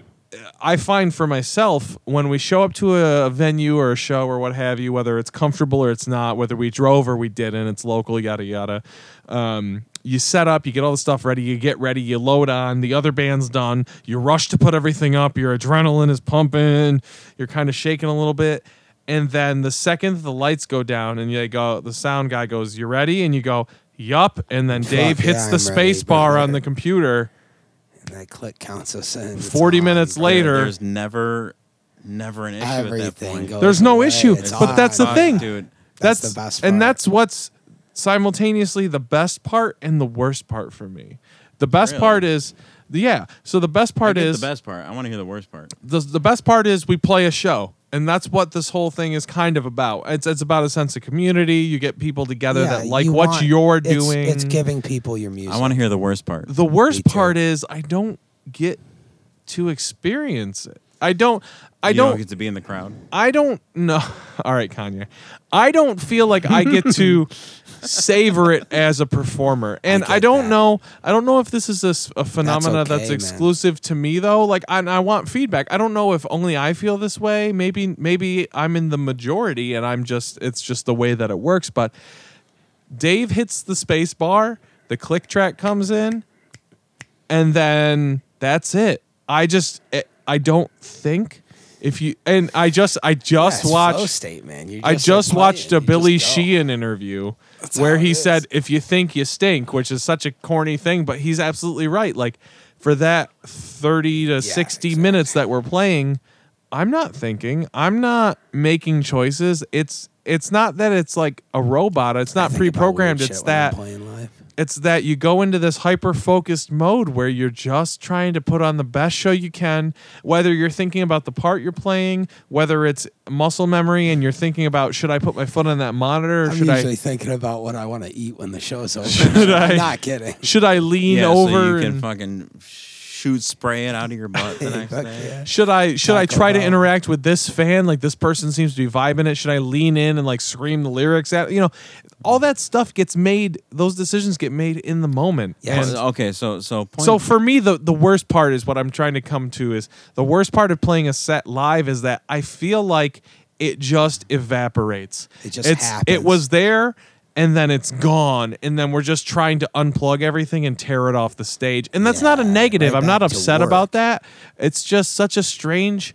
I find for myself when we show up to a venue or a show or what have you, whether it's comfortable or it's not, whether we drove or we didn't, it's local, yada yada. Um, you set up, you get all the stuff ready, you get ready, you load on, the other band's done, you rush to put everything up, your adrenaline is pumping, you're kind of shaking a little bit. And then the second the lights go down and you go, the sound guy goes, You ready? And you go, Yup. And then Dave Fuck hits yeah, the I'm ready, space bar on the computer. And that click counts us in. 40 on, minutes later- There's never never an issue at that Everything point. goes There's no away. issue, It's but that's the thing. dude. That's That's, the best part. and that's what's simultaneously the best part and the worst part for me. The best Really? part is yeah. So the best I part get is the best part. I want to hear the worst part. the the best part is we play a show. And that's what this whole thing is kind of about. It's it's about a sense of community. You get people together Yeah, that like you what want- you're it's- doing. It's, giving people your music. I want to hear the worst part. the worst part is I don't get to experience it. I don't I you don't get to be in the crowd. I don't know. All right, Kanye. I don't feel like I get to savor it as a performer. And I, get don't that. know. I don't know if this is a phenomena that's, okay, man. exclusive to me though. Like I, I want feedback. I don't know if only I feel this way. Maybe maybe I'm in the majority and I'm just it's just the way that it works. But Dave hits the space bar, the click track comes in, and then that's it. I just I- I don't think if you and I just I just Yeah, watched state, man. You're I just, just like, watched a Billy just. Sheehan interview where he said, "If you think you stink," which is such a corny thing, but he's absolutely right. Like for that thirty to sixty exactly. minutes that we're playing, I'm not thinking. I'm not making choices. It's it's not that it's like a robot. It's not pre-programmed. It's shit when I'm that it's that you go into this hyper focused mode where you're just trying to put on the best show you can whether you're thinking about the part you're playing whether it's muscle memory and you're thinking about should i put my foot on that monitor or I'm should usually i thinking about what I want to eat when the show's over. Should I- I'm not kidding. should i lean yeah, over so you can and- fucking shoot spraying out of your butt the next day. yeah. should I should I Taco try to interact with this fan? Like this person seems to be vibing it. Should I lean in and like scream the lyrics at you know? All that stuff gets made. Those decisions get made in the moment. Yes. And- okay, so so point, So for me, the the worst part is what I'm trying to come to is the worst part of playing a set live is that I feel like it just evaporates. It just it's, It was there and then it's gone, and then we're just trying to unplug everything and tear it off the stage. And that's not a negative. right I'm not upset about that. It's just such a strange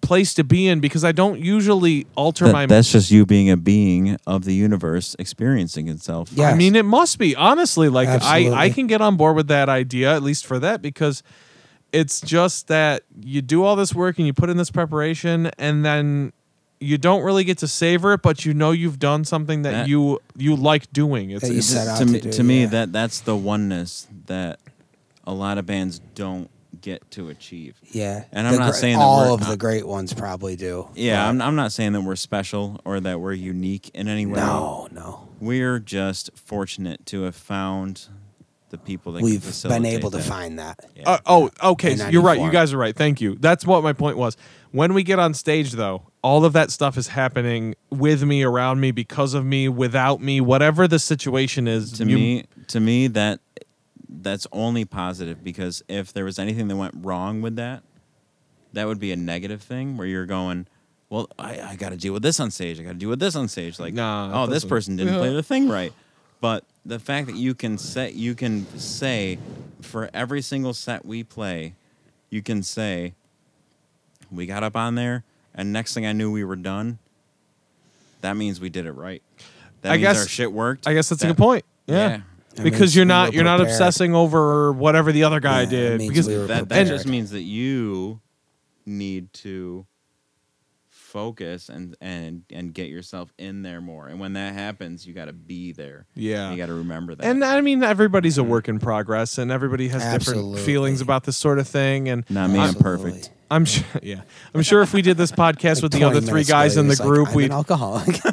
place to be in because I don't usually alter that- my that's just you being a being of the universe experiencing itself. Yeah. I mean, it must be honestly. Like I, I can get on board with that idea at least for that because it's just that you do all this work and you put in this preparation and then you don't really get to savor it, but you know you've done something that, That- you you like doing. It's, That you it's set out to to me, do, to me yeah. that that's the oneness that a lot of bands don't get to achieve. Yeah. And I'm The not gre- saying that all we're- of the great ones probably do. Yeah, I'm, I'm not saying that we're special or that we're unique in any way. no, no. We're just fortunate to have found the people that can We've been facilitate able to that. find that. Yeah. Uh, oh, okay. In so you're right. You 94. guys are right. Thank you. That's what my point was. When we get on stage, though, all of that stuff is happening with me, around me, because of me, without me, whatever the situation is. to you- me to me that that's only positive because if there was anything that went wrong with that that would be a negative thing where you're going well i, I got to deal with this on stage. I got to deal with this on stage. Like Nah, oh this doesn't- person didn't play the thing right. But the fact that you can set you can say for every single set we play you can say we got up on there and next thing i knew we were done that means we did it right that I means guess- our shit worked I guess that's a That- good point. Yeah. yeah. That Because you're we not were you're not prepared. obsessing over whatever the other guy Yeah, it did means because we were that that prepared. just means that you need to focus and and and get yourself in there more and when that happens you got to be there Yeah. you got to remember that and I mean everybody's a mm-hmm. work in progress and everybody has different Absolutely. feelings about this sort of thing and not me i'm Absolutely. perfect I'm sure yeah. I'm sure if we did this podcast with the other three guys in the he's like, group I'm we an alcoholic.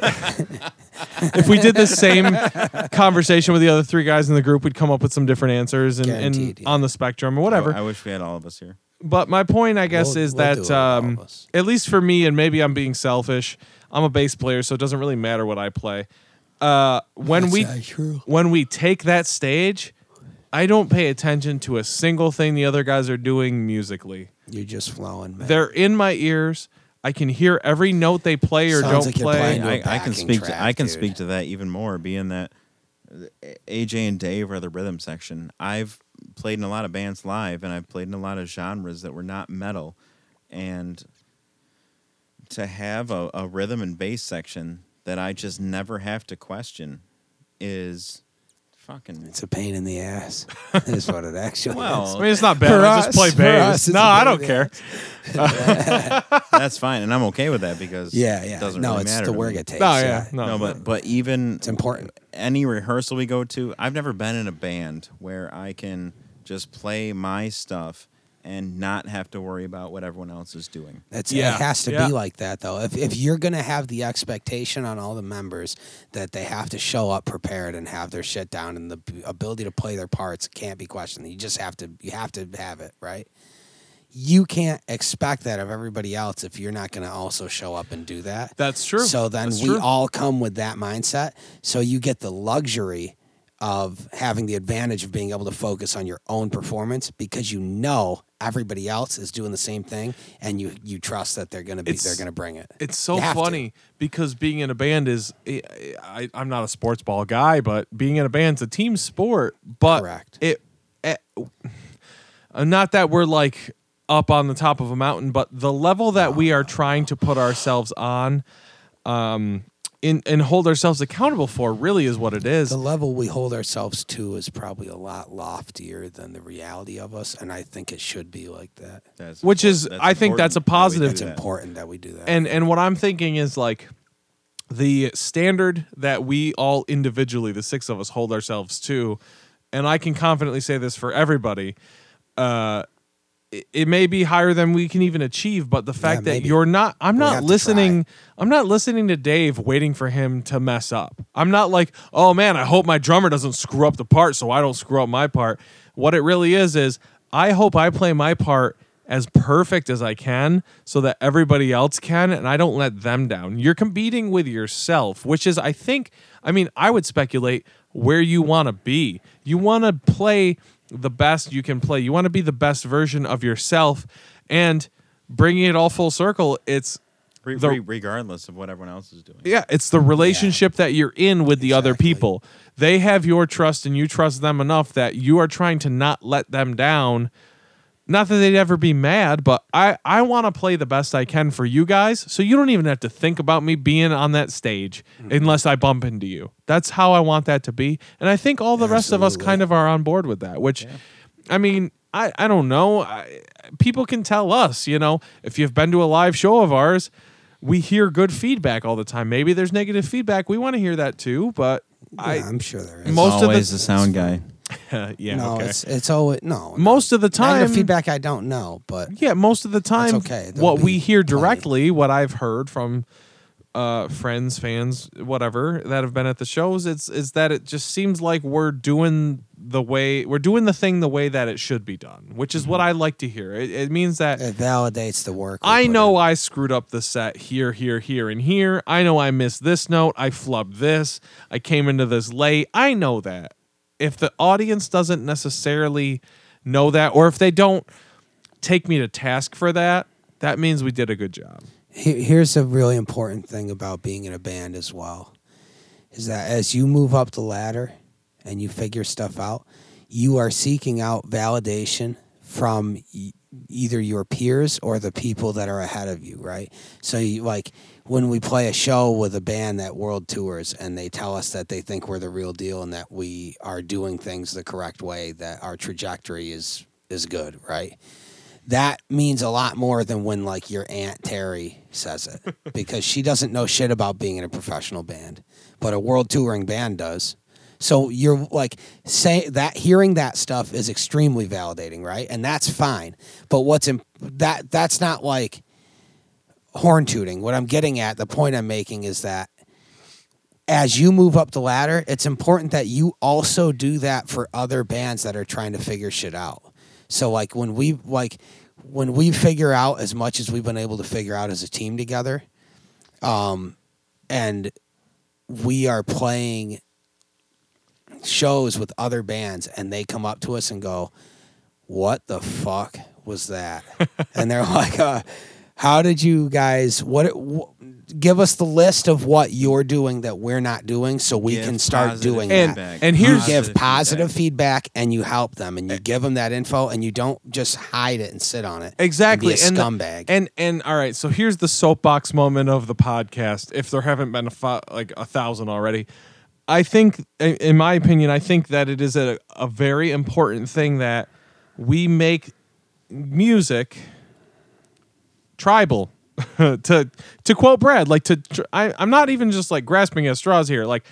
if we did the same conversation with the other three guys in the group we'd come up with some different answers and, and yeah. on the spectrum or whatever. I, I wish we had all of us here But my point, I guess, We'll- is we'll that um, at least for me, and maybe I'm being selfish. I'm a bass player, so it doesn't really matter what I play. Uh, when we That's not true. when we take that stage, I don't pay attention to a single thing the other guys are doing musically. You're just flowing, man. They're in my ears. I can hear every note they play or Sounds don't like you're play. playing- I, a I can backing speak to I can dude. speak to that even more being that uh, AJ and Dave are the rhythm section I've played in a lot of bands live and I've played in a lot of genres that were not metal and to have a, a rhythm and bass section that I just never have to question is fucking It's a pain in the ass. is what it actually Well, is. I mean, it's not bad. For I just play bass. No, I don't care. that's fine and I'm okay with that because Yeah, it yeah. doesn't no, really it's matter the to work me. it takes. No, yeah, no. no, but but even It's important. any rehearsal we go to, I've never been in a band where I can just play my stuff and not have to worry about what everyone else is doing. That's Yeah, it has to yeah. be like that though. If if you're gonna have the expectation on all the members that they have to show up prepared and have their shit down and the ability to play their parts can't be questioned. You just have to you have to have it, right? you can't expect that of everybody else if you're not going to also show up and do that. That's true. So then That's we true. all come with that mindset. So you get the luxury of having the advantage of being able to focus on your own performance because you know everybody else is doing the same thing and you you trust that they're going to be It's- they're going to bring it. It's so You have to. funny because being in a band is I, I, I'm not a sports ball guy, but being in a band's a team sport. But Correct. it, it uh, not that we're like up on the top of a mountain, but the level that we are trying to put ourselves on, um, in and hold ourselves accountable for really is what it is. The level we hold ourselves to is probably a lot loftier than the reality of us and I think it should be like that. That's Which is- important. I think that's a important that we positive. It's that. important that we do that. and and what I'm thinking is like the standard that we all individually, the six of us, hold ourselves to, and I can confidently say this for everybody. Uh, it, may be higher than we can even achieve, but the fact that you're not, I'm not have to listening. I'm not listening to Dave, waiting for him to mess up. I'm not like, oh man, I hope my drummer doesn't screw up the part, so I don't screw up my part. What it really is is, I hope I play my part as perfect as I can so that everybody else can and I don't let them down. You're competing with yourself, which is I think I mean, I would speculate where you want to be. You want to play the best you can play. You want to be the best version of yourself and bringing it all full circle, it's Re- the- re- regardless of what everyone else is doing. yeah, it's the relationship that you're in with the other people. They have your trust and you trust them enough that you are trying to not let them down. Not that they'd ever be mad, but I, I want to play the best I can for you guys. So you don't even have to think about me being on that stage Mm-hmm. unless I bump into you. That's how I want that to be. And I think all the rest of us kind of are on board with that, which I mean, I, I don't know. I, people can tell us, you know, if you've been to a live show of ours, we hear good feedback all the time. Maybe there's negative feedback. We want to hear that too, but yeah, I'm sure there is. It's Most of the- always the sound guy. Yeah, no, okay. it's it's always no. most of the time, the feedback I don't know, but yeah, most of the time, okay. There'll what we hear plenty. directly, what I've heard from uh, friends, fans, whatever that have been at the shows, it's is that it just seems like we're doing the way we're doing the thing the way that it should be done, which is what Mm-hmm. I like to hear. It, it means that it validates the work. I know in. I screwed up the set here, here, here, and here. I know I missed this note. I flubbed this. I came into this late. I know that. If the audience doesn't necessarily know that, or if they don't take me to task for that, that means we did a good job. Here's a really important thing about being in a band as well, is that as you move up the ladder and you figure stuff out, you are seeking out validation from either your peers or the people that are ahead of you, right? So you like when we play a show with a band that world tours and they tell us that they think we're the real deal and that we are doing things the correct way, that our trajectory is is good, right? That means a lot more than when like your aunt Terry says it because she doesn't know shit about being in a professional band, but a world touring band does. So you're like say that hearing that stuff is extremely validating, right? And that's fine. But what's in, that that's not like horn tooting. What I'm getting at, the point I'm making is that as you move up the ladder, it's important that you also do that for other bands that are trying to figure shit out. So like when we like when we figure out as much as we've been able to figure out as a team together, um, and we are playing shows with other bands and they come up to us and go, "What the fuck was that?" and they're like, uh, "How did you guys? What? wh- give us the list of what you're doing that we're not doing, so we Give can start doing And- that." feedback. and you here's- give Positive positive feedback. and you help them and you give them that info and you don't just hide it and sit on it. Exactly. And be a and the- scumbag. and and all right, so here's the soapbox moment of the podcast. If there haven't been a fi- like a thousand already, I think, in my opinion, I think that it is a, a very important thing that we make music tribal. to to quote Brad, like to tr- I, I'm not even just like grasping at straws here. Like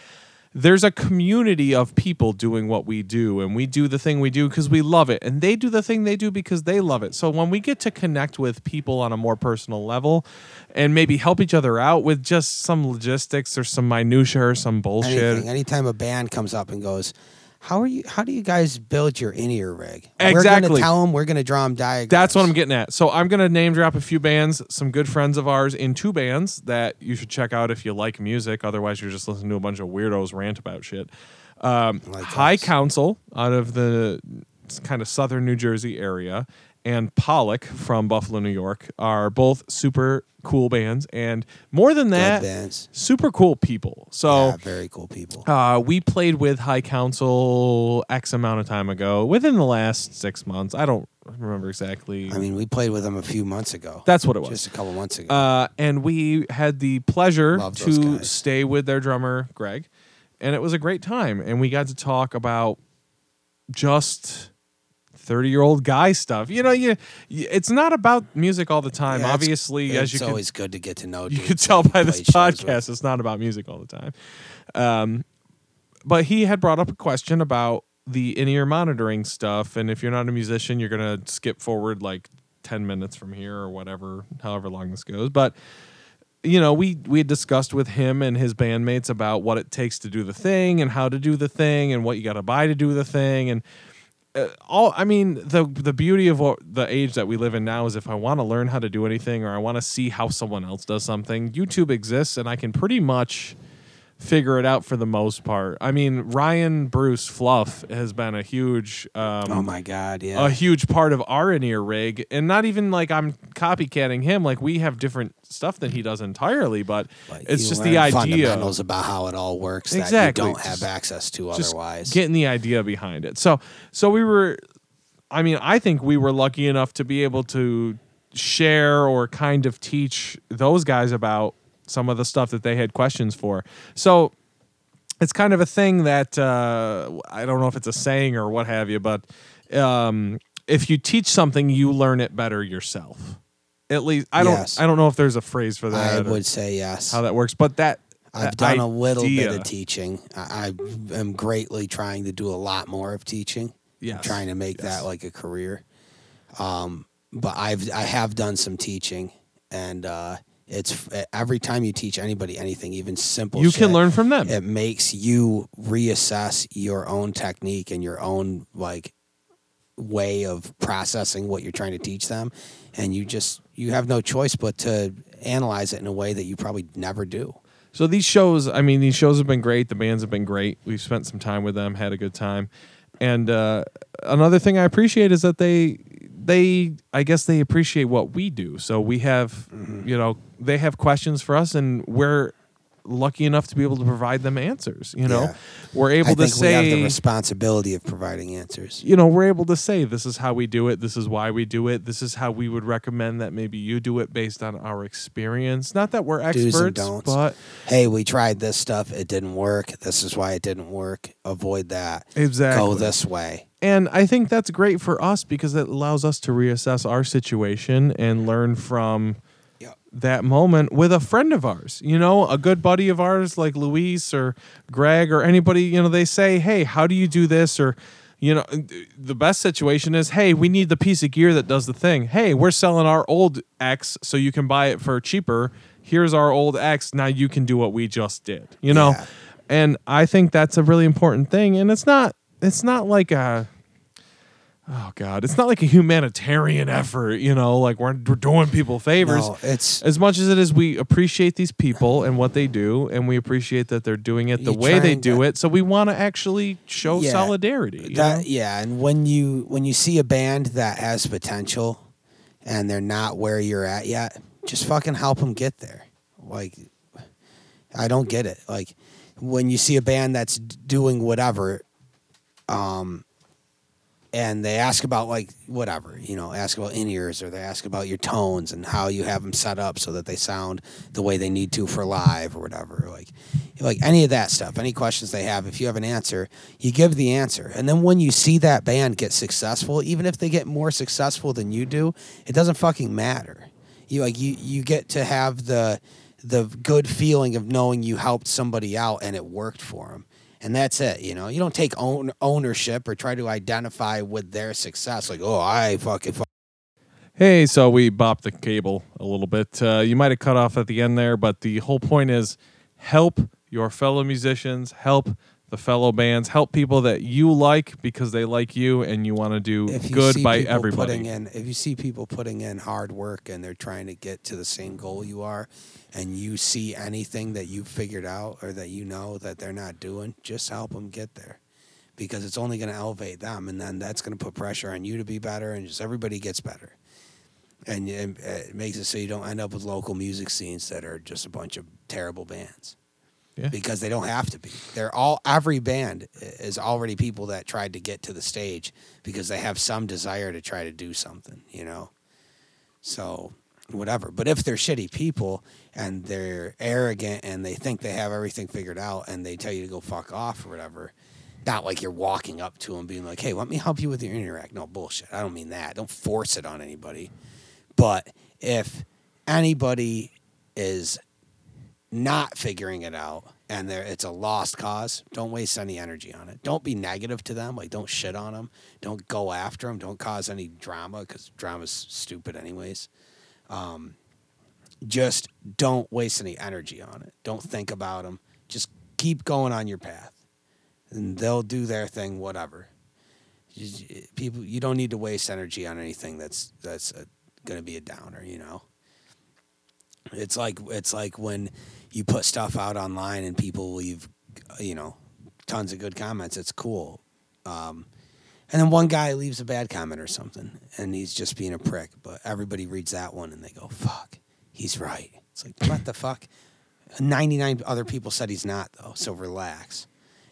there's a community of people doing what we do, and we do the thing we do because we love it, and they do the thing they do because they love it. So when we get to connect with people on a more personal level, and maybe help each other out with just some logistics or some minutia or some bullshit, Anything. Anytime a band comes up and goes, How are you? How do you guys build your in ear rig? We're Exactly. gonna tell them. We're gonna draw them diagrams. That's what I'm getting at. So I'm gonna name drop a few bands, some good friends of ours in two bands that you should check out if you like music. Otherwise, you're just listening to a bunch of weirdos rant about shit. Um, Like High us. Council out of the kind of southern New Jersey area, and Pollock from Buffalo, New York, are both super cool bands, and more than that, super cool people. So. yeah, very cool people. Uh, we played with High Council X amount of time ago, within the last six months. I don't remember exactly. I mean, we played with them a few months ago. That's what it was. Just a couple months ago. Uh, and we had the pleasure Love to stay with their drummer, Greg. And it was a great time. And we got to talk about just 30 year old guy stuff. You know, you, it's not about music all the time. Yeah, it's- Obviously, as you it's can always good to get to know. you could tell by this podcast it's not about music all the time um, but he had brought up a question about the in-ear monitoring stuff and if you're not a musician you're going to skip forward like 10 minutes from here or whatever however long this goes but you know we we had discussed with him and his bandmates about what it takes to do the thing and how to do the thing and what you got to buy to do the thing and uh, all I mean the the beauty of what the age that we live in now is if I want to learn how to do anything or I want to see how someone else does something, YouTube exists and I can pretty much figure it out for the most part. I mean, Ryan Bruce Fluff has been a huge um Oh my god, yeah. a huge part of our in-ear rig and not even like I'm copycatting him like we have different stuff that he does entirely but Like, it's just the idea fundamentals about how it all works Exactly. that you don't have access to just otherwise. getting the idea behind it. So so we were I mean, I think we were lucky enough to be able to share or kind of teach those guys about some of the stuff that they had questions for. So it's kind of a thing that uh, I don't know if it's a saying or what have you, but um, if you teach something, you learn it better yourself. At least I don't. Yes. I don't know if there's a phrase for that. I would say yes. how that works, but that I've done a little bit of teaching. I, I am greatly trying to do a lot more of teaching. I'm trying to make Yes. that like a career. Um, but I've I have done some teaching, and uh, it's every time you teach anybody anything, even simple, You can learn from them. It makes you reassess your own technique and your own like way of processing what you're trying to teach them, and you just you have no choice but to analyze it in a way that you probably never do. So these shows, I mean, these shows have been great. The bands have been great. We've spent some time with them, had a good time. And uh, another thing I appreciate is that they, they, I guess they appreciate what we do. So we have, Mm-hmm. you know, they have questions for us, and we're lucky enough to be able to provide them answers. You know, Yeah. we're able I to think we have the responsibility of providing answers. you know, we're able to say this is how we do it. This is why we do it. This is how we would recommend that maybe you do it based on our experience. Not that we're experts, don'ts. but Hey, we tried this stuff. It didn't work. This is why it didn't work. Avoid that. exactly Go this way. And I think that's great for us because it allows us to reassess our situation and learn from Yep. that moment with a friend of ours. You know, a good buddy of ours like Luis or Greg or anybody, you know, they say, "Hey, how do you do this?" or you know, the best situation is, "Hey, we need the piece of gear that does the thing. Hey, we're selling our old X so you can buy it for cheaper. Here's our old X. Now you can do what we just did." You know? Yeah. And I think that's a really important thing and it's not it's not like a oh god it's not like a humanitarian effort you know like we're, we're doing people favors No, it's as much as it is we appreciate these people and what they do and we appreciate that they're doing it the way they trying do to- it so we want to actually show Yeah, solidarity you that yeah, and when you when you see a band that has potential and they're not where you're at yet, just fucking help them get there. Like I don't get it. Like when you see a band that's doing whatever um and they ask about like whatever, you know, ask about in ears or they ask about your tones and how you have them set up so that they sound the way they need to for live or whatever. Like, like any of that stuff, any questions they have, if you have an answer, you give the answer. And then when you see that band get successful, even if they get more successful than you do, it doesn't fucking matter. You like you you get to have the the good feeling of knowing you helped somebody out and it worked for them. And that's it, you know. You don't take own ownership or try to identify with their success. Like, oh, I fucking fuck. Hey, so we bopped the cable a little bit. Uh, you might have cut off at the end there, but the whole point is help your fellow musicians, help the fellow bands, help people that you like because they like you and you want to do if you good see by people everybody. putting in if you see people putting in hard work and they're trying to get to the same goal you are and you see anything that you've figured out or that you know that they're not doing just help them get there because it's only going to elevate them and then that's going to put pressure on you to be better and just everybody gets better. And it makes it so you don't end up with local music scenes that are just a bunch of terrible bands Because they don't have to be. They're all every band is already people that tried to get to the stage because they have some desire to try to do something, you know. So whatever. But if they're shitty people and they're arrogant and they think they have everything figured out and they tell you to go fuck off or whatever, not like you're walking up to them being like, "Hey, let me help you with your interact." No bullshit. I don't mean that. Don't force it on anybody. But if anybody is not figuring it out and it's a lost cause. Don't waste any energy on it. Don't be negative to them like don't shit on them don't go after them don't cause any drama because drama's stupid anyways. Um, just don't waste any energy on it. Don't think about them just keep going on your path and they'll do their thing whatever. You- people you don't need to waste energy on anything that's that's going to be a downer you know? It's like it's like when you put stuff out online and people leave, you know, tons of good comments. It's cool. Um, and then one guy leaves a bad comment or something, and he's just being a prick. But everybody reads that one and they go, "Fuck, he's right." It's like what the fuck. Ninety nine other people said he's not though, so relax.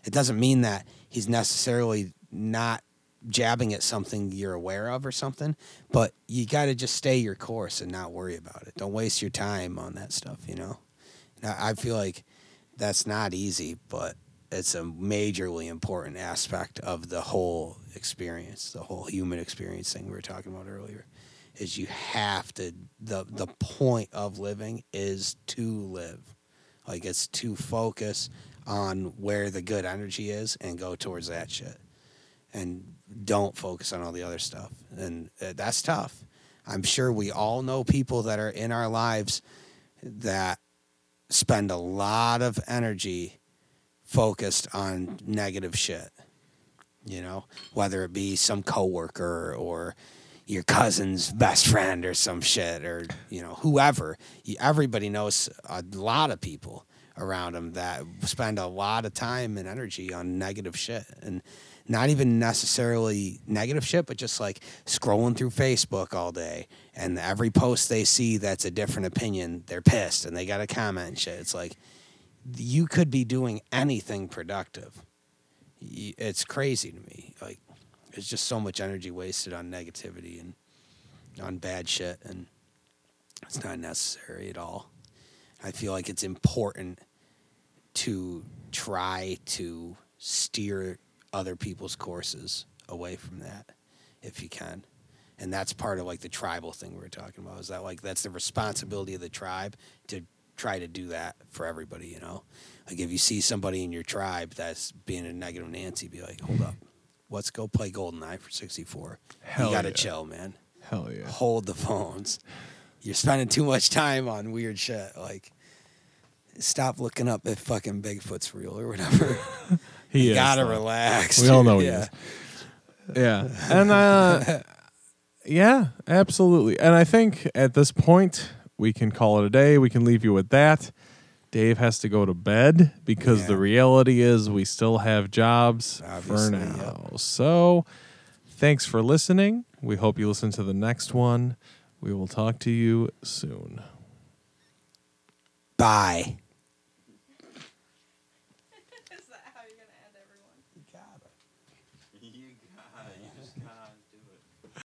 It doesn't mean that he's necessarily not jabbing at something you're aware of or something, but you got to just stay your course and not worry about it. Don't waste your time on that stuff, you know? I feel like that's not easy, but it's a majorly important aspect of the whole experience, the whole human experience thing we were talking about earlier. Is you have to the the point of living is to live. Like it's to focus on where the good energy is and go towards that shit and don't focus on all the other stuff. And uh, that's tough. I'm sure we all know people that are in our lives that spend a lot of energy focused on negative shit. You know, whether it be some coworker or your cousin's best friend or some shit or you know whoever. Everybody knows a lot of people around them that spend a lot of time and energy on negative shit and not even necessarily negative shit, but just like scrolling through Facebook all day and every post they see that's a different opinion, they're pissed and they got a comment shit. It's like you could be doing anything productive. It's crazy to me. Like there's just so much energy wasted on negativity and on bad shit and it's not necessary at all. I feel like it's important to try to steer other people's courses away from that if you can. And that's part of like the tribal thing we were talking about. Is that like that's the responsibility of the tribe to try to do that for everybody, you know? Like if you see somebody in your tribe that's being a negative Nancy, be like, hold up. Let's go play GoldenEye for 64. Hell you gotta yeah. chill, man. Hell yeah. Hold the phones. You're spending too much time on weird shit. Like, stop looking up if fucking Bigfoot's real or whatever. He you is, gotta relax. We all know dude. he is. Yeah. And uh yeah, absolutely. And I think at this point we can call it a day. We can leave you with that. Dave has to go to bed because the reality is we still have jobs for Obviously, now. So thanks for listening. We hope you listen to the next one. We will talk to you soon. Bye.